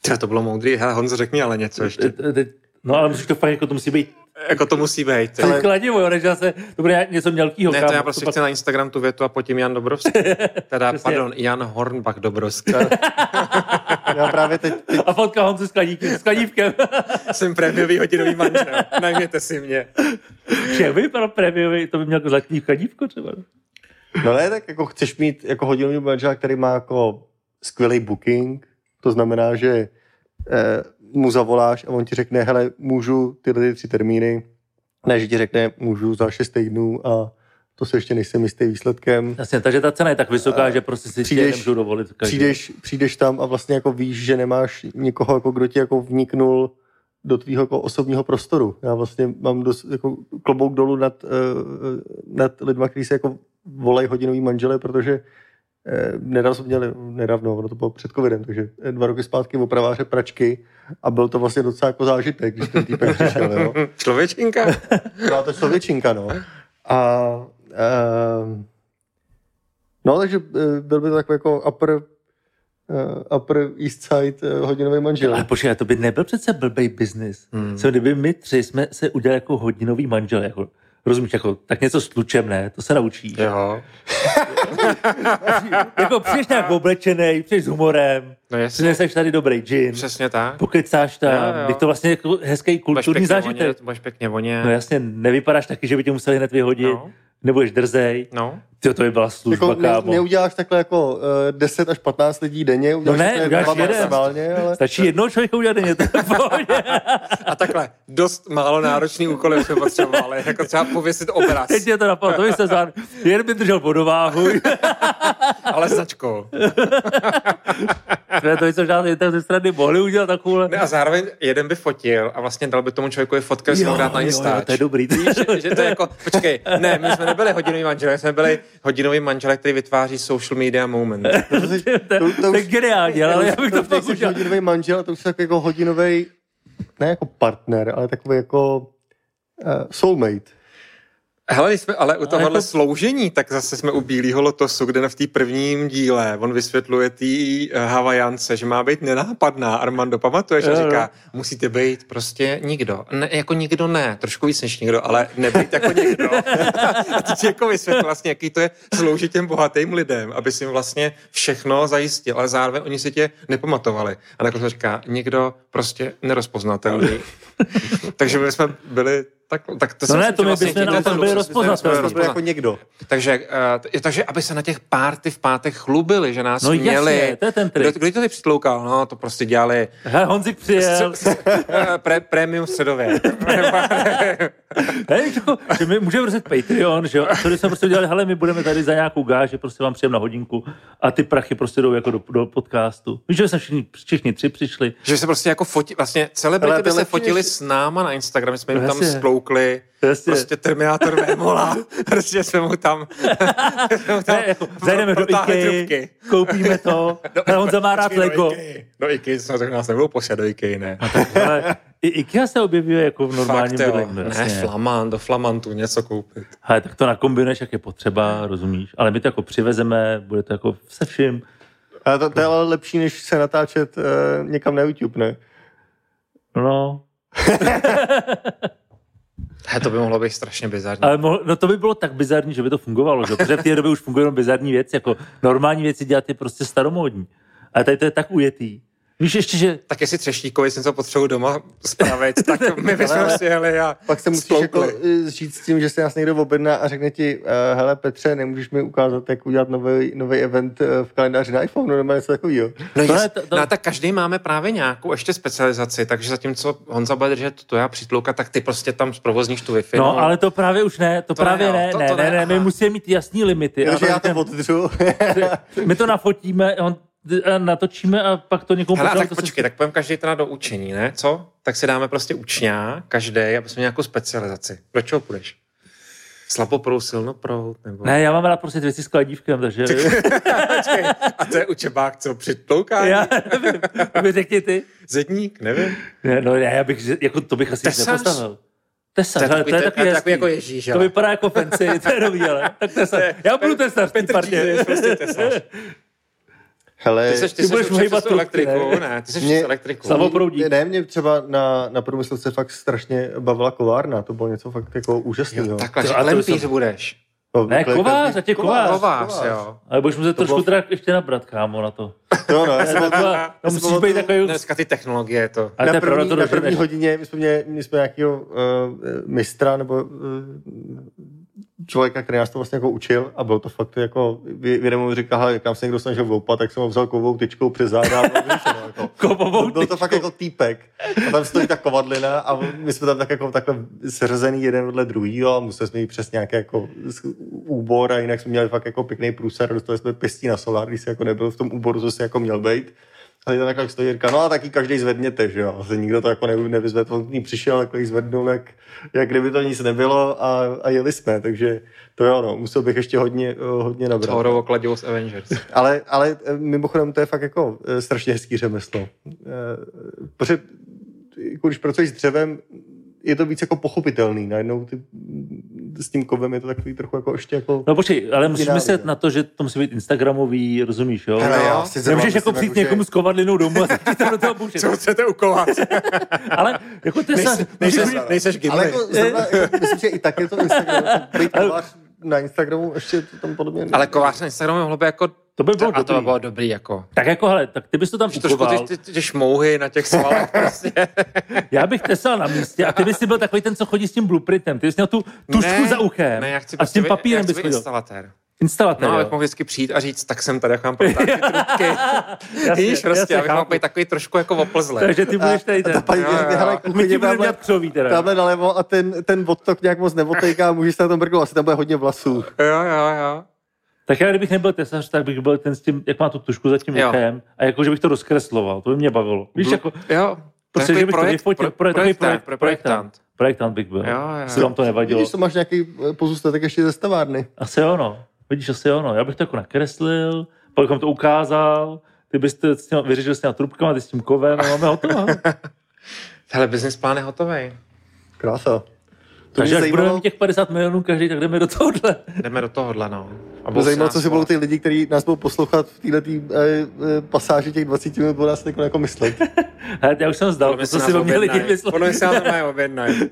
Třeba to bylo moudrý. Hele, Honzo, řekni ale něco ještě. Te- te- No ale musíš to fakt, jako to musí být Jako to musí být. ale... kladivo, jo, než zase, to bude něco mělkýho. Ne, to já prostě pak- chci na Instagram tu větu a pod tím Jan Dobrovský. [laughs] Teda, pardon, Jan Hornbach Dobrovský. [laughs] Já právě teď, teď A fotka Honzi s kladívkem. S [laughs] kladívkem. Jsem prémiový hodinový manžel. Najměte si mě. Jak by vypadal prémiový, to by měl jako zlatý kladívko třeba. No ne, tak jako chceš mít jako hodinový manžela, který má jako skvělý booking, to znamená, že eh, mu zavoláš a on ti řekne, hele, můžu tyhle ty tři termíny, ne, že ti řekne, můžu za šest týdnů a to se ještě nejsem jistý výsledkem. Jasně, takže ta cena je tak vysoká, že prostě si přijdeš- nemůžu dovolit. Každý. Přijdeš, přijdeš tam a vlastně jako víš, že nemáš někoho, jako kdo ti jako vniknul do tvýho jako osobního prostoru. Já vlastně mám dost, jako klobouk dolů nad, uh, nad lidma, kteří se jako volají hodinový manžele, protože nedávno jsme měli, nedávno, ono to bylo před covidem, takže eh, dva roky zpátky opraváře pračky a byl to vlastně docela jako zážitek, když ten týpek přišel, jo. [laughs] Člověčinka? [laughs] Byla to člověčinka, no. A uh, no, takže eh, byl by to takový jako upper, uh, upper east side uh, hodinový manžel. Ale počkej, to by nebyl přece blbej biznis. Hmm. Co kdyby my tři jsme se udělali jako hodinový manžel, jako, rozumíš, jako, tak něco s klučem, ne? To se naučíš. Jo. [laughs] jako přijdeš nějak oblečený, přijdeš s humorem, No jasně. přineseš tady dobrý gin, Přesně tak. pokecáš tam, Jo, jo. je to vlastně jako hezký kulturní zážitek. vonět, budeš pěkně vonět. No jasně, nevypadáš taky, že by tě museli hned vyhodit, No. nebudeš drzej. No. Ty to by byla služba, Jako ne, kámo. neuděláš takhle jako uh, 10 až 15 lidí denně, uděláš ne, uděláš jeden. maximálně, ale Stačí jednoho člověka udělat denně, to. [laughs] A takhle, dost málo náročný úkoly jsme potřebovali, jako třeba pověsit obraz, Teď je to napadlo, to by se zván. Jen by držel vodováhu. [laughs] ale značkou. [laughs] jsme to, co žádné ze strany mohli udělat takovou. Ne, a zároveň jeden by fotil a vlastně dal by tomu člověku fotku, jestli ho dát na Instač. to je dobrý. Víš, že, že, to je jako, počkej, ne, my jsme nebyli hodinový manželé, my jsme byli hodinový manželé, který vytváří social media moment. [laughs] to, to, to, to je geniální, ale já bych to to fakt udělal. hodinový manžel, to už je jako hodinový, ne jako partner, ale takový jako uh, soulmate. Hele, jsme ale u tohohle jako- sloužení, tak zase jsme u Bílého lotosu, kde v té prvním díle on vysvětluje té Havajance, že má být nenápadná. Armando, pamatuješ? A říká, musíte být prostě nikdo. Ne, jako nikdo ne, trošku víc než nikdo, ale nebýt jako někdo. [laughs] A teď jako vysvětlil vlastně, jaký to je sloužit těm bohatým lidem, aby si jim vlastně všechno zajistil, ale zároveň oni si tě nepamatovali. A nakonec říká, někdo prostě nerozpoznatelný. [laughs] Takže my jsme byli tak, tak to No si ne, to my vlastně bychom tímhle naopak byli rozpoznatelní. To jako někdo. takže, uh, takže aby se na těch párty v pátek chlubili, že nás No jasně, měli. to je ten Kdo, trik. kdo to ty přitloukal? No, to prostě dělali Hele, Honzik přijel. Eh, [laughs] pre, premium středově. Ne, [laughs] víš, jako, že my můžeme rozjet Patreon, že jo, a to jsme prostě udělali, hele, my budeme tady za nějakou gáž, že prostě vám přijem na hodinku a ty prachy prostě jdou jako do, do podcastu. Víš, že jsme všichni, všichni tři přišli. že se prostě jako fotí, vlastně celebrity to by se fotili s náma na Instagram, jsme jim tam Jasně. Stloukli. Jasně. Prostě Terminátor Vémola. [laughs] prostě jsme mu tam, jsme mu tam Ne, zajdeme do trubky. koupíme to, [laughs] hele, Honza má rád Lego. Do Ikea, do Ikea jsme řekli, nás nebudou posílat do Ikea, ne. Ale i Ikea se objevuje jako v normálním Fakt, bydlení. no, Ne, jasně. flamant, do flamantu něco koupit. Hele, tak to nakombinuješ, jak je potřeba, rozumíš? Ale my to jako přivezeme, bude to jako se vším. Ale to, to je ale lepší, než se natáčet uh, někam na YouTube, ne? No, [laughs] He, to by mohlo být strašně bizarní. ale mohl, no to by bylo tak bizarní, že by to fungovalo, že? Protože v té době už fungují jenom bizarní věci, jako normální věci dělat je prostě staromódní. Ale tady to je tak ujetý. Víš ještě, že Tak jestli třešníkovi si něco potřebuji doma spravit, tak [laughs] my bychom si jeli a Pak se musíš jako eh, říct s tím, že se nás někdo objedná a řekne ti, uh, hele Petře, nemůžeš mi ukázat, jak udělat nový, nový event eh, v kalendáři na iPhone, nebo něco takového. No, To ne, to- to- no tak každý máme právě nějakou ještě specializaci, takže zatímco Honza bude držet to já přitlouka, tak ty prostě tam zprovozníš tu Wi-Fi. No, ale to právě už ne, to, To právě ne, ne, jo, to- ne, to ne, ne, ne, my musíme mít jasný limity. Takže já to oddřu. [laughs] my to nafotíme, on, natočíme a pak to někomu Hele, a pošleme, tak to se- počkej, tak půjdeme každý teda do učení, ne? Co? Tak si dáme prostě učňá, každý, aby jsme nějakou specializaci. Do čeho půjdeš? Slaboprout, silnoprout, nebo... Ne, já mám rád prostě věci s kladívkem, takže... [laughs] Počkej, a to je učebák, co přitloukání? já nevím, to mi řekni ty. Zedník, nevím. Ne, no já bych, jako to bych asi Tesař? nepostavil. Tesař, To je takový- to je takový takový jako Ježíš, To vypadá jako fancy, to je nový, ale. Tak tesař. Já budu tesař v té Petr prostě tesař. [laughs] Hele, Ty seš, ty Ty budeš trubky, elektriku, ne? ne? Ty seš Mě- elektriku. Samo- Samoproudík. Ne, mě třeba na, na průmysl se fakt strašně bavila kovárna, to bylo něco fakt jako úžasného. Jo, takhle, To- že klempíř jsem- budeš. To- Ne, kovář, ať je kovář. Kovář, jo. Ale budeš muset trošku bylo- teda ještě nabrat, kámo, na to. Jo, no, já jsem To, jsem musíš být takový... Dneska ty technologie to. Ale na první, to na první hodině my jsme, měli, my jsme nějakého uh, mistra nebo uh, člověka, který nás to vlastně jako učil a bylo to fakt jako, jeden moment říkal, hele, jak nám se někdo snažil voupat, tak jsem ho vzal kovou tyčkou přes záda a vyřešeno, jako. Kovovou Byl to fakt jako týpek. A tam stojí ta kovadlina a my jsme tam tak jako takhle seřazený jeden vedle druhýho a museli jsme jít přes nějaký jako úbor a jinak jsme měli fakt jako pěkný průser dostali jsme pěstí na solár, když se jako nebyl v tom úboru, co se jako měl být. A teď tam takhle stojí Jirka, no a taky každý zvedněte, že jo. Asi nikdo to jako nevy- nevyzvedl, on k ní přišel, takhle ji zvednul, jak, jak kdyby to nic nebylo a, a jeli jsme, takže to jo, no, musel bych ještě hodně, eh, hodně nabrat. Thorovo kladivo z Avengers. [laughs] Ale, ale eh, mimochodem to je fakt jako eh, strašně hezký řemeslo. Protože jako když pracuješ s dřevem, je to víc jako pochopitelný. Najednou ty, s tím kovem je to takový trochu jako ještě jako... No počkej, ale musíš myslet věc. na to, že to musí být instagramový, rozumíš, jo? Hele, no. já si zrovna Nemůžeš jako přijít někomu s kovadlinou domů a začít tam do toho boušet. Co chcete ukovat? [laughs] Ale jako ty se... Nejseš, nejseš Gimli. Ale jako, zrovna, jako, myslím, že i tak je to Instagram. Být kovář na Instagramu ještě to tam podle mě... Ale kovář na Instagramu mohlo by jako... To by bylo a to by dobrý. bylo dobrý jako. Tak jako, hele, tak ty bys to tam Trošku ty, ty, ty, ty šmouhy na těch svalech prostě. [laughs] Já bych tesal na místě a ty bys si byl takový ten, co chodí s tím blueprintem. Ty bys měl tu tušku Ne, za uchem Ne, já chci a s tím být- papírem bys chodil. instalatér. Instalatér, No, abych mohl vždycky přijít a říct, tak jsem tady, jak mám protáhnout ty [laughs] trubky. Víš, prostě, abych mohl být takový trošku jako oplzle. Takže ty budeš tady a ta ten. paní Jo, řekne, jo. hele, My ti kuchyně budeme tamhle, dělat křoví teda. tamhle nalevo a ten, ten odtok nějak moc neotejká, můžeš se na tom mrknout, asi tam bude hodně vlasů. Jo, jo, jo. Tak já kdybych nebyl tesař, tak bych byl ten s tím, jak má tu tušku za tím Jo. uchem a jako, že bych to rozkresloval, to by mě bavilo. Víš, jako, Jo, prostě, to že bych to projekt, vyfotil, pro, pro, takový projektant, projekt, projektant. Projektant bych byl. Jo, jo. Jestli vám to nevadilo. Vidíš, to máš nějaký eh, pozůstatek ještě ze stavárny. Asi ono. Vidíš, asi ono. Já bych to jako nakreslil, pak bychom to ukázal, ty byste s tím, vyřešil s těma trubkama, ty s tím kovem a máme hotovo. [laughs] Hele, business plán je hotový. Krása. To Takže až budeme mít těch 50 milionů každý, tak jdeme do tohohle. Jdeme do tohohle, no. A mě zajímalo, co si budou budou ty lidi, kteří nás budou poslouchat v této e, e, pasáži těch 20 minut, budou nás jako myslet. [laughs] Já už jsem zdal, to, co si o mě lidi mysleli. Podle mě se na to mají objednají.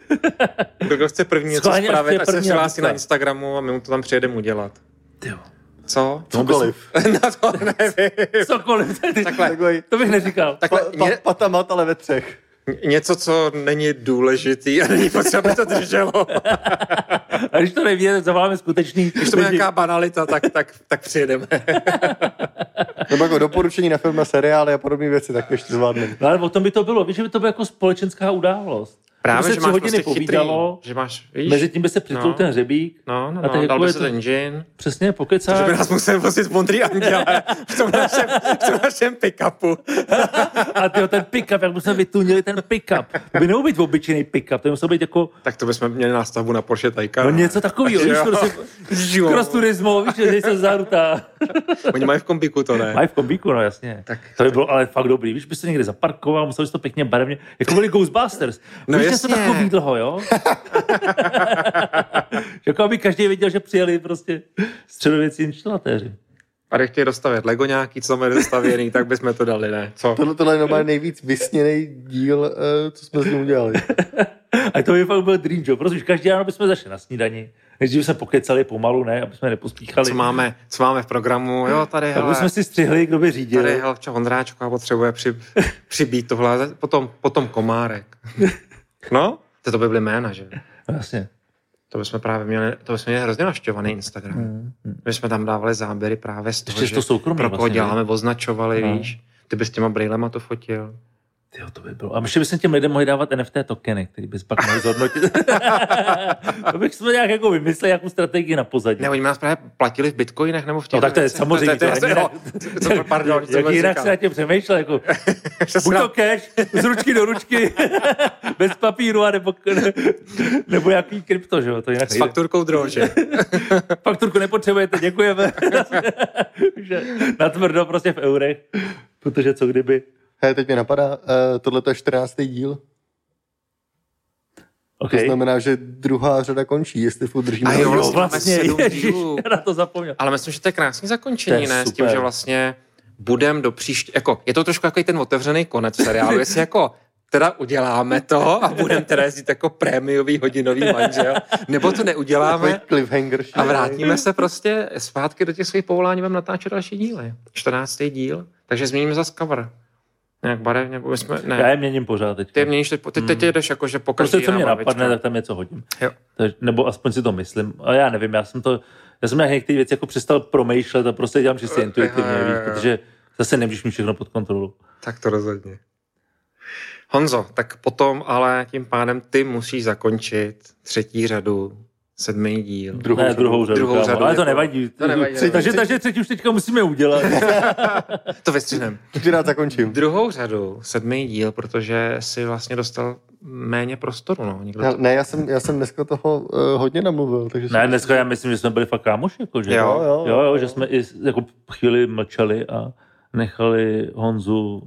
Kdo, [laughs] kdo chce první něco spravit, ať se přihlásí na. Instagramu a my mu to tam přijedeme udělat. Tyjo. Co? Cokoliv. [laughs] na to nevím. Cokoliv. Takhle, to bych neříkal. takhle pa, pa, patamat, ale ve třech. Něco, co není důležitý a není potřeba, aby to drželo. A když to neví, tak zavoláme skutečný Když to je nějaká banalita, tak, tak, tak přijedeme. [laughs] Nebo jako doporučení na film, na seriály a podobné věci, tak ještě zvládneme. No ale o tom by to bylo, víš, že by to byla jako společenská událost. Právě, se že tři máš hodiny prostě chytrý, povídalo, že máš, víš, Mezi tím by se přitul No. ten hřebík, no, no, a tak no, dal by se to- ten gin, přesně že pokecá. by nás musel vozit Modrý anděle [laughs] v tom našem, v tom našem pick-upu. [laughs] A tyjo, ten pick-up, jak bychom vytunili ten pick-up. To by nemohl být obyčejný pick-up, to by musel být jako Tak to bychom měli nástavbu na Porsche Taycan. no, něco takového, [laughs] víš, prostě cross turismo, víš, že se zarutá. Oni mají v kombiku to, ne? Mají v kombíku, no jasně. Tak- to by bylo ale fakt dobrý. Víš, bys to někde zaparkoval, musel bys to pěkně barevně, jako byli Ghostbusters. No víš, to takový dlouho, jo? [laughs] jako aby každý věděl, že přijeli prostě středověcí inštalatéři. A když chtějí dostavět Lego nějaký, co máme dostavěný, tak bychom to dali, ne? Co? Tohle, tohle je nejvíc vysněný díl, eh, co jsme s ním udělali. [laughs] A to by fakt byl dream job. Prostě každý ráno bychom zašli na snídani. Nejdřív jsme pokecali pomalu, ne, aby jsme nepospíchali. Co máme, co máme v programu? Jo, tady, Tak hele, bychom si střihli, kdo by řídil. tady Helča Vondráčková potřebuje při, přibít tohle, potom, potom Komárek. [laughs] No, to, to by byly jména, že? Jasně. To bychom právě měli, to bychom měli hrozně naštěvovaný Instagram. Hmm. My jsme tam dávali záběry právě z toho, Ještě že to soukromí pro koho vlastně, děláme, označovali, No. víš. Ty bys těma brýlema to fotil. Tyjo, to by bylo. A ještě bychom těm lidem mohli dávat NFT tokeny, který bys pak mohl zhodnotit. [laughs] to bych jsme nějak jako vymysleli nějakou strategii na pozadí. Ne, oni nás právě platili v bitcoinech nebo v těch No tak to je samozřejmě, To, to, to jo, to, pardon, co Jak jinak se na tím přemýšlel, jako [laughs] buď na- to cash, z ručky do ručky, [laughs] bez papíru, a nebo, nebo jaký krypto, že jo, to jinak S fakturkou drože. Fakturku nepotřebujete, děkujeme. že natvrdo prostě v eurech, protože co kdyby. Hej, teď mě napadá, uh, tohle je 14. díl. Okay. To znamená, že druhá řada končí, jestli furt držíme. A jo, Jo, vlastně vlastně, ježiš, na to zapomněl. Ale myslím, že to je krásný To zakončení, je ne? S tím, super. že vlastně budem do příště, jako je to trošku jako ten otevřený konec seriálu, jestli jako teda uděláme to a budeme teda jezdit jako prémiový hodinový manžel, nebo to neuděláme cliffhanger. a vrátíme se prostě zpátky do těch svých povolání, budeme natáčet další díly. 14. díl, takže změníme zase cover. Nějak barevně, jsme, Já ne, je měním pořád teď. ty je měníš, teď, ty, teď jdeš jako, že po Prostě co mě napadne, tak tam něco hodím. Jo. Nebo aspoň si to myslím. A já nevím, já jsem to, já jsem nějak některé věci jako přestal promýšlet a prostě dělám čistě intuitivně, jo, jo, víš, jo. protože zase nemůžeš mít všechno pod kontrolou. Tak to rozhodně. Honzo, tak potom ale tím pádem ty musíš zakončit třetí řadu, sedmý díl. Druhou ne, řadu. druhou řadu, Druhou řadu ale to jako- nevadí. To nevadí, takže, nevadí. takže třetí už teďka musíme udělat. [laughs] To vystřihnem. Takže rád zakončím. Druhou řadu, sedmý díl, protože si vlastně dostal méně prostoru. No. Někdo Ne, to... ne, já jsem, já jsem dneska toho uh, hodně namluvil, takže ne, dneska já myslím, že jsme byli fakt kámoši, jako, že Jo, jo, jo, jo, že jsme i jako chvíli mlčeli a nechali Honzu.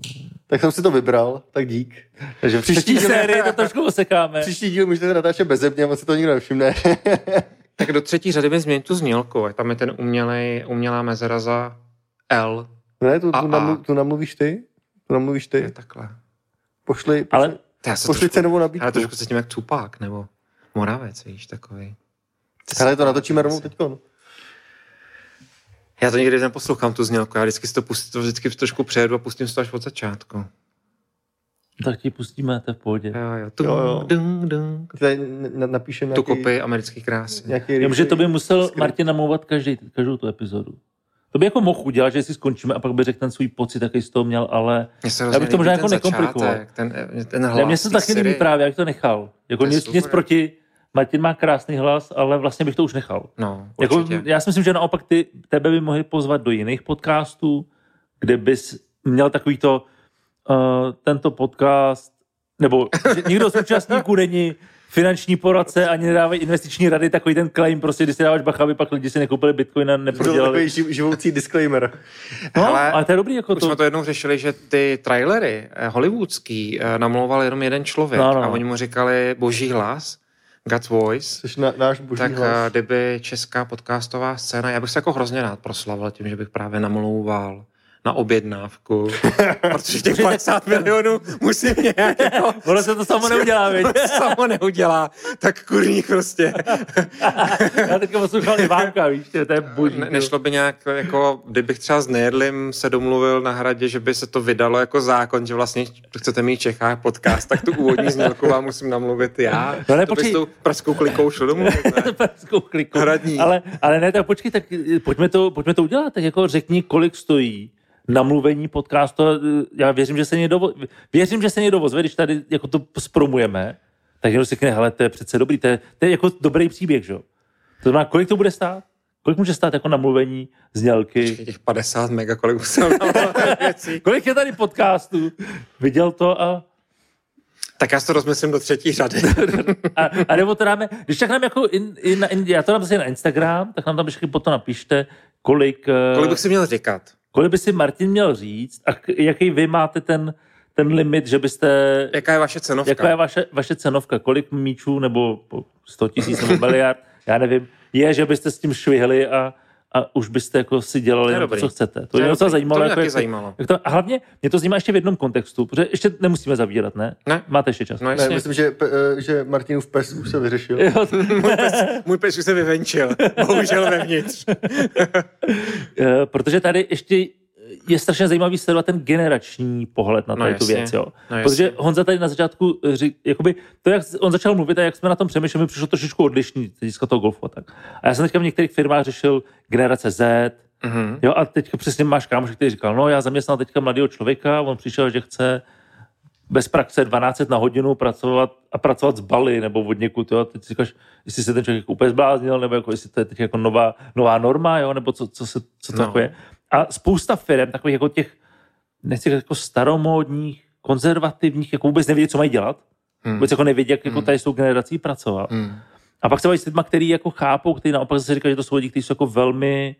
Tak jsem si to vybral, tak dík. Takže v Příští příští díl- sérii to trošku osekáme. Příští díl můžete natáčet bez mě, on si to nikdo nevšimne. [laughs] Tak do třetí řady mi změň tu znělku. Tam je ten umělej, umělá mezera za L. ne, tu, A- tu, namlu, tu namluvíš ty? Tu namluvíš Je ty? takhle. Pošli, pošli, Ale já se pošli trošku, cenovou nabídku. ale trošku se tím jak Tupac, nebo Moravec, víš, takový. Ale to natočíme rovnou teď. Já to nikdy neposlouchám, tu znělku. Já vždycky si to, pustím, to vždycky trošku přejedu a pustím si to až od začátku. tak ti pustíme, to je v pohodě. Jo, jo. Dung, Jo, jo. Dung, dung. Tady na- napíšem Tu nějaký, kopy amerických krásy. nějaký Jenomže to by musel skript. Martin namlouvat každý, každou tu epizodu. To by jako mohl udělat, že si skončíme a pak by řekl ten svůj pocit, jaký z toho měl, ale Já bych to možná jako nekomplikoval. Ten, ten ne, hlas mně se taky líbí právě, jak to nechal. Jako nic, super. nic proti Martin má krásný hlas, ale vlastně bych to už nechal. No, Jako, já si myslím, že naopak ty, tebe by mohli pozvat do jiných podcastů, kde bys měl takový to, uh, tento podcast, nebo že nikdo z účastníků není finanční poradce, ani nedávají investiční rady, takový ten claim, prostě když si dáváš bacha, aby pak lidi si nekoupili bitcoin a To byl neprodělali. takový živ, živoucí disclaimer. No, Hele, ale to je dobrý, jako Už to. jsme to jednou řešili, že ty trailery eh, hollywoodský eh, namlouval jenom jeden člověk No, no. a oni mu říkali boží hlas, God's voice, Jsi na, náš boží tak hlas. eh, kdyby česká podcastová scéna, já bych se jako hrozně rád proslavil tím, že bych právě namlouval na objednávku, [laughs] protože těch 50 [laughs] milionů musím nějak jako Ono se to samo neudělá, [laughs] viď? samo neudělá, tak kurník prostě. Já teďka poslouchal Ivánka, víš, že to je boží. Ne, nešlo by nějak, jako, kdybych třeba s Nejedlým se domluvil na hradě, že by se to vydalo jako zákon, že vlastně chcete mít v Čechách podcast, tak tu úvodní znělku vám musím namluvit já. No ne, to počkej. s tou pražskou klikou šlo domluvit, ne? Perskou kliku. Hradní. Ale, ale ne, tak počkej, tak eh, pojďme to, pojďme to udělat. Tak jako řekni, kolik stojí namluvení podcastu. Eh, Já věřím, že se někdo, věřím, že se někdo ozve, když tady jako to spromujeme, tak někdo si řekne, hele, to je přece dobrý, to je, to je jako dobrý příběh, že jo. To znamená, kolik to bude stát? Kolik může stát jako namluvení znělky? Těch 50 mega, kolik namlouvat [laughs] věcí. Kolik je tady podcastů? Viděl to a Tak já si to rozmyslím do třetí řady. [laughs] A, a nebo to dáme, když tak nám jako, in, in, na, in, já to dám zase na Instagram, tak nám tam ještě potom napište, kolik, eh, Kolik bych si měl říkat? Kolik by si Martin měl říct a jaký vy máte ten, ten limit, že byste, Jaká je vaše cenovka? jaká je vaše, vaše cenovka, kolik míčů nebo po 100 tisíc nebo miliard, já nevím, je, že byste s tím švihli a, a už byste jako si dělali To jenom to, co chcete. To, To je docela zajímalo. To mě jako, taky jak, zajímalo. Jak to, a hlavně mě to zajímá ještě v jednom kontextu, protože ještě nemusíme zavírat, ne? Ne. Máte ještě čas. No Ne, myslím, že, eh, že Martinův pes už se vyřešil. Jo, [laughs] Můj pes, můj pes už se vyvenčil. Bohužel vevnitř. [laughs] Eh, protože tady ještě je strašně zajímavý sledovat ten generační pohled na No tady tu jasně. věc. Jo. No jasně. protože Honza tady na začátku, eh, řík, jakoby, to, jak on začal mluvit a jak jsme na tom přemýšleli, mi přišlo trošičku odlišný z hlediska toho golfu. a Tak. A já jsem teďka v některých firmách řešil generace Z, Mhm. jo, a teďka přesně máš kámoš, který říkal, no já zaměstnal teďka mladého člověka, on přišel, že chce bez praxe 12 na hodinu pracovat a pracovat z Bali nebo od někud, jo. Teď si říkáš, jestli se ten člověk jako úplně zbláznil, nebo jako, jestli to je teď jako nová, nová norma, jo, nebo co, co, se, co to No. jako je. A spousta firm, takových jako těch, nechci jako staromódních, konzervativních, jako vůbec nevědí, co mají dělat. Hmm. Vůbec jako nevědí, jak jako tady s tou generací pracovat. Hmm. A pak se baví s lidmi, kteří jako chápou, kteří naopak zase říkají, že to jsou lidi, kteří jsou jako velmi,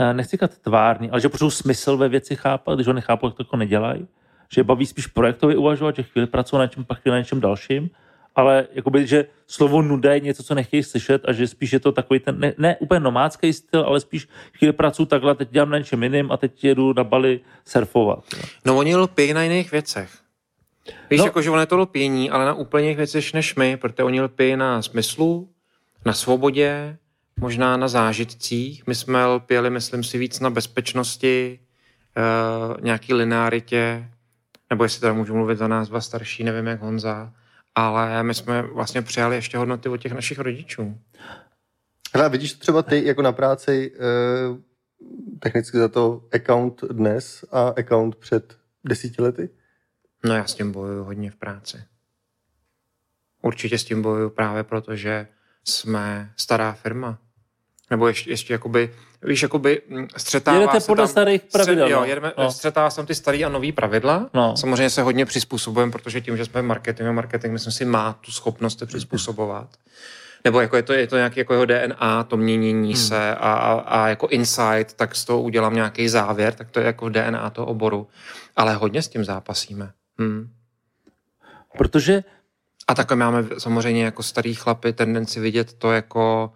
eh, nechci říkat tvární, ale že potřebují smysl ve věci chápat, když ho nechápou, tak to jako nedělají. Že je baví spíš projektově uvažovat, že chvíli pracují na něčem, pak chvíli na něčem dalším, ale jakoby, že slovo nuda je něco, co nechtějí slyšet a že spíš je to takový ten, ne, ne úplně nomádský styl, ale spíš chvíli pracuji takhle, teď dělám na něčem jiným a teď jedu na Bali surfovat. jo. No oni lpí na jiných věcech. Víš, No. jako, že ono je to lpění, ale na úplně jiných věcech než my, protože oni lpí na smyslu, na svobodě, možná na zážitcích. My jsme lpěli, myslím si, víc na bezpečnosti, uh, nějaký linearitě, nebo jestli teda můžu mluvit za nás dva starší, nevím jak Honza, ale my jsme vlastně přijali ještě hodnoty od těch našich rodičů. Hele, vidíš to třeba ty jako na práci eh, technicky za to account dnes a account před desíti lety? No já s tím bojuju hodně v práci. Určitě s tím bojuju právě proto, že jsme stará firma. Nebo ještě, ještě jakoby, víš, jakoby mm, střetává Jedete se podle tam, starých pravidel, Střet, jo, no. jedeme, No. střetává se tam ty starý a nový pravidla. No. Samozřejmě se hodně přizpůsobujeme, protože tím, že jsme v marketingu, marketing, myslím si, má tu schopnost se přizpůsobovat. Nebo jako je to, je to nějaký jako jeho DNA, to měnění hmm. se a, a, a, jako insight, tak z toho udělám nějaký závěr, tak to je jako v DNA toho oboru. Ale hodně s tím zápasíme. Hmm. Protože A takhle máme samozřejmě jako starý chlapy tendenci vidět to jako,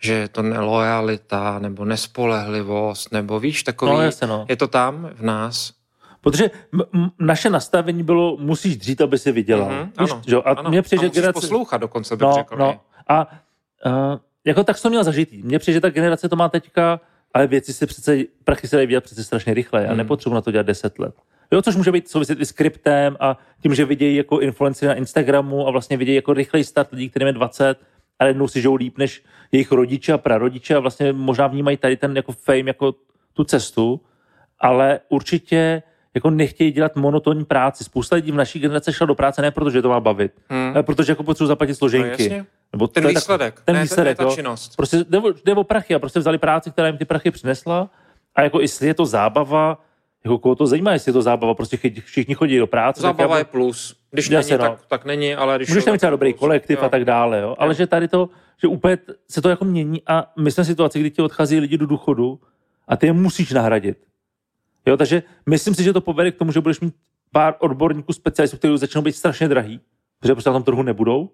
že je to nelojalita nebo nespolehlivost, nebo víš, takový, No, jasně, no. je to tam v nás. Protože m- m- naše nastavení bylo, musíš dřít, aby si vydělal. Mhm, Víš, ano, jo? A ano. mně přijde, a že musíš generace... poslouchat dokonce, bych No, řekl. no. A uh, jako tak jsi to měl zažitý. Mně přijde, že ta generace to má teďka, ale věci se přece, prachy se dají dělat přece strašně rychle. Já Hmm. nepotřebuji na to dělat 10 let. Jo, což může být souviset i s kryptem a tím, že vidějí jako influenci na Instagramu a vlastně vidějí jako rychlej start lidí, kterým je 20 a jednou si žijou líp než jejich rodiče a prarodiče a vlastně možná vnímají tady ten jako fame jako tu cestu, ale určitě jako nechtějí dělat monotónní práci. Spousta lidí v naší generace šla do práce ne protože to má bavit, Hmm. ale protože jako potřebují zaplatit No, složenky. jasně. Nebo Ten to je tak- výsledek, ten ne, výsledek, ne ta činnost. Prostě jde o, jde o prachy a prostě vzali práci, která jim ty prachy přinesla a jako jestli je to zábava, jako koho to zajímá, jestli je to zábava, prostě všichni chodí do práce. Zábava je plus. Když Jasně, není, no. tak, tak není, ale když... Můžeš tam mít třeba dobrý plus. kolektiv Jo. a tak dále, jo? ale Jo. že tady to, že úplně se to jako mění a my jsme v situaci, kdy ti odchází lidi do důchodu a ty je musíš nahradit. Jo, takže myslím si, že to povede k tomu, že budeš mít pár odborníků, specialistů, kteří začnou být strašně drahý, protože prostě na tom trhu nebudou.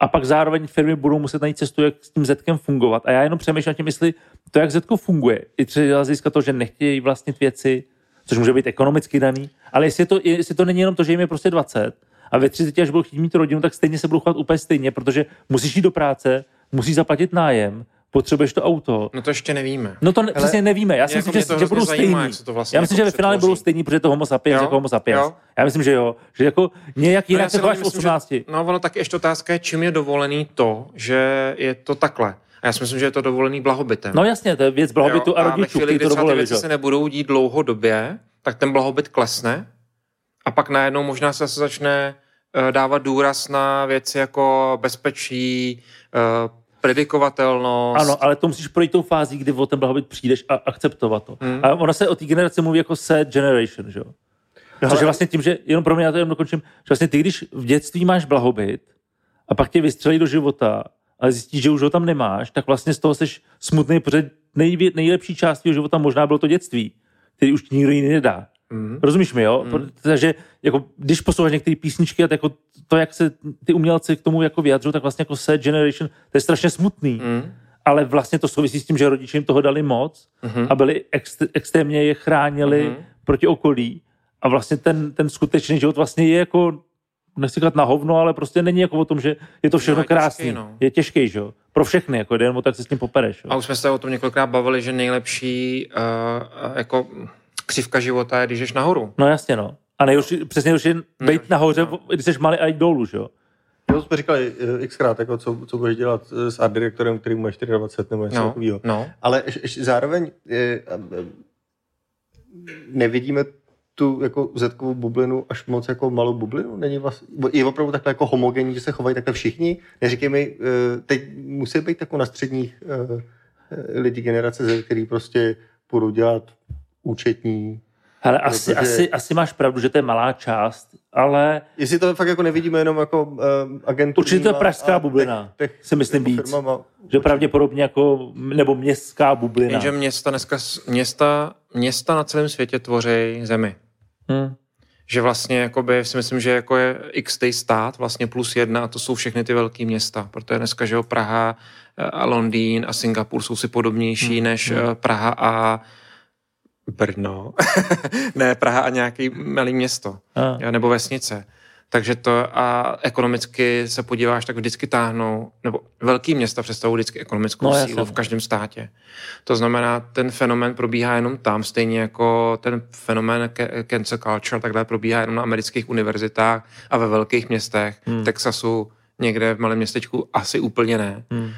A pak zároveň firmy budou muset najít cestu, jak s tím Zetkem fungovat. A já jenom přemýšlím nad tím, jestli to, jak Zetko funguje, i třeba získat to, že nechtějí vlastnit věci, což může být ekonomicky daný, ale jestli to, jestli to není jenom to, že jim je prostě 20 a ve 30 až budou chtít mít rodinu, tak stejně se budou chovat úplně stejně, protože musíš jít do práce, musíš zaplatit nájem, potřebuješ to auto. No to ještě nevíme. No to ne, přesně nevíme. Já si myslím, jako mě že, to že budou se to vlastně Já myslím, jako že ve finále budou stejní, protože to homo sapiens Jo, jako homo sapiens. jo. Já myslím, že jo. Že jako nějak No jinak si se chováš v hlavně myslím, 18. Že, no ono taky ještě otázka je, čím je dovolený to, že je to takhle. Já si myslím, že je to dovolený blahobytem. No jasně, to je věc blahobytu Jo, a rodičů, kteří to dovolili. věci že? se nebudou dít dlouhodobě, tak ten blahobyt klesne a pak najednou možná se zase začne eh, dávat důraz na věci jako bezpečí, eh, predikovatelnost. Ano, ale to musíš projít tou fází, kdy o ten blahobyt přijdeš a akceptovat to. Hmm. A ona se o té generaci mluví jako sad generation, že jo? Což je vlastně tím, že, jenom pro mě, já to jenom dokončím, že vlastně ty, když v dětství máš blahobyt a pak tě vystřelí do života a zjistíš, že už ho tam nemáš, tak vlastně z toho jsi smutný, protože nejvě, nejlepší část tvého života možná bylo to dětství, který už ti nikdo jiný nedá. Mm. Rozumíš mi, jo? Mm. Takže jako, když posloucháš některé písničky a jako to, jak se ty umělci k tomu jako vyjadřují, tak vlastně jako sad generation, to je strašně smutný. Mm. Ale vlastně to souvisí s tím, že rodiče jim toho dali moc Mhm. a byli ext, extrémně je chránili Mhm. proti okolí. A vlastně ten, ten skutečný život vlastně je jako, nechci na hovno, ale prostě není jako o tom, že je to všechno No, je těžký, krásný. no. Je těžký, že jo? Pro všechny, jako o tak se s tím popereš. Jo? A už jsme se o tom několikrát bavili, že nejlepší uh, jako křivka života je, když jdeš nahoru. No jasně, no. A nejhorší, přesně nejhorší je být nahoře, no. když jsi malý a jít dolů, že jo? Jo, jsme říkali eh, xkrát, jako co, co budeš dělat s art direktorem, který má 24 nebo něco No, takového. no. Ale zároveň je, nevidíme tu jako zetkovou bublinu až moc jako malou bublinu? Není vlastně, je opravdu takhle jako homogenní, že se chovají takhle všichni? Neříkej mi, eh, teď musí být jako na středních eh, eh, lidi generace Z, který prostě půjdou dělat účetní. Ale asi, Protože- asi, asi máš pravdu, že to je malá část, ale Jestli to fakt jako nevidíme jenom jako uh, agentů. Určitě to je pražská bublina, si myslím víc. Firmama, že pravděpodobně jako, nebo městská bublina. Jenže města dneska, města, města na celém světě tvoří zemi. Hm. Že vlastně jakoby, si myslím, že jako je x stát, vlastně plus jedna a to jsou všechny ty velké města. Protože dneska, že jo, Praha eh, a Londýn a Singapur jsou si podobnější hmm. než hmm. Praha a Brno. [laughs] ne, Praha a nějaký malý město. A. nebo vesnice. Takže to a ekonomicky se podíváš, tak vždycky táhnou, nebo velký města představují vždycky ekonomickou No, sílu v každém státě. To znamená, ten fenomén probíhá jenom tam, stejně jako ten fenomén ke- cancel culture, takhle probíhá jenom na amerických univerzitách a ve velkých městech, hmm. Texasu, někde v malém městečku asi úplně ne. Hmm.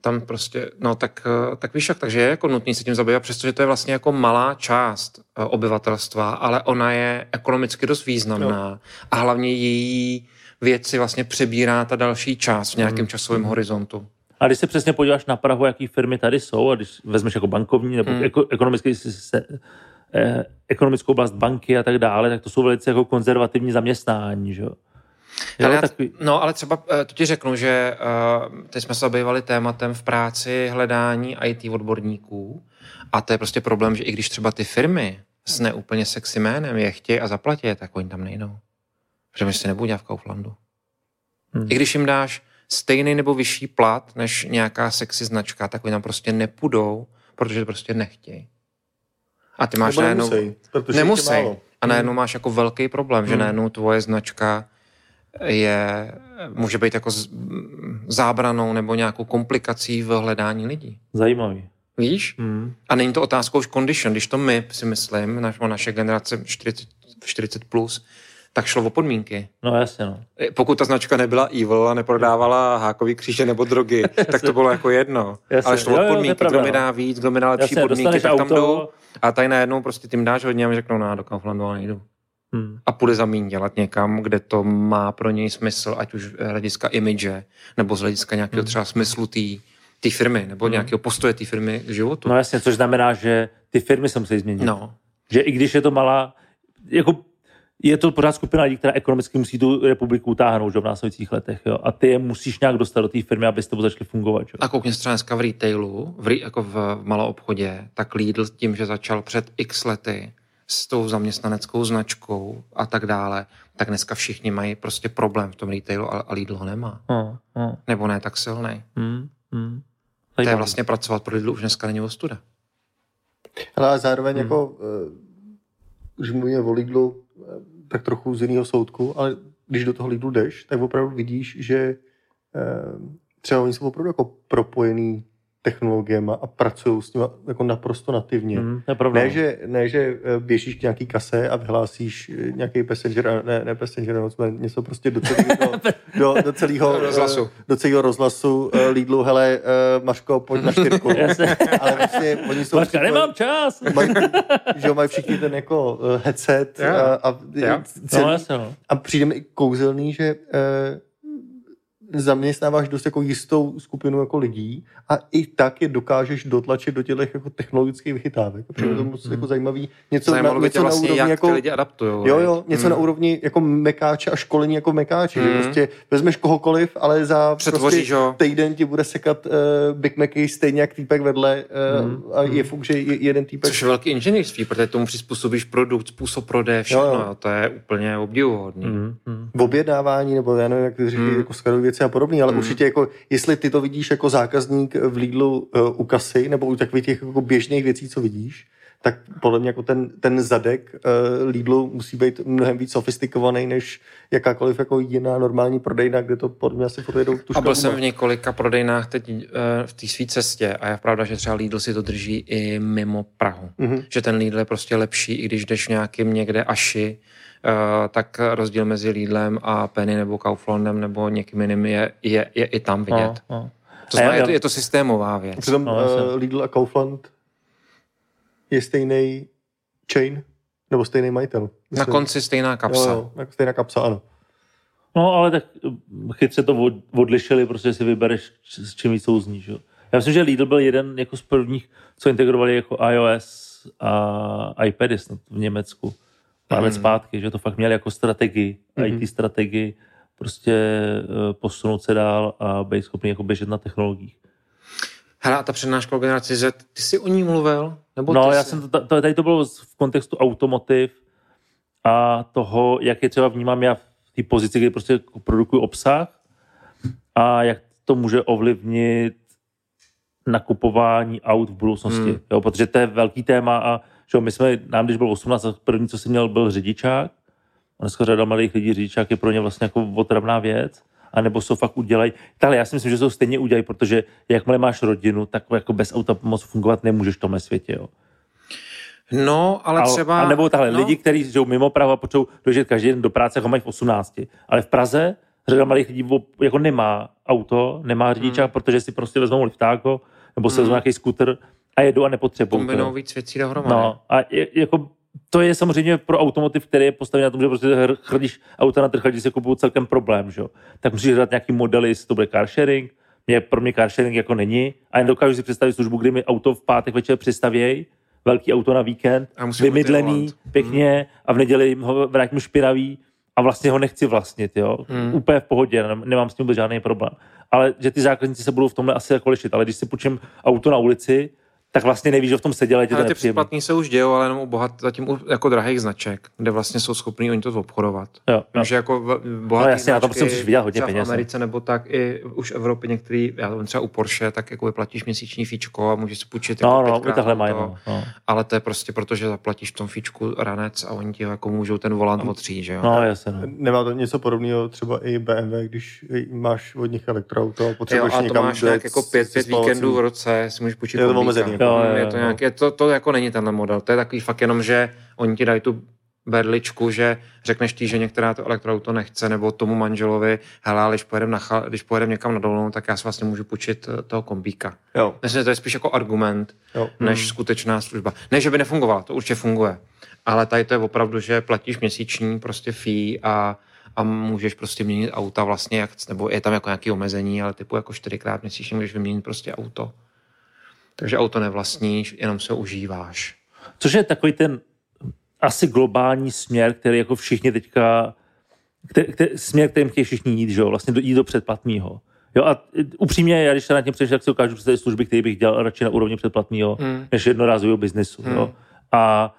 Tam prostě, no tak, eh, tak víš jak, takže je jako nutný se tím zabývat, přestože to je vlastně jako malá část eh, obyvatelstva, ale ona je ekonomicky dost významná no. a hlavně její věci vlastně přebírá ta další část v nějakém časovém horizontu. A když se přesně podíváš na Prahu, jaký firmy tady jsou, a když vezmeš jako bankovní nebo Hmm. eko, ekonomický, se, se, eh, ekonomickou oblast banky a tak dále, tak to jsou velice jako konzervativní zaměstnání, že jo? Hele, Jo, já- takový, No, ale třeba eh, to ti řeknu, že uh, teď jsme se zabývali tématem v práci hledání IT odborníků a to je prostě problém, že i když třeba ty firmy s neúplně sexy jménem je chtějí a zaplatí, je, tak oni tam nejdou. Protože my si nebudou dělat v Kauflandu. Hmm. I když jim dáš stejný nebo vyšší plat než nějaká sexy značka, tak oni tam prostě nepůjdou, protože to prostě nechtějí. A ty máš najednou... nemusí, Nemusí. A najednou máš jako velký problém, že Hmm. najednou tvoje značka je, může být jako z- zábranou nebo nějakou komplikací v hledání lidí. zajímavý. Víš? Hmm. A není to otázkou už condition. Když to my, si myslím, naš, naše generace 40, 40 plus, tak šlo o podmínky. No jasně, no. Pokud ta značka nebyla evil a neprodávala hákový kříže nebo drogy, [laughs] tak to bylo jako jedno. Jasně. Ale šlo Jo, o jo, podmínky, pravda, kdo mi no. dá víc, kdo mi dá lepší Jasně, podmínky, tak tam auto- jdou. A tady najednou prostě tím dáš hodně a mi řeknou, no, do Kauflandu ale nejdu. Hmm. A půjde za míň dělat někam, kde to má pro něj smysl, ať už z hlediska image, nebo z hlediska nějakého Hmm. třeba smyslu té firmy, nebo nějakého postoje té firmy k životu. No jasně, což znamená, že ty firmy se musí změnit. No. Že i když je to malá, jako je to pořád skupina lidí, která ekonomicky musí tu republiku utáhnout že, v následujících letech. Jo? A ty je musíš nějak dostat do té firmy, aby s tebou začaly fungovat. Že? A koukni se třeba dneska v retailu, v, re- jako v, v malou obchodě, tak Lidl tím, že začal před x lety s tou zaměstnaneckou značkou a tak dále, tak dneska všichni mají prostě problém v tom retailu a, a Lidl ho nemá. No, no. Nebo ne tak silný. Hmm, hmm. To je vlastně pracovat pro Lidl už dneska není ostuda. Ale zároveň Hmm. jako, eh, když mluvíme o Lidlu, eh, tak trochu z jiného soudku, ale když do toho Lidlu jdeš, tak opravdu vidíš, že eh, třeba oni jsou opravdu jako propojený technologiemi a pracují s nimi jako naprosto nativně. Pravda. Ne že, ne, že eh, běžíš k nějaký kase a vyhlásíš eh, nějaký passenger, ne, ne passenger announcement, něco prostě do celého, do, do celého [laughs] Rozhlasu. eh, do celého rozhlasu Lidlu, hele, Maško, pojď na čtyřku. [laughs] Ale vlastně oni jsou... Mařka, nemám čas. [laughs] Mají, že mají všichni ten jako headset Jo. a, a, Jo. celý, No no. a přijde mi i kouzelný, že zaměstnáváš dost jako jistou skupinu jako lidí a i tak je dokážeš dotlačit do těch jako technologických vychytávek. Přijde to moc jako zajímavý. Něco, Zajímalo na, by tě něco vlastně, na úrovni jak jako... ty lidi adaptují. Jo, jo, něco na úrovni jako mekáče a školení jako mekáče. Že Mm. prostě vezmeš kohokoliv, ale za Přetvoříš prostě ho. týden ti bude sekat uh, Big Macy stejně jak týpek vedle uh, Mm. a je fuk, že je, jeden týpek Což je velký inženýrství, protože tomu přizpůsobíš produkt, způsob prodeje, všechno. Jo, Jo. To je úplně obdivuhodný. Mm. Hmm, hmm. v objednávání, nebo já nevím, jak říkají, Mm. jako skladové věci a podobně, ale Mm. určitě jako, jestli ty to vidíš jako zákazník v Lidlu uh, u kasy, nebo u takových těch jako běžných věcí, co vidíš, tak podle mě jako ten, ten zadek uh, Lidlu musí být mnohem víc sofistikovaný, než jakákoliv jako jiná normální prodejna, kde to podle mě asi furt jedou tu A byl jsem v několika prodejnách teď eh, v té své cestě a je pravda, že třeba Lidl si to drží i mimo Prahu. Mhm. Že ten Lidl je prostě lepší, i když jdeš v nějakým někde aši, tak rozdíl mezi Lidlem a Penny nebo Kauflandem nebo někým jiným je, je, je i tam vidět. No, no. To A já- znamená, je, to, je to systémová věc. Přitom No, no, uh, Lidl a Kaufland je stejný chain, nebo stejný majitel. Na Myslím. konci stejná kapsa. Jo, jo, stejná kapsa, ano. No, ale tak eh, chytře to od, odlišili, prostě si vybereš, s čím víc souzní, že jo. Já myslím, že Lidl byl jeden jako z prvních, co integrovali jako iOS a iPady snad v Německu. Pár let Mhm. zpátky, že to fakt měli jako strategii, Mhm. IT strategii, prostě eh, posunout se dál a být schopný jako běžet na technologiích. Hele, a ta přednáška o generaci Z, ty jsi o ní mluvil? Nebo No, já jsi... jsem to, to, tady to bylo v kontextu automotiv a toho, jak je třeba vnímám já v té pozici, kdy prostě produkuju obsah a jak to může ovlivnit nakupování aut v budoucnosti. Hmm. Hmm. Jo, protože to je velký téma a že my jsme, nám když byl 18, tak první, co jsem měl, byl řidičák. A dneska řada malých lidí řidičák je pro ně vlastně jako otravná věc. A nebo ho fakt udělají. Ale já si myslím, že ho stejně udělají, protože jakmile máš rodinu, tak jako bez auta moc fungovat nemůžeš v tomhle světě. Jo. No, ale třeba... A nebo tahle, no, lidi, kteří žijou mimo Prahu a potřebují dožít každý den do práce, ho mají v 18. Ale v Praze řada malých lidí jako nemá auto, nemá řidičák, hmm. protože si prostě vezmou liftáko, nebo se Hmm. vezmou nějaký skuter a jedou a nepotřebují kombinou to. víc věcí dohromady. No, a je, jako to je samozřejmě pro automotiv, který je postavený na tom, že prostě hr- chrlíš auta na trh, lidi se kupují celkem problém, že jo. Tak musíš hledat nějaký modely, jestli to bude car sharing, mě, pro mě car sharing jako není, a jen dokážu si představit službu, kdy mi auto v pátek večer přistavějí, velký auto na víkend, vymydlený, pěkně a v neděli ho vrátím špinavý a vlastně ho nechci vlastnit, jo. Hmm. Úplně v pohodě, nem- nemám s tím vůbec žádný problém. Ale že ty zákazníci se budou v tomhle asi jako lišit, ale když si půjčím auto na ulici, tak vlastně nevíš, že v tom seděl, je to Ale ty předplatní se už dějou, ale jenom u bohat, zatím u, jako drahých značek, kde vlastně jsou schopní oni to obchodovat. Jo, jo. Takže jako v- bohatý No jasně, značky, musíš vydělat hodně peněz, V Americe nebo tak i už v Evropě některý, já vím, třeba u Porsche, tak jako vyplatíš měsíční fíčko a můžeš si půjčit No, jako no, pětkrát takhle mají, no. no. Ale to je prostě proto, že zaplatíš v tom fíčku ranec a oni ti jako můžou ten volant otřít, že jo? No, jasně, no. Nemá to něco podobného třeba i BMW, když máš od nich elektroauto a Jo, potřebuješ a to někam máš nějak jako pět, se pět víkendů v roce, si můžeš půjčit Jo, jo, je to, jo. nějak, je to, to jako není tenhle model, to je takový fakt jenom, že oni ti dají tu berličku, že řekneš tí, že některá to elektroauto nechce, nebo tomu manželovi, hele, ale když pojedeme, na, chal- když pojedeme někam na dovolenou, tak já si vlastně můžu půjčit eh, toho kombíka. Jo. Myslím, že to je spíš jako argument, Jo. než skutečná služba. Ne, že by nefungovala, to určitě funguje. Ale tady to je opravdu, že platíš měsíční prostě fee a, a můžeš prostě měnit auta vlastně, jak, nebo je tam jako nějaké omezení, ale typu jako čtyřikrát měsíčně můžeš vyměnit prostě auto. Takže auto nevlastníš, jenom se užíváš. Což je takový ten asi globální směr, který jako všichni teďka, který, který, směr, kterým chtějí všichni jít, že jo, vlastně do, jít do předplatného. Jo, a upřímně, já když se nad tím přemýšlím, tak si ukážu představit služby, které bych dělal radši na úrovni předplatného, Hmm. než jednorázového biznesu. Hmm. Jo. A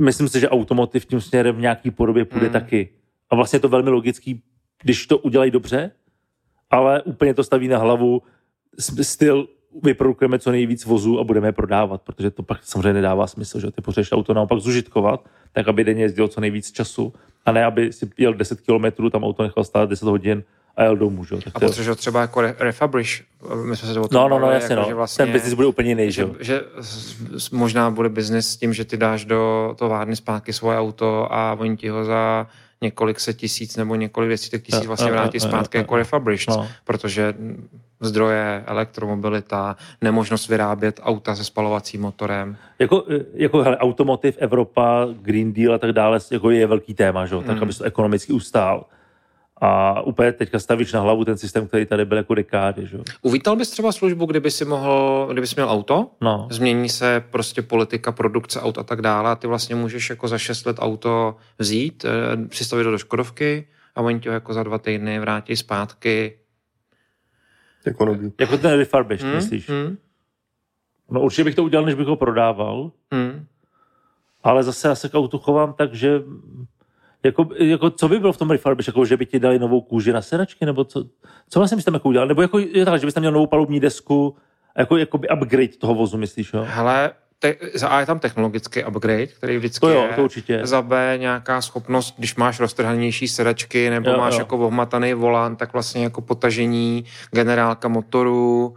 myslím si, že automotiv tím směrem v nějaký podobě půjde Hmm. taky. A vlastně je to velmi logický, když to udělají dobře, ale úplně to staví na hlavu styl vyprodukujeme co nejvíc vozů a budeme je prodávat, protože to pak samozřejmě nedává smysl, že ty potřebuješ auto naopak zužitkovat, tak aby denně jezdil co nejvíc času a ne, aby si jel 10 kilometrů, tam auto nechal stát 10 hodin a jel domů. Že? Tak A potřebuješ ho třeba jako re- refabrish. My jsme se o tom no, no, no, jasně, jako, no. že vlastně, Ten biznis bude úplně jiný, že? že, že možná bude biznis s tím, že ty dáš do továrny zpátky svoje auto a oni ti ho za několik set tisíc nebo několik desítek tisíc Jo, vlastně vrátí jo, jo, zpátky jako refurbished, No. protože zdroje, elektromobilita, nemožnost vyrábět auta se spalovacím motorem. Jako, jako hele, automotiv, Evropa, Green Deal a tak dále jako je velký téma, že? tak Hmm. aby se to ekonomicky ustál. A úplně teďka stavíš na hlavu ten systém, který tady byl jako dekády. Že? jo. Uvítal bys třeba službu, kdyby si mohl, kdyby jsi měl auto, No. změní se prostě politika, produkce aut a tak dále a ty vlastně můžeš jako za 6 let auto vzít, eh, přistavit do Škodovky a oni ti ho jako za dva týdny vrátí zpátky. Jako nový. Jako ten refurbish, Hmm? myslíš? Hmm? No určitě bych to udělal, než bych ho prodával, Hmm? ale zase já se k autu chovám tak, že jako, jako, co by bylo v tom refurbish, jako, že by ti dali novou kůži na sedačky, nebo co, co vlastně bys tam jako udělal? Nebo jako, je tak, že bys tam měl novou palubní desku, jako, jako by upgrade toho vozu, myslíš, jo? Hele, te, za A je tam technologický upgrade, který vždycky To jo, je. to určitě. Za B nějaká schopnost, když máš roztrhanější sedačky nebo Jo, máš jo. jako ohmataný volant, tak vlastně jako potažení, generálka motoru.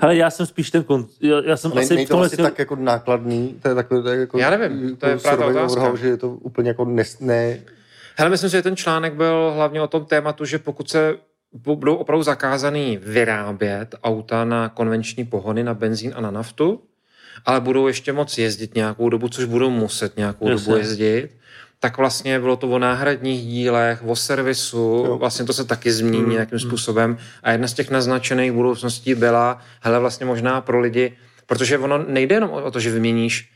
Hele, já jsem spíš ten, kon... já, já jsem Ne, asi to tomhle asi tak jako nákladný, to je takové, to je jako, Já nevím, to je právě otázka. overhaul, že je to úplně jako nes, ne, Hele, myslím si, že ten článek byl hlavně o tom tématu, že pokud se bu- budou opravdu zakázaný vyrábět auta na konvenční pohony, na benzín a na naftu, ale budou ještě moc jezdit nějakou dobu, což budou muset nějakou Jasně. dobu jezdit, tak vlastně bylo to o náhradních dílech, o servisu, Jo. vlastně to se taky změní Mm, nějakým mm. způsobem a jedna z těch naznačených budoucností byla, hele vlastně možná pro lidi, protože ono nejde jenom o to, že vyměníš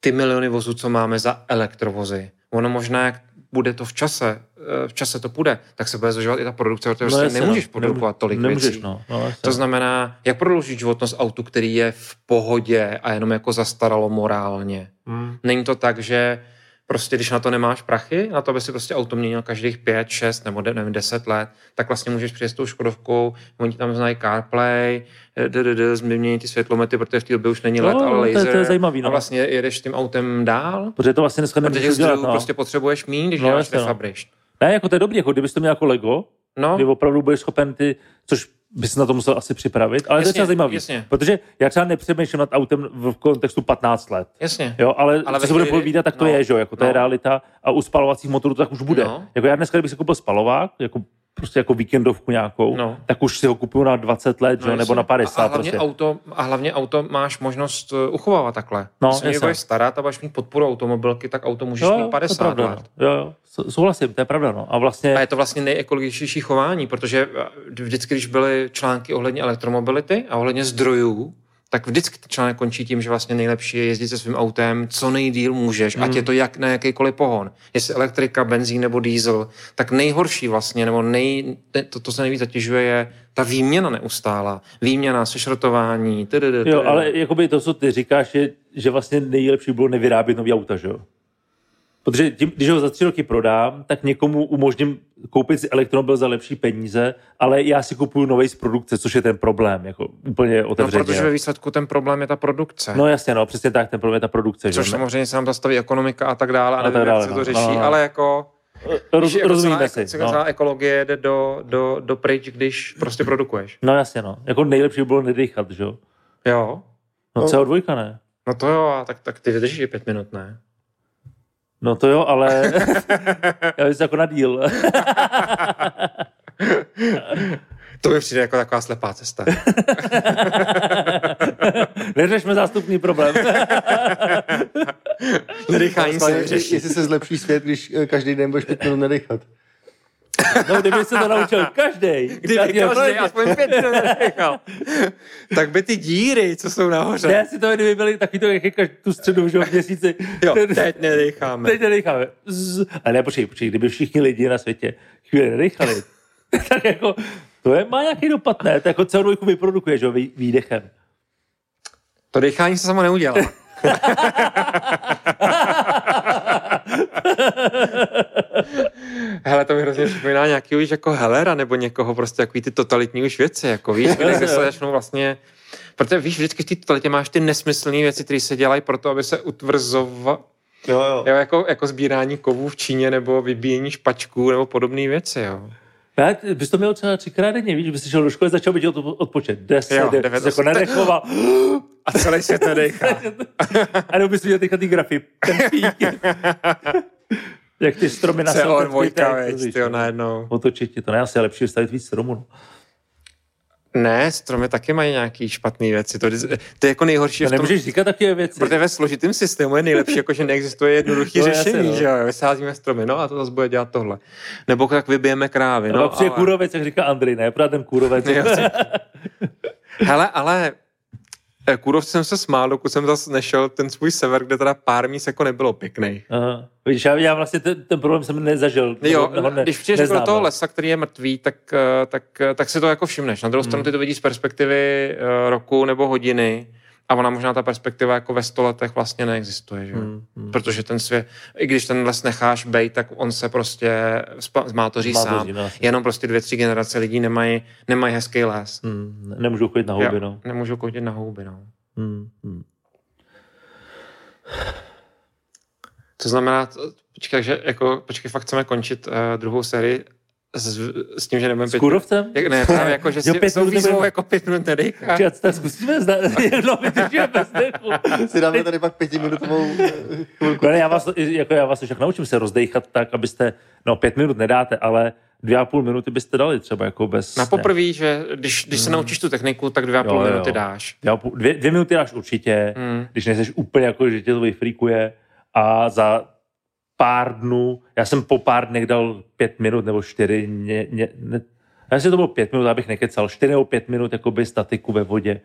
ty miliony vozů, co máme za elektrovozy. Ono možná, jak bude to v čase, eh, v čase to půjde, tak se bude zužovat i ta produkce, protože no, jasně, nemůžeš no. produkovat tolik Nemůžeš, věcí. no. no. To znamená, jak prodloužit životnost autu, který je v pohodě a jenom jako zastaralo morálně. Hmm. Není to tak, že prostě když na to nemáš prachy, na to, aby si prostě auto měnil každých 5, 6 nebo nevím, 10 let, tak vlastně můžeš přijet s tou Škodovkou, oni ti tam znají CarPlay, eh, změní ty světlomety, protože v té době už není LED, No, ale to je- laser. to je zajímavý, no. A vlastně jedeš tím autem dál, Protože to vlastně dneska nemůžeš udělat, no. prostě potřebuješ mít, když No, děláš no. Ne, jako to je dobrý, jako kdybys to měl jako Lego, No, kdy opravdu budeš schopen ty, což bys na to musel asi připravit, ale to je Jasně, třeba zajímavý. jasně. Protože já třeba nepřemýšlím nad autem v kontextu 15 let. jasně. Jo, ale, Ale co se bude povídat, tak to no, je, že jo, jako to no. je realita a u spalovacích motorů to tak už bude. No. Jako já dneska, kdybych si koupil spalovák, jako prostě jako víkendovku nějakou, No. tak už si ho kupuju na 20 let, že jo, nebo na 50 a, a, hlavně prostě. auto, a hlavně auto máš možnost uh, uchovávat takhle. No, Když se budeš starat a budeš mít podporu automobilky, tak auto můžeš Jo, mít to je 50 pravda, let. no. Jo, jo, sou- souhlasím, to je pravda, no. A vlastně, A je to vlastně nejekologičtější chování, protože eh, vždycky, když byly články ohledně elektromobility a ohledně zdrojů, tak vždycky ten článek končí tím, že vlastně nejlepší je jezdit se svým autem co nejdíl můžeš, ať je to jak na jakýkoliv pohon. Jestli elektrika, benzín nebo diesel, tak nejhorší vlastně, nebo nej, to, to se nejvíc zatěžuje, je ta výměna neustála. Výměna, sešrotování, tdd, jo, ale jakoby to, co ty říkáš, je, že vlastně nejlepší bylo nevyrábět nový auta, že jo? Protože tím, když ho za tři roky prodám, tak někomu umožním koupit si elektromobil za lepší peníze, ale já si kupuju nový z produkce, což je ten problém, jako úplně no, otevřeně. protože ve výsledku ten problém je ta produkce. No jasně, no, přesně tak, ten problém je ta produkce. Což že? samozřejmě se nám zastaví ekonomika a tak dále, a A nevím, tak jak dále, se no. to řeší, No, no. ale jako Roz, jako rozumíme celá, si. Celá No. ekologie jde do, do, do pryč, když prostě produkuješ. no jasně, no. Jako nejlepší by bylo nedýchat, že jo? Jo. No No. CO2 ne? No to jo, a tak, tak ty vydržíš pět minut, ne? No to jo, ale [laughs] já bych jako na díl. [laughs] To mi přijde jako taková slepá cesta. [laughs] Neřešme zástupný problém. Nedechání se Jestli, vyřeší. jestli se zlepší svět, když eh, každý den budeš pět minut nedechat. No, kdyby se to naučil každý. Kdyby každý aspoň pět tak by ty díry, co jsou nahoře. Ne, si to kdyby byly taky to, jak je každý tu středu v měsíci. Jo, teď nedecháme. Teď nedecháme. Z... Ale ne, počkej, počkej, kdyby všichni lidi na světě chvíli nedechali, [laughs] tak jako, to je, má nějaký dopad, ne? To jako celou dvojku vyprodukuje, že jo, vý- výdechem. To dechání se samo neudělá. [laughs] [laughs] Hele, to mi hrozně připomíná nějaký už jako Hellera nebo někoho, prostě takový ty totalitní už věci, jako víš, kde, se začnou vlastně, protože víš, vždycky v té totalitě máš ty nesmyslné věci, které se dělají proto, aby se utvrzova, Jo, jo. jo, jako, jako sbírání kovů v Číně nebo vybíjení špačků nebo podobné věci, jo. Tak bys to měl třeba třikrát denně, víš, bys šel do školy, začal být od, odpočet. Deset, Jo, jo, devět, devět, jako osm. nedechoval. A celý svět nedechá. [laughs] A nebo bys viděl teďka ty grafy, ten pík. [laughs] Jak ty stromy na [laughs] CO2, veď, tyjo, najednou. Otočit ti to, ne, asi je lepší vystavit víc stromů. No. Ne, stromy taky mají nějaký špatné věci. To, to je jako nejhorší To v tom, nemůžeš říkat takové věci. Protože ve složitém systému je nejlepší, jako že neexistuje jednoduché No, [laughs] řešení, jasně, no. že jo, vysázíme stromy, no a to zase bude dělat tohle. Nebo tak vybijeme krávy, No, no, přijde ale, kůrovec, jak říká Andrej, ne? Právě ten kůrovec. Jo, [laughs] hele, ale eh, kůrovci jsem se smál, dokud jsem zase nešel ten svůj sever, kde teda pár míst jako nebylo pěkný. Aha. Víš, já, já vlastně ten, ten problém jsem nezažil. Jo, ne, když přijdeš do toho lesa, který je mrtvý, tak, eh, tak, eh, tak si to jako všimneš. Na druhou stranu ty to vidíš z perspektivy roku nebo hodiny a ona možná ta perspektiva jako ve sto letech vlastně neexistuje, že? Hmm, hmm. Protože ten svět, i když ten les necháš bejt, tak on se prostě zmátoří sám. no. Jenom prostě dvě, tři generace lidí nemají, nemají hezký les. Hmm, ne- nemůžu chodit na houby, no. Nemůžou chodit na houby, no. Hmm, hmm. To znamená, počkej, že jako, počkej, fakt chceme končit uh, druhou sérii s, s tím, že nebudeme S kůrovcem? Jak, ne, právě jako, že Jo, si pět jsou minut výzvou jako pět minut nedejchá. Počkej, tak zkusíme zda, [laughs] jedno vydržíme bez dechu. Si dáme tady pak pětiminutovou chvilku. Ne, já vás, jako já vás však naučím se rozdejchat tak, abyste, no pět minut nedáte, ale dvě a půl minuty byste dali třeba jako bez... Na poprvé, že když, když se naučíš tu techniku, tak dvě a půl Jo, jo. minuty dáš. Dvě, a půl- dvě, dvě minuty dáš určitě, Hmm. když nejseš úplně jako, že tě to vyfrýkuje a za pár dnů, já jsem po pár dnech dal pět minut nebo čtyři, ně, ně, ne, já si to bylo pět minut, abych nekecal, čtyři nebo pět minut jakoby statiku ve vodě.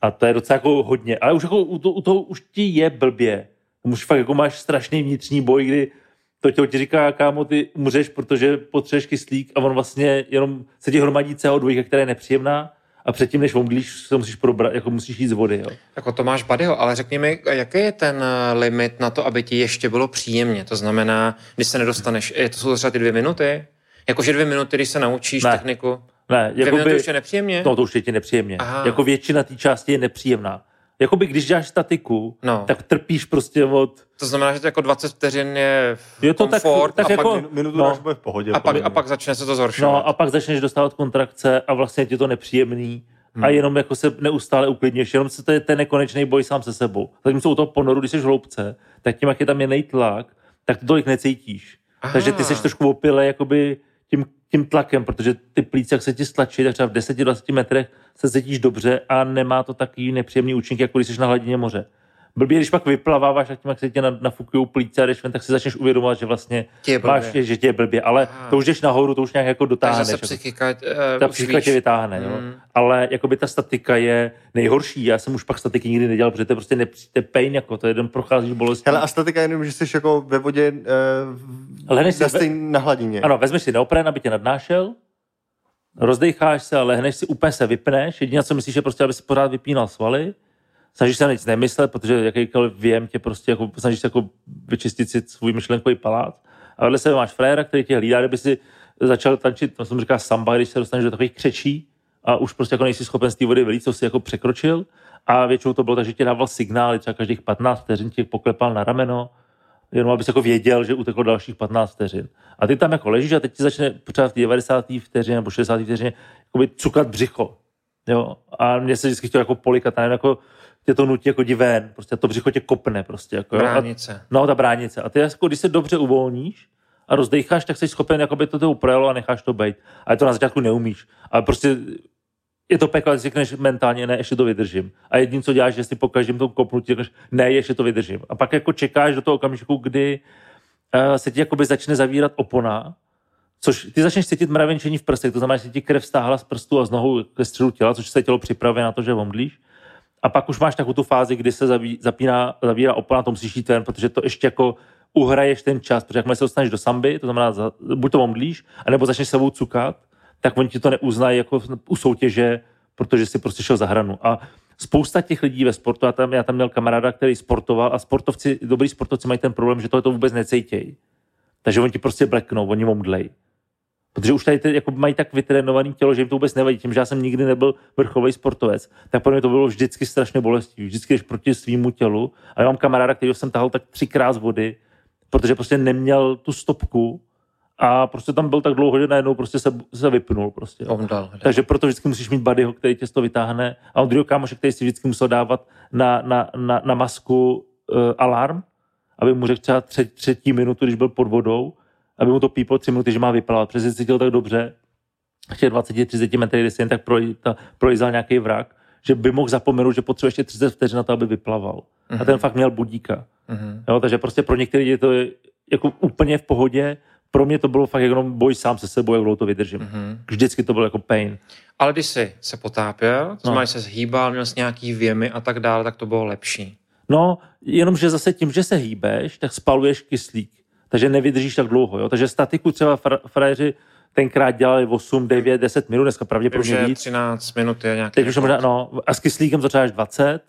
A to je docela jako hodně, ale už jako u, to, u toho už ti je blbě. Už fakt jako máš strašný vnitřní boj, kdy to tělo ti říká, kámo, ty umřeš, protože potřebuješ kyslík a on vlastně jenom se ti hromadí CO2, která je nepříjemná a předtím, než omdlíš, se musíš probrat, jako musíš jít z vody, jo. Jako to máš Badyho, ale řekni mi, jaký je ten eh, limit na to, aby ti ještě bylo příjemně? To znamená, když se nedostaneš, je to jsou třeba ty dvě minuty? Jakože dvě minuty, když se naučíš Ne. techniku? Ne, jakoby, minuty už je nepříjemně? no to už je ti nepříjemně. Aha. Jako většina té části je nepříjemná. Jakoby když děláš statiku, No. tak trpíš prostě od... To znamená, že to jako 20 vteřin je Je to tak- komfort tak a, jako- pak, Minutu no. dáš bude v pohodě. a, pak, a pak začne se to zhoršovat. No a pak začneš dostávat kontrakce a vlastně je ti to nepříjemný. A jenom jako se neustále uklidněš, jenom se to je ten nekonečný boj sám se sebou. Zatímco u toho ponoru, když jsi v hloubce, tak tím, jak je tam jiný tlak, tak to tolik necítíš. Aha. Takže ty jsi trošku opile jakoby tím, tím tlakem, protože ty plíce, jak se ti stlačí, tak třeba v 10-20 metrech se cítíš dobře a nemá to takový nepříjemný účink, jako když jsi na hladině moře. Blbě, když pak vyplaváváš a tím, jak se tě na- nafukují plíce a jdeš ven, tak si začneš uvědomovat, že vlastně Ti je blbě. máš, že tě je blbě, ale Aha. to už jdeš nahoru, to už nějak jako Takže dotáhneš. se jako psychika, uh, ta psychika tě vytáhne, jo. Mm. Ale jakoby ta statika je nejhorší. Já jsem už pak statiky nikdy nedělal, protože to je prostě je pain, jako to jeden procházíš bolestí. Hele, a statika je jenom, že jsi jako ve vodě Ale uh, si na, ve- stejn, na hladině. Ano, vezmeš si neopren, aby tě nadnášel, rozdecháš se a lehneš si, úplně se vypneš. Jediné, co myslíš, je prostě, aby si pořád vypínal svaly. Snažíš se na nic nemyslet, protože jakýkoliv věm tě prostě jako, snažíš se jako vyčistit si svůj myšlenkový palác. A vedle sebe máš fréra, který tě hlídá, kdyby si začal tančit, to jsem říká samba, když se dostaneš do takových křečí a už prostě jako nejsi schopen z té vody vylít, co si jako překročil. A většinou to bylo tak, že ti dával signály, třeba každých 15 vteřin tě poklepal na rameno, jenom abys jako věděl, že uteklo dalších 15 vteřin. A ty tam jako ležíš a teď ti začne třeba v té 90. vteřině nebo 60. vteřině cukat břicho. Jo? A mě se vždycky chtělo jako polikat, a jako tě to nutí jako ven, prostě to břicho tě kopne prostě. Jako, jo. A- Bránice. No, ta bránice. A ty, jako, když se dobře uvolníš a rozdecháš, tak jsi schopen, jako by to to projelo a necháš to být. Ale to na začátku neumíš. Ale prostě je to peklo, a řekneš mentálně, ne, ještě to vydržím. A jediné, co děláš, že si po každém tom kopnutí řekneš, ne, ještě to vydržím. A pak jako čekáš do toho okamžiku, kdy uh, se ti jakoby začne zavírat opona, což ty začneš cítit mravenčení v prstech, to znamená, že se ti krev stáhla z prstu a z nohou ke středu těla, což se tělo připravuje na to, že omdlíš. A pak už máš takovou tu fázi, kdy se zaví, zapíná, zavírá opona, to musíš jít ven, protože to ještě jako uhraješ ten čas, protože jakmile se dostaneš do samby, to znamená, za, buď to omdlíš, anebo začneš sebou cukat, tak oni ti to neuznají jako u soutěže, protože si prostě šel za hranu. A spousta těch lidí ve sportu, já tam, já tam měl kamaráda, který sportoval a sportovci, dobrý sportovci mají ten problém, že tohle to vůbec necejtějí. Takže oni ti prostě bleknou, oni omdlej. Protože už tady jako mají tak vytrénovaný tělo, že jim to vůbec nevadí. Tím, že já jsem nikdy nebyl vrcholový sportovec, tak pro mě to bylo vždycky strašně bolestivé. Vždycky jdeš proti svýmu tělu. A já mám kamaráda, který jsem tahal tak třikrát z vody, protože prostě neměl tu stopku a prostě tam byl tak dlouho, že najednou prostě se, se vypnul. Prostě. Omdal. Takže proto vždycky musíš mít buddyho, který tě z toho vytáhne. A on druhého kámoše, který si vždycky musel dávat na, na, na, na masku uh, alarm, aby mu řekl třeba tři, třetí minutu, když byl pod vodou, aby mu to píplo tři minuty, že má vyplavat, protože se cítil tak dobře, v těch 20-30 metrech, kdy si jen tak proj- ta- prolízal nějaký vrak, že by mohl zapomenout, že potřebuje ještě 30 vteřin na to, aby vyplaval. Mm-hmm. A ten fakt měl budíka. Mhm. Jo, takže prostě pro některé je to jako úplně v pohodě, pro mě to bylo fakt jenom boj sám se sebou, jak dlouho to vydržím. Mhm. Vždycky to bylo jako pain. Ale když jsi se potápěl, to No. znamená, že se zhýbal, měl jsi nějaký věmy a tak dále, tak to bylo lepší. No, jenomže zase tím, že se hýbeš, tak spaluješ kyslík. Takže nevydržíš tak dlouho. Jo? Takže statiku třeba fra- frajeři tenkrát dělali 8, 9, 10 minut, dneska pravděpodobně víc. 13 minut je nějaký Teď už možná, no, a s kyslíkem třeba až 20,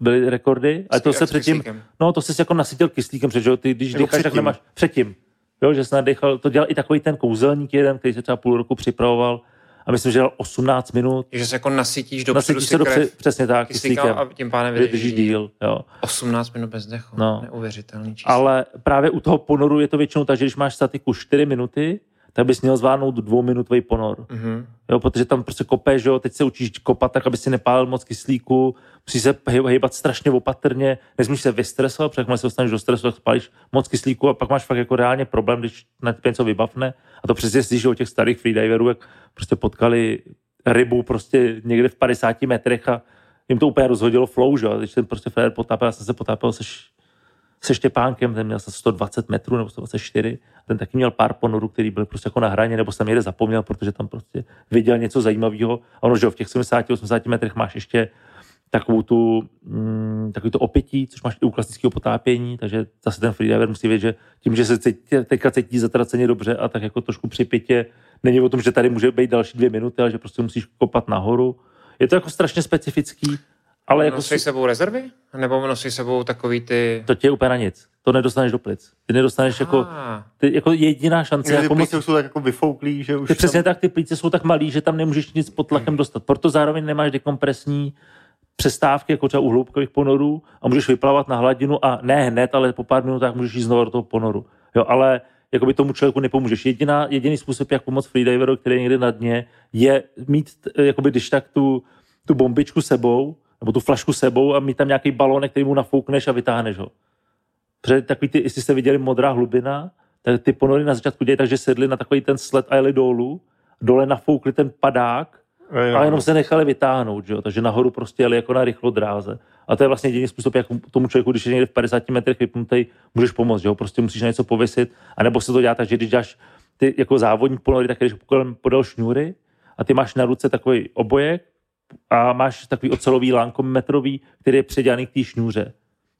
byly rekordy, ale to se předtím, kyslíkem? no to jsi jako nasytil kyslíkem, protože ty, když Nebo decháš, tak nemáš, předtím, jo, že jsi nadechal, to dělal i takový ten kouzelník jeden, který se třeba půl roku připravoval a myslím, že dělal 18 minut, Že se jako nasytíš dopředu nasytíš se do krev přesně tak, kyslíkem, a tím pádem vydržíš díl, jo. 18 minut bez dechu. No. Neuvěřitelný číslo. Ale právě u toho ponoru je to většinou tak, že když máš statiku 4 minuty, tak bys měl zvládnout dvouminutový ponor. Mhm. Jo, protože tam prostě kopeš, jo, teď se učíš kopat tak, aby si nepálil moc kyslíku, musíš se hýbat strašně opatrně, nesmíš se vystresovat, protože jakmile se dostaneš do stresu, tak spálíš moc kyslíku a pak máš fakt jako reálně problém, když na něco vybavne. A to přesně slyšíš o těch starých freediverů, jak prostě potkali rybu prostě někde v 50 metrech a jim to úplně rozhodilo flow, že. A Když ten prostě frajer potápěl, já jsem se potápěl se, se Štěpánkem, ten měl se 120 metrů nebo 124, a ten taky měl pár ponorů, který byl prostě jako na hraně, nebo jsem někde zapomněl, protože tam prostě viděl něco zajímavého. A ono, že v těch 70-80 metrech máš ještě takovou tu, mm, takový to opětí, což máš i u klasického potápění, takže zase ten freediver musí vědět, že tím, že se cítí, teďka cítí zatraceně dobře a tak jako trošku připětě, není o tom, že tady může být další dvě minuty, ale že prostě musíš kopat nahoru. Je to jako strašně specifický, ale jako Nosíš sebou rezervy? Nebo nosíš sebou takový ty... to tě je úplně na nic. To nedostaneš do plic. Ty nedostaneš jako, ty, jako jediná šance, Ty jako moc, plíce jsou tak jako vyfouklý, že už ty přesně tam... tak, ty plíce jsou tak malý, že tam nemůžeš nic pod tlakem dostat. Proto zároveň nemáš dekompresní přestávky, jako třeba u hloubkových ponorů a můžeš vyplavat na hladinu a ne hned, ale po pár minutách můžeš jít znovu do toho ponoru. Jo, ale jakoby tomu člověku nepomůžeš. Jediná, jediný způsob, jak pomoct freediveru, který je někde na dně, je mít, eh, jakoby, když tak tu, tu bombičku sebou, nebo tu flašku sebou a mít tam nějaký balónek, který mu nafoukneš a vytáhneš ho. Protože takový ty, jestli jste viděli modrá hlubina, tak ty ponory na začátku dělají tak, že sedli na takový ten sled a jeli dolů, dole nafoukli ten padák a jenom se nechali vytáhnout, že jo? takže nahoru prostě jeli jako na rychlo dráze. A to je vlastně jediný způsob, jak tomu člověku, když je někde v 50 metrech vypnutý, můžeš pomoct, že jo? prostě musíš na něco pověsit, anebo se to dělá tak, že když dáš ty jako závodní ponory, tak když kolem podél šňůry a ty máš na ruce takový obojek a máš takový ocelový lánko metrový, který je předělaný k té šňůře,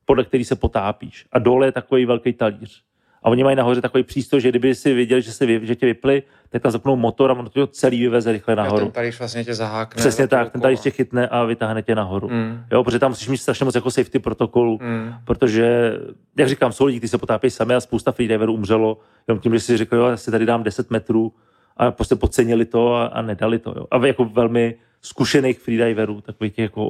podle který se potápíš. A dole je takový velký talíř. A oni mají nahoře takový přístroj, že kdyby si viděli, že, se vy, že tě vypli, tak tam zapnou motor a on to celý vyveze rychle nahoru. ten talíř vlastně tě zahákne. Přesně tak, ten talíř tě chytne a vytáhne tě nahoru. Mm. Jo, protože tam musíš mít strašně moc jako safety protokolů, Mm. protože, jak říkám, jsou lidi, kteří se potápějí sami a spousta freediverů umřelo, jenom tím, že si řekl, jo, já si tady dám 10 metrů a prostě podcenili to a, a nedali to. Jo. A jako velmi zkušených freediverů, takových těch jako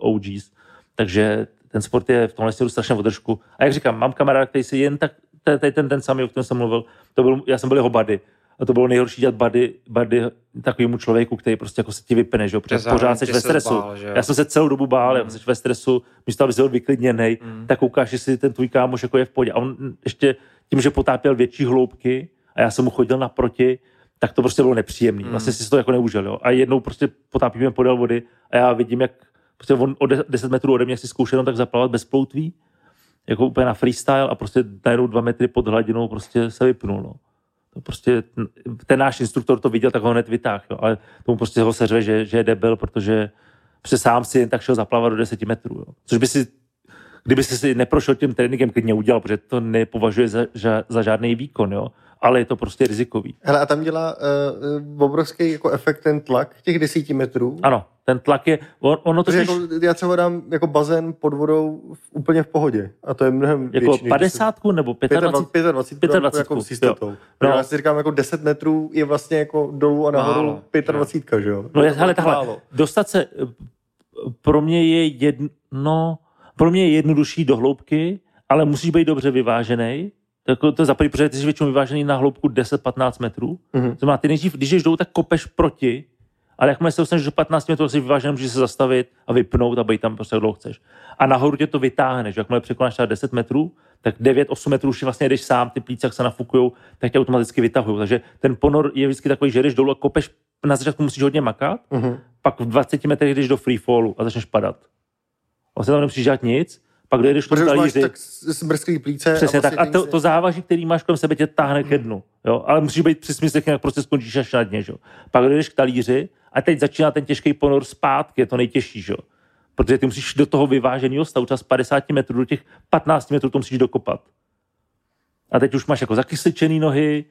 OGs. Takže ten sport je v tomhle směru strašně v držku. A jak říkám, mám kamaráda, který si jen tak, tady ten, ten samý, o kterém jsem mluvil, to byl, já jsem byl jeho buddy. A to bylo nejhorší dělat bady, bady takovému člověku, který prostě jako se ti vypne, že jo, protože pořád jsi ve se stresu. bál. Já jsem se celou dobu bál, Mm. mm. jsi ve stresu, místo aby byl vyklidněný, Mm. tak koukáš, jestli ten tvůj kámoš jako je v pohodě. A on ještě tím, že potápěl větší hloubky a já jsem mu chodil naproti, tak to prostě bylo nepříjemný. Mm. Vlastně si to jako neužil. Jo. A jednou prostě potápíme podél vody a já vidím, jak prostě on o de- 10 metrů ode mě si zkoušel tak zaplavat bez ploutví, jako úplně na freestyle a prostě najednou dva metry pod hladinou prostě se vypnul. No. To prostě ten náš instruktor to viděl, tak ho hned vytáhl, jo. ale tomu prostě ho seřve, že, že je debil, protože prostě sám si jen tak šel zaplavat do 10 metrů. Jo. Což by si, kdyby si si neprošel tím tréninkem, klidně udělal, protože to nepovažuje za, za, za žádný výkon, jo. Ale je to prostě rizikový. Hele, a tam dělá uh, obrovský jako efekt ten tlak těch desíti metrů. Ano, ten tlak je, on, ono to jako, já třeba dám jako bazén pod vodou v, úplně v pohodě. A to je mnohem jako větší. než 50 nebo 25, 25, 25, 25 jako s jistotou. No. Já si říkám, jako 10 metrů je vlastně jako dolů a nahoru Málo, 25, že jo? No je, hele, takhle, málo. dostat se, eh, pro mě je jedno, pro mě je jednodušší do hloubky, ale musíš být dobře vyvážený. To je za prvý, protože ty jsi většinou vyvážený na hloubku 10-15 metrů. Mhm. To znamená, ty nejdřív, když jdeš dolů, tak kopeš proti, ale jakmile se dostaneš do 15 metrů, tak jsi vyvážený, můžeš se zastavit a vypnout a být tam prostě, dlouho chceš. A nahoru tě to vytáhneš, že jakmile překonáš třeba 10 metrů, tak 9-8 metrů už vlastně jdeš sám, ty plíce, jak se nafukují, tak tě automaticky vytahují. Takže ten ponor je vždycky takový, že jdeš dolů a kopeš, na začátku musíš hodně makat, Mhm. pak v 20 metrech jdeš do freefallu a začneš padat. Vlastně tam nemusíš dělat nic, pak dojedeš Protože máš talíři. tak zbrzklý plíce. Přesně a tak. vlastně A to, to závaží, který máš kolem sebe, tě táhne ke dnu. Jo? Ale musíš být při smyslech, jinak prostě skončíš až na dně. Že? jo. Pak jdeš k talíři a teď začíná ten těžký ponor zpátky, je to nejtěžší. Že? jo. Protože ty musíš do toho vyváženého stavu, třeba z 50 metrů do těch 15 metrů to musíš dokopat. A teď už máš jako zakysličený nohy,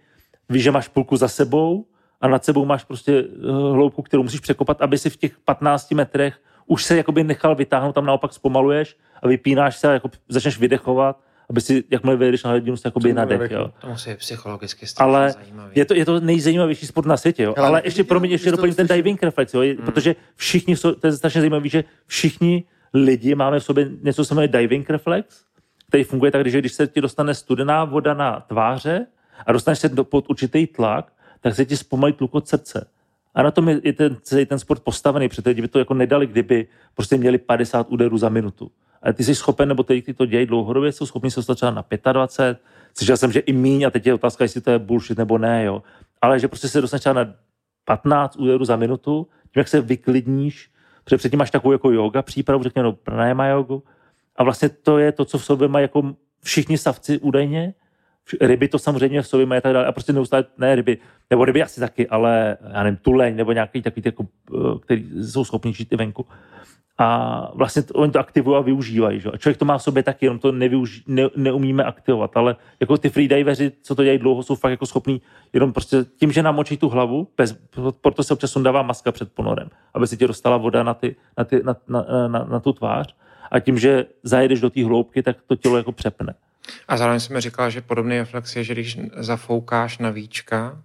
víš, že máš půlku za sebou a nad sebou máš prostě eh, hloubku, kterou musíš překopat, aby si v těch 15 metrech už se jakoby nechal vytáhnout, tam naopak zpomaluješ a vypínáš se a jako začneš vydechovat, aby si, jakmile vyjedeš na hladinu, se jakoby nadech, jo. To musí být psychologicky strašně Ale zajímavý. je to, je to nejzajímavější sport na světě, jo. Hele, Ale když ještě to- pro mě když ještě doplním ten diving reflex, jo, Hmm. protože všichni, jsou, to je strašně zajímavé, že všichni lidi máme v sobě něco, co se jmenuje diving reflex, který funguje tak, že když se ti dostane studená voda na tváře a dostaneš se do, pod určitý tlak, tak se ti zpomalí tlukot srdce. A na tom je, je ten, celý ten sport postavený, protože lidi by to jako nedali, kdyby prostě měli 50 úderů za minutu. Ale ty jsi schopen, nebo ty, ty to dělají dlouhodobě, jsou schopni se dostat třeba na 25. Slyšel jsem, že i míň, a teď je otázka, jestli to je bullshit nebo ne, jo. Ale že prostě se dostaneš třeba na 15 úderů za minutu, tím, jak se vyklidníš, protože předtím máš takovou jako yoga přípravu, řekněme, no, pranayama jogu, a vlastně to je to, co v sobě mají jako všichni savci údajně, ryby to samozřejmě v sobě mají a tak dále, a prostě neustále, ne ryby, nebo ryby asi taky, ale já nevím, tuleň, nebo nějaký takový, ty jako, eh, který jsou schopni žít i venku. A vlastně to, oni to aktivují a využívají. Že? A člověk to má v sobě taky, jenom to nevyuží, ne, neumíme aktivovat. Ale jako ty freediveři, co to dělají dlouho, jsou fakt jako schopní jenom prostě tím, že namočí tu hlavu, bez, proto se občas sundává maska před ponorem, aby si ti dostala voda na, ty, na, ty, na, na, na, na tu tvář. A tím, že zajedeš do té hloubky, tak to tělo jako přepne. A zároveň jsem mi říkal, že podobný reflex je, že když zafoukáš na víčka,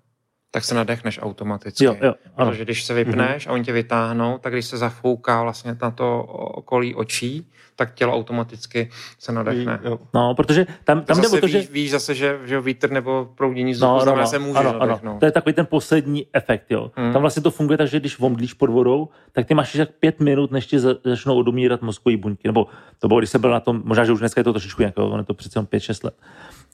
tak se nadechneš automaticky. Jo, jo, ano. Protože když se vypneš a oni tě vytáhnou, tak když se zafouká vlastně na to okolí očí, tak tělo automaticky se nadechne. Jo. No, protože tam, tam jde o to, že... víš, víš zase, že, že vítr nebo proudění vzduchu No, no, no, se může ano, ano. To je takový ten poslední efekt, jo. Hmm. Tam vlastně to funguje tak, že když omdlíš pod vodou, tak ty máš tak pět minut, než ti za- začnou odumírat mozkové buňky. Nebo to bylo, když jsem byl na tom, možná, že už dneska je to trošičku jinak, jo, ono je to přece jenom 5-6 let.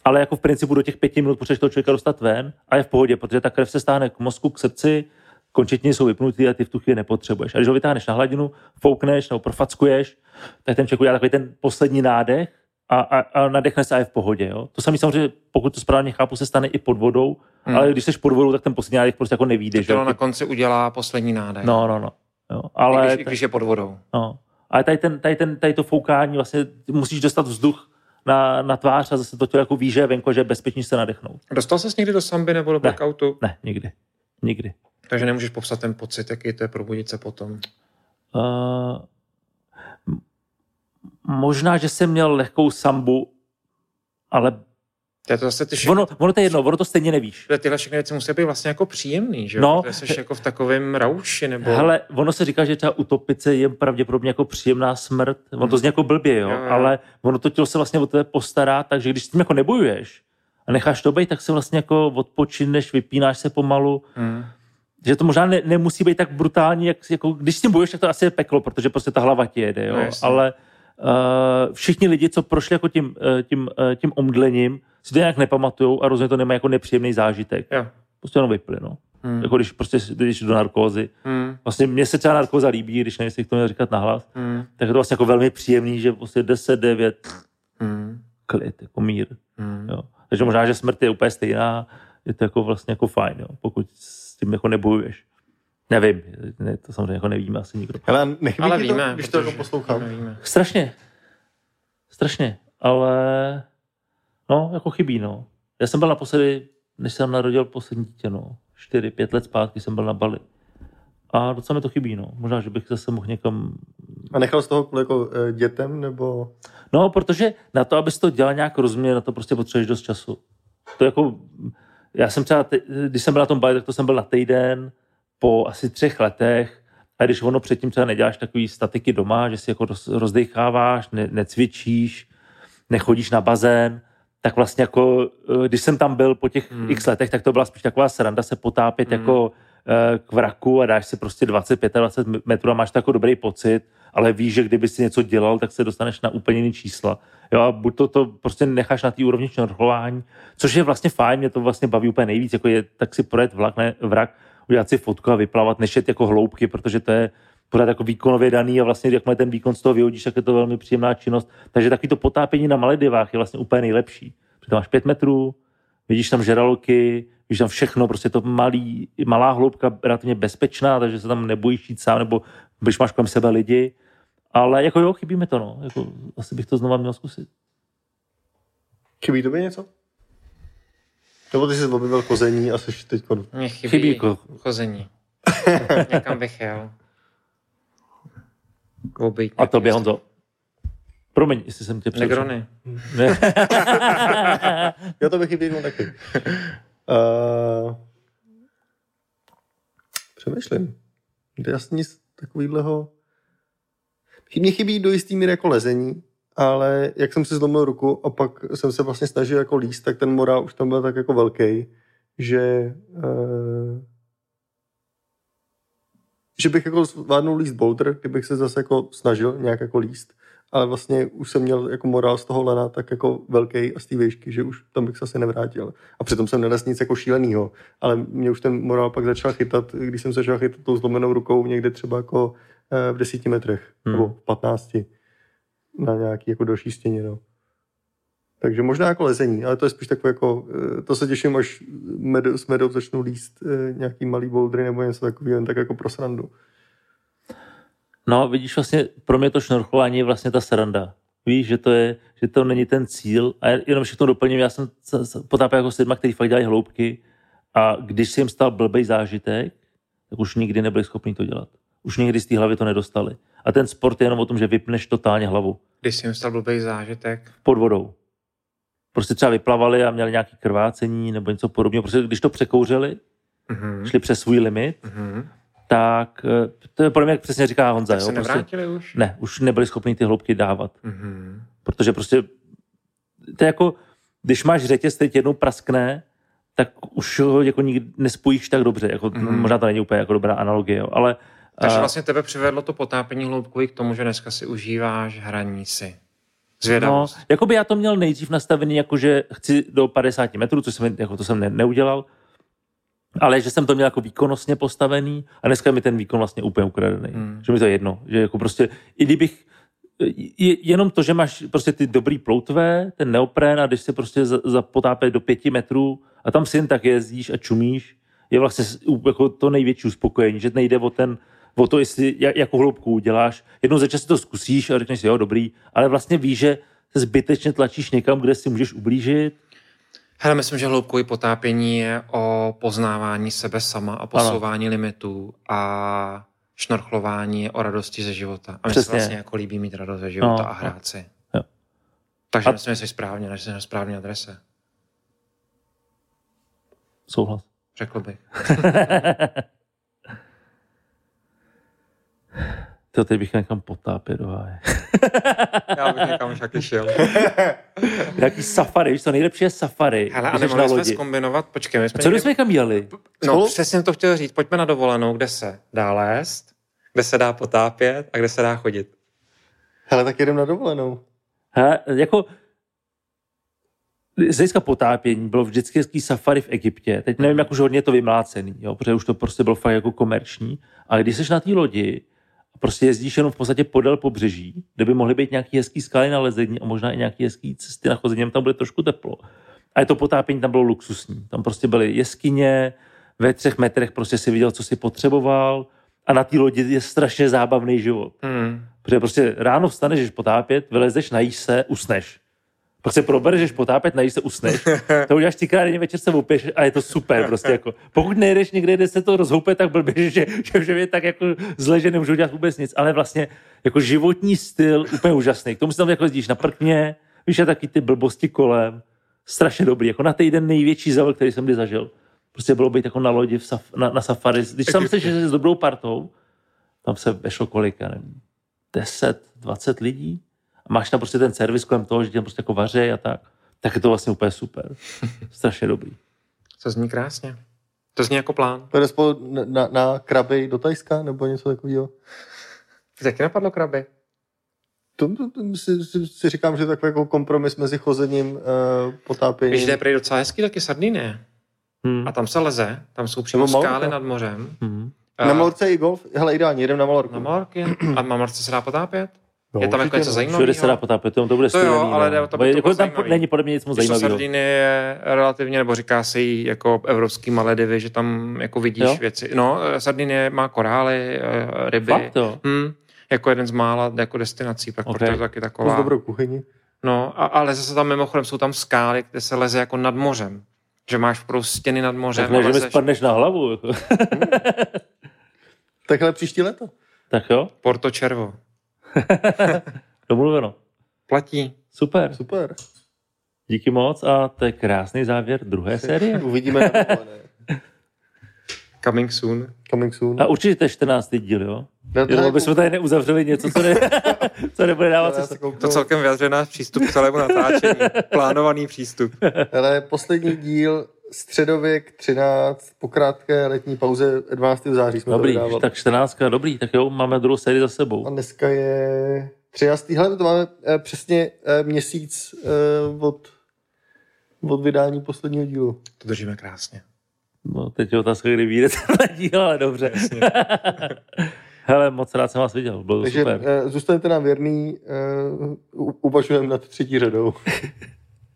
Ale jako v principu do těch pěti minut potřebuješ toho člověka dostat ven a je v pohodě, protože ta krev se stáhne k mozku, k srdci, končetiny jsou vypnutý a ty v tu chvíli nepotřebuješ. A když ho vytáhneš na hladinu, foukneš nebo profackuješ, tak ten člověk udělá takový ten poslední nádech a, a, a nadechne se a je v pohodě. Jo? To samé samozřejmě, pokud to správně chápu, se stane i pod vodou, Hmm. ale když jsi pod vodou, tak ten poslední nádech prostě jako nevíde. Tělo jo? na konci udělá poslední nádech. No, no, no. Jo, I ale, když, i když je pod vodou. no. ale tady, ten, tady, ten, tady to foukání, vlastně musíš dostat vzduch na, na tvář a zase to tělo jako ví, že je venko, že je bezpečný se nadechnout. Dostal ses někdy do samby nebo do blackoutu? Ne, nikdy. Nikdy. Takže nemůžeš popsat ten pocit, jaký to je probudit se potom. Uh, možná, že jsem měl lehkou sambu, ale To je to zase ty ono, ono to je jedno, ono to stejně nevíš. tyhle všechny věci musí být vlastně jako příjemný, že jo? No. Jsi jako v takovém rauši, nebo... Hele, ono se říká, že třeba utopice je pravděpodobně jako příjemná smrt. Ono to zní jako blbě, jo, Jo, jo. ale ono to tělo se vlastně o tebe postará, takže když s tím jako nebojuješ a necháš to být, tak se vlastně jako odpočineš, vypínáš se pomalu. Hmm. Že to možná ne, nemusí být tak brutální, jak, jako, když s tím bojuješ, tak to asi je peklo, protože prostě ta hlava ti jede, jo? No, ale všichni lidi, co prošli jako tím, uh, tím, uh, tím omdlením, si to nějak nepamatujou a rozhodně to nemá jako nepříjemný zážitek. Jo. Prostě jenom vypli, no. Hmm. Jako když prostě jdeš do narkózy. Hmm. Vlastně mně se třeba narkóza líbí, když nevím, jestli to měl říkat nahlas, Hmm. tak je to vlastně jako velmi příjemný, že prostě 10, 9, Hmm. klid, jako mír. Hmm. Jo. Takže možná, že smrt je úplně stejná, je to jako vlastně jako fajn, jo, pokud s tím jako nebojuješ. Nevím, ne, to samozřejmě jako nevíme asi nikdo. Ale nechybí Ale ti to, víme, když to jako poslouchám. Víme. Strašně. Strašně. Ale no, jako chybí, no. Já jsem byl naposledy, než jsem narodil poslední dítě, no. Čtyři, pět let zpátky jsem byl na Bali. A docela mi to chybí, no. Možná, že bych zase mohl někam... A nechal z toho kvůli jako eh, dětem, nebo... No, protože na to, abys to dělal nějak rozumně, na to prostě potřebuješ dost času. To jako... Já jsem třeba, te, když jsem byl na tom Bali, tak to jsem byl na týden, po asi třech letech, a když ono předtím třeba neděláš takový statiky doma, že si jako roz, rozdecháváš, ne, necvičíš, nechodíš na bazén, tak vlastně jako, eh, když jsem tam byl po těch Hmm. x letech, tak to byla spíš taková sranda se potápět Hmm. jako eh, k vraku a dáš si prostě 25 20 metrů a máš takový dobrý pocit, ale víš, že kdyby si něco dělal, tak se dostaneš na úplně jiný čísla. Jo, a buď to, to prostě necháš na té úrovni šnorchlování, což je vlastně fajn, mě to vlastně baví úplně nejvíc, jako je tak si projet vlak, ne, vrak, udělat si fotku a vyplavat, než jako hloubky, protože to je pořád jako výkonově daný a vlastně jakmile ten výkon z toho vyhodíš, tak je to velmi příjemná činnost. Takže takový to potápění na Maledivách je vlastně úplně nejlepší. Protože tam máš pět metrů, vidíš tam žraloky, vidíš tam všechno, prostě to malý, malá hloubka, relativně bezpečná, takže se tam nebojíš jít sám, nebo když máš kolem sebe lidi. Ale jako jo, chybí mi to, no. Jako, asi bych to znova měl zkusit. Chybí tobě něco? Nebo ty jsi objevil kození a jsi teď Mně chybí, Chybí jako- chození. Někam bych jel. Obejít A to Honzo. Promiň, jestli jsem tě přerušil. Negrony. Ne. [laughs] Já to bych chybí jednou taky. Uh, přemýšlím. Si nic takovýhleho... Mně chybí do jistý míry jako lezení, ale jak jsem si zlomil ruku a pak jsem se vlastně snažil jako líst, tak ten morál už tam byl tak jako velký, že uh, že bych jako zvládnul líst boulder, kdybych se zase jako snažil nějak jako líst, ale vlastně už jsem měl jako morál z toho lena tak jako velký a z té výšky, že už tam bych se asi nevrátil. A přitom jsem nelez nic jako šílenýho, ale mě už ten morál pak začal chytat, když jsem se začal chytat tou zlomenou rukou někde třeba jako eh, v desíti metrech, Hmm. nebo v patnácti na nějaký jako další stěně, no. Takže možná jako lezení, ale to je spíš takové jako, eh, to se těším, až med, s medou začnu líst eh, nějaký malý bouldery nebo něco takového, jen tak jako pro srandu. No, vidíš, vlastně pro mě to šnorchování je vlastně ta sranda. Víš, že to, je, že to není ten cíl. A jenom všechno doplním, já jsem se- se potápěl jako s lidma, kteří fakt dělají hloubky a když se jim stal blbej zážitek, tak už nikdy nebyli schopni to dělat. Už nikdy z té hlavy to nedostali. A ten sport je jenom o tom, že vypneš totálně hlavu Když jsem stal blbý zážitek. pod vodou. Prostě třeba vyplavali a měli nějaké krvácení nebo něco podobného. Prostě když to překouřili, Mhm. šli přes svůj limit, Mhm. tak eh, to je podle mě, jak přesně říká Honza. Tak jo, se prostě, už? ne, už nebyli schopni ty hloubky dávat. Mhm. Protože prostě to je jako, když máš řetěz, teď jednou praskne, tak už ho jako nikdy nespojíš tak dobře. Jako, Mhm. mm. Možná to není úplně jako dobrá analogie, jo, ale Takže a- vlastně tebe přivedlo to potápění hloubkový k tomu, že dneska si užíváš hraní si. No, Zvědavost. jako by já to měl nejdřív nastavený, jako že chci do 50 metrů, což jsem, jako to jsem ne, neudělal, ale že jsem to měl jako výkonnostně postavený a dneska je mi ten výkon vlastně úplně ukradený. Hmm. Že mi to je jedno. Že jako prostě, i kdybych, je, jenom to, že máš prostě ty dobrý ploutvé, ten neopren a když se prostě za- zapotápět do pěti metrů a tam si jen tak jezdíš a čumíš, je vlastně jako to největší uspokojení, že nejde o ten, o to, jestli, jak- jakou hloubku uděláš. Jednou za čas si to zkusíš a řekneš si, jo, dobrý, ale vlastně víš, že se zbytečně tlačíš někam, kde si můžeš ublížit. Hele, myslím, že hloubkový potápění je o poznávání sebe sama a posouvání limitů a šnorchlování je o radosti ze života. A se Přesně. vlastně jako líbí mít radost ze života No, a hrát si. jo. Takže A- myslím, že jsi správně, že jsi na správné adrese. Souhlas. Řekl bych. [laughs] To teď bych někam potápět do háje. [laughs] Já bych někam už taky šel. [laughs] Nějaký safari, víš co, nejlepší je safari. Hele, a nemohli jsme zkombinovat, počkej, my jsme A co někde- bychom někam jeli? No, Spolu? přesně to chtěl říct. Pojďme na dovolenou, kde se dá lézt, kde se dá potápět a kde se dá chodit. Hele, tak jedem na dovolenou. He, jako z hlediska potápění bylo vždycky hezký safari v Egyptě. Teď nevím, jak už hodně je to vymlácený, jo, protože už to prostě bylo fakt jako komerční. Ale když jsi na té lodi prostě jezdíš jenom v podstatě podél pobřeží, kde by mohly být nějaký hezký skály na lezení a možná i nějaký hezký cesty na chození, tam bude trošku teplo. A je to potápění tam bylo luxusní. Tam prostě byly jeskyně, ve třech metrech prostě si viděl, co si potřeboval a na té lodi je strašně zábavný život. Hmm. Protože prostě ráno vstaneš, jdeš potápět, vylezeš, najíš se, usneš. Prostě probereš, potápět, najíš se, usneš. To uděláš třikrát denně, večer se opěš a je to super. Prostě jako. Pokud nejdeš někde, kde se to rozhoupe, tak blbě, že, že, že je tak jako zle, že nemůžu dělat vůbec nic. Ale vlastně jako životní styl úplně úžasný. K tomu si tam jako jezdíš na prkně, víš, a taky ty blbosti kolem. Strašně dobrý. Jako na týden největší zavel, který jsem kdy zažil. Prostě bylo být jako na lodi v saf, na, na safari. Když tam jsi s dobrou partou, tam se vešlo kolik, já nevím, 10, 20 lidí a máš tam prostě ten servis kolem toho, že tě tam prostě jako vaří a tak, tak je to vlastně úplně super. [laughs] Strašně dobrý. To zní krásně. To zní jako plán. To jde spolu na, na, na kraby do Tajska nebo něco takového. Taky napadlo kraby. To, to, to si, si, si, říkám, že je takový jako kompromis mezi chozením, uh, potápěním. Víš, je prej docela hezký, taky Sardinie. Hmm. A tam se leze, tam jsou přímo Malorka. skály nad mořem. Hmm. A Na Malorce i golf? Hele, ideálně, jedem na Malorku. Na Malorky. [clears throat] A na Malorce se dá potápět? No, je tam jako něco zajímavého? Všude se dá potápět, to, to bude To jo, ale o to, to jako bylo tam zajímavý. není podle mě nic moc to zajímavého. Sardinie je relativně, nebo říká se jí jako evropský Maledivy, že tam jako vidíš Jo? věci. No, Sardinie má korály, eh, ryby. Fakt jo? Hmm, jako jeden z mála jako destinací, tak Ok. proto je to taky taková. dobrou kuchyni. No, a, ale zase tam mimochodem jsou tam skály, kde se leze jako nad mořem. Že máš prostě stěny nad mořem Tak ne, že mi spadneš na hlavu. Jako. [laughs] Takhle příští léto. tak jo, Porto Červo. [laughs] domluveno. Platí. Super. Super. Díky moc a to je krásný závěr druhé [laughs] série. Uvidíme. [laughs] Coming soon. Coming soon. A určitě to je 14. díl, jo? No, Jenom aby jsme tady neuzavřeli něco, co, ne, co nebude dávat Já se cesta. To celkem vyjadřuje náš přístup k celému natáčení. Plánovaný přístup. Ale poslední díl, středověk 13, po krátké letní pauze 12. září jsme Dobrý, to vydávali. tak 14, dobrý, tak jo, máme druhou sérii za A sebou. dneska je 13. Hele, to máme eh, přesně eh, měsíc eh, od, od vydání posledního dílu. To držíme krásně. No, teď je otázka, kdy vyjde tenhle [laughs] díl, ale dobře. [laughs] Hele, moc rád jsem vás viděl, bylo to Takže super. eh, zůstaňte nám věrný, eh, uvažujeme nad třetí řadou. [laughs]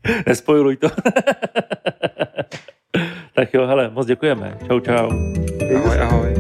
[laughs] Nespojuluj to. [laughs] tak jo, hele, moc děkujeme. Čau, čau. Ahoj, ahoj.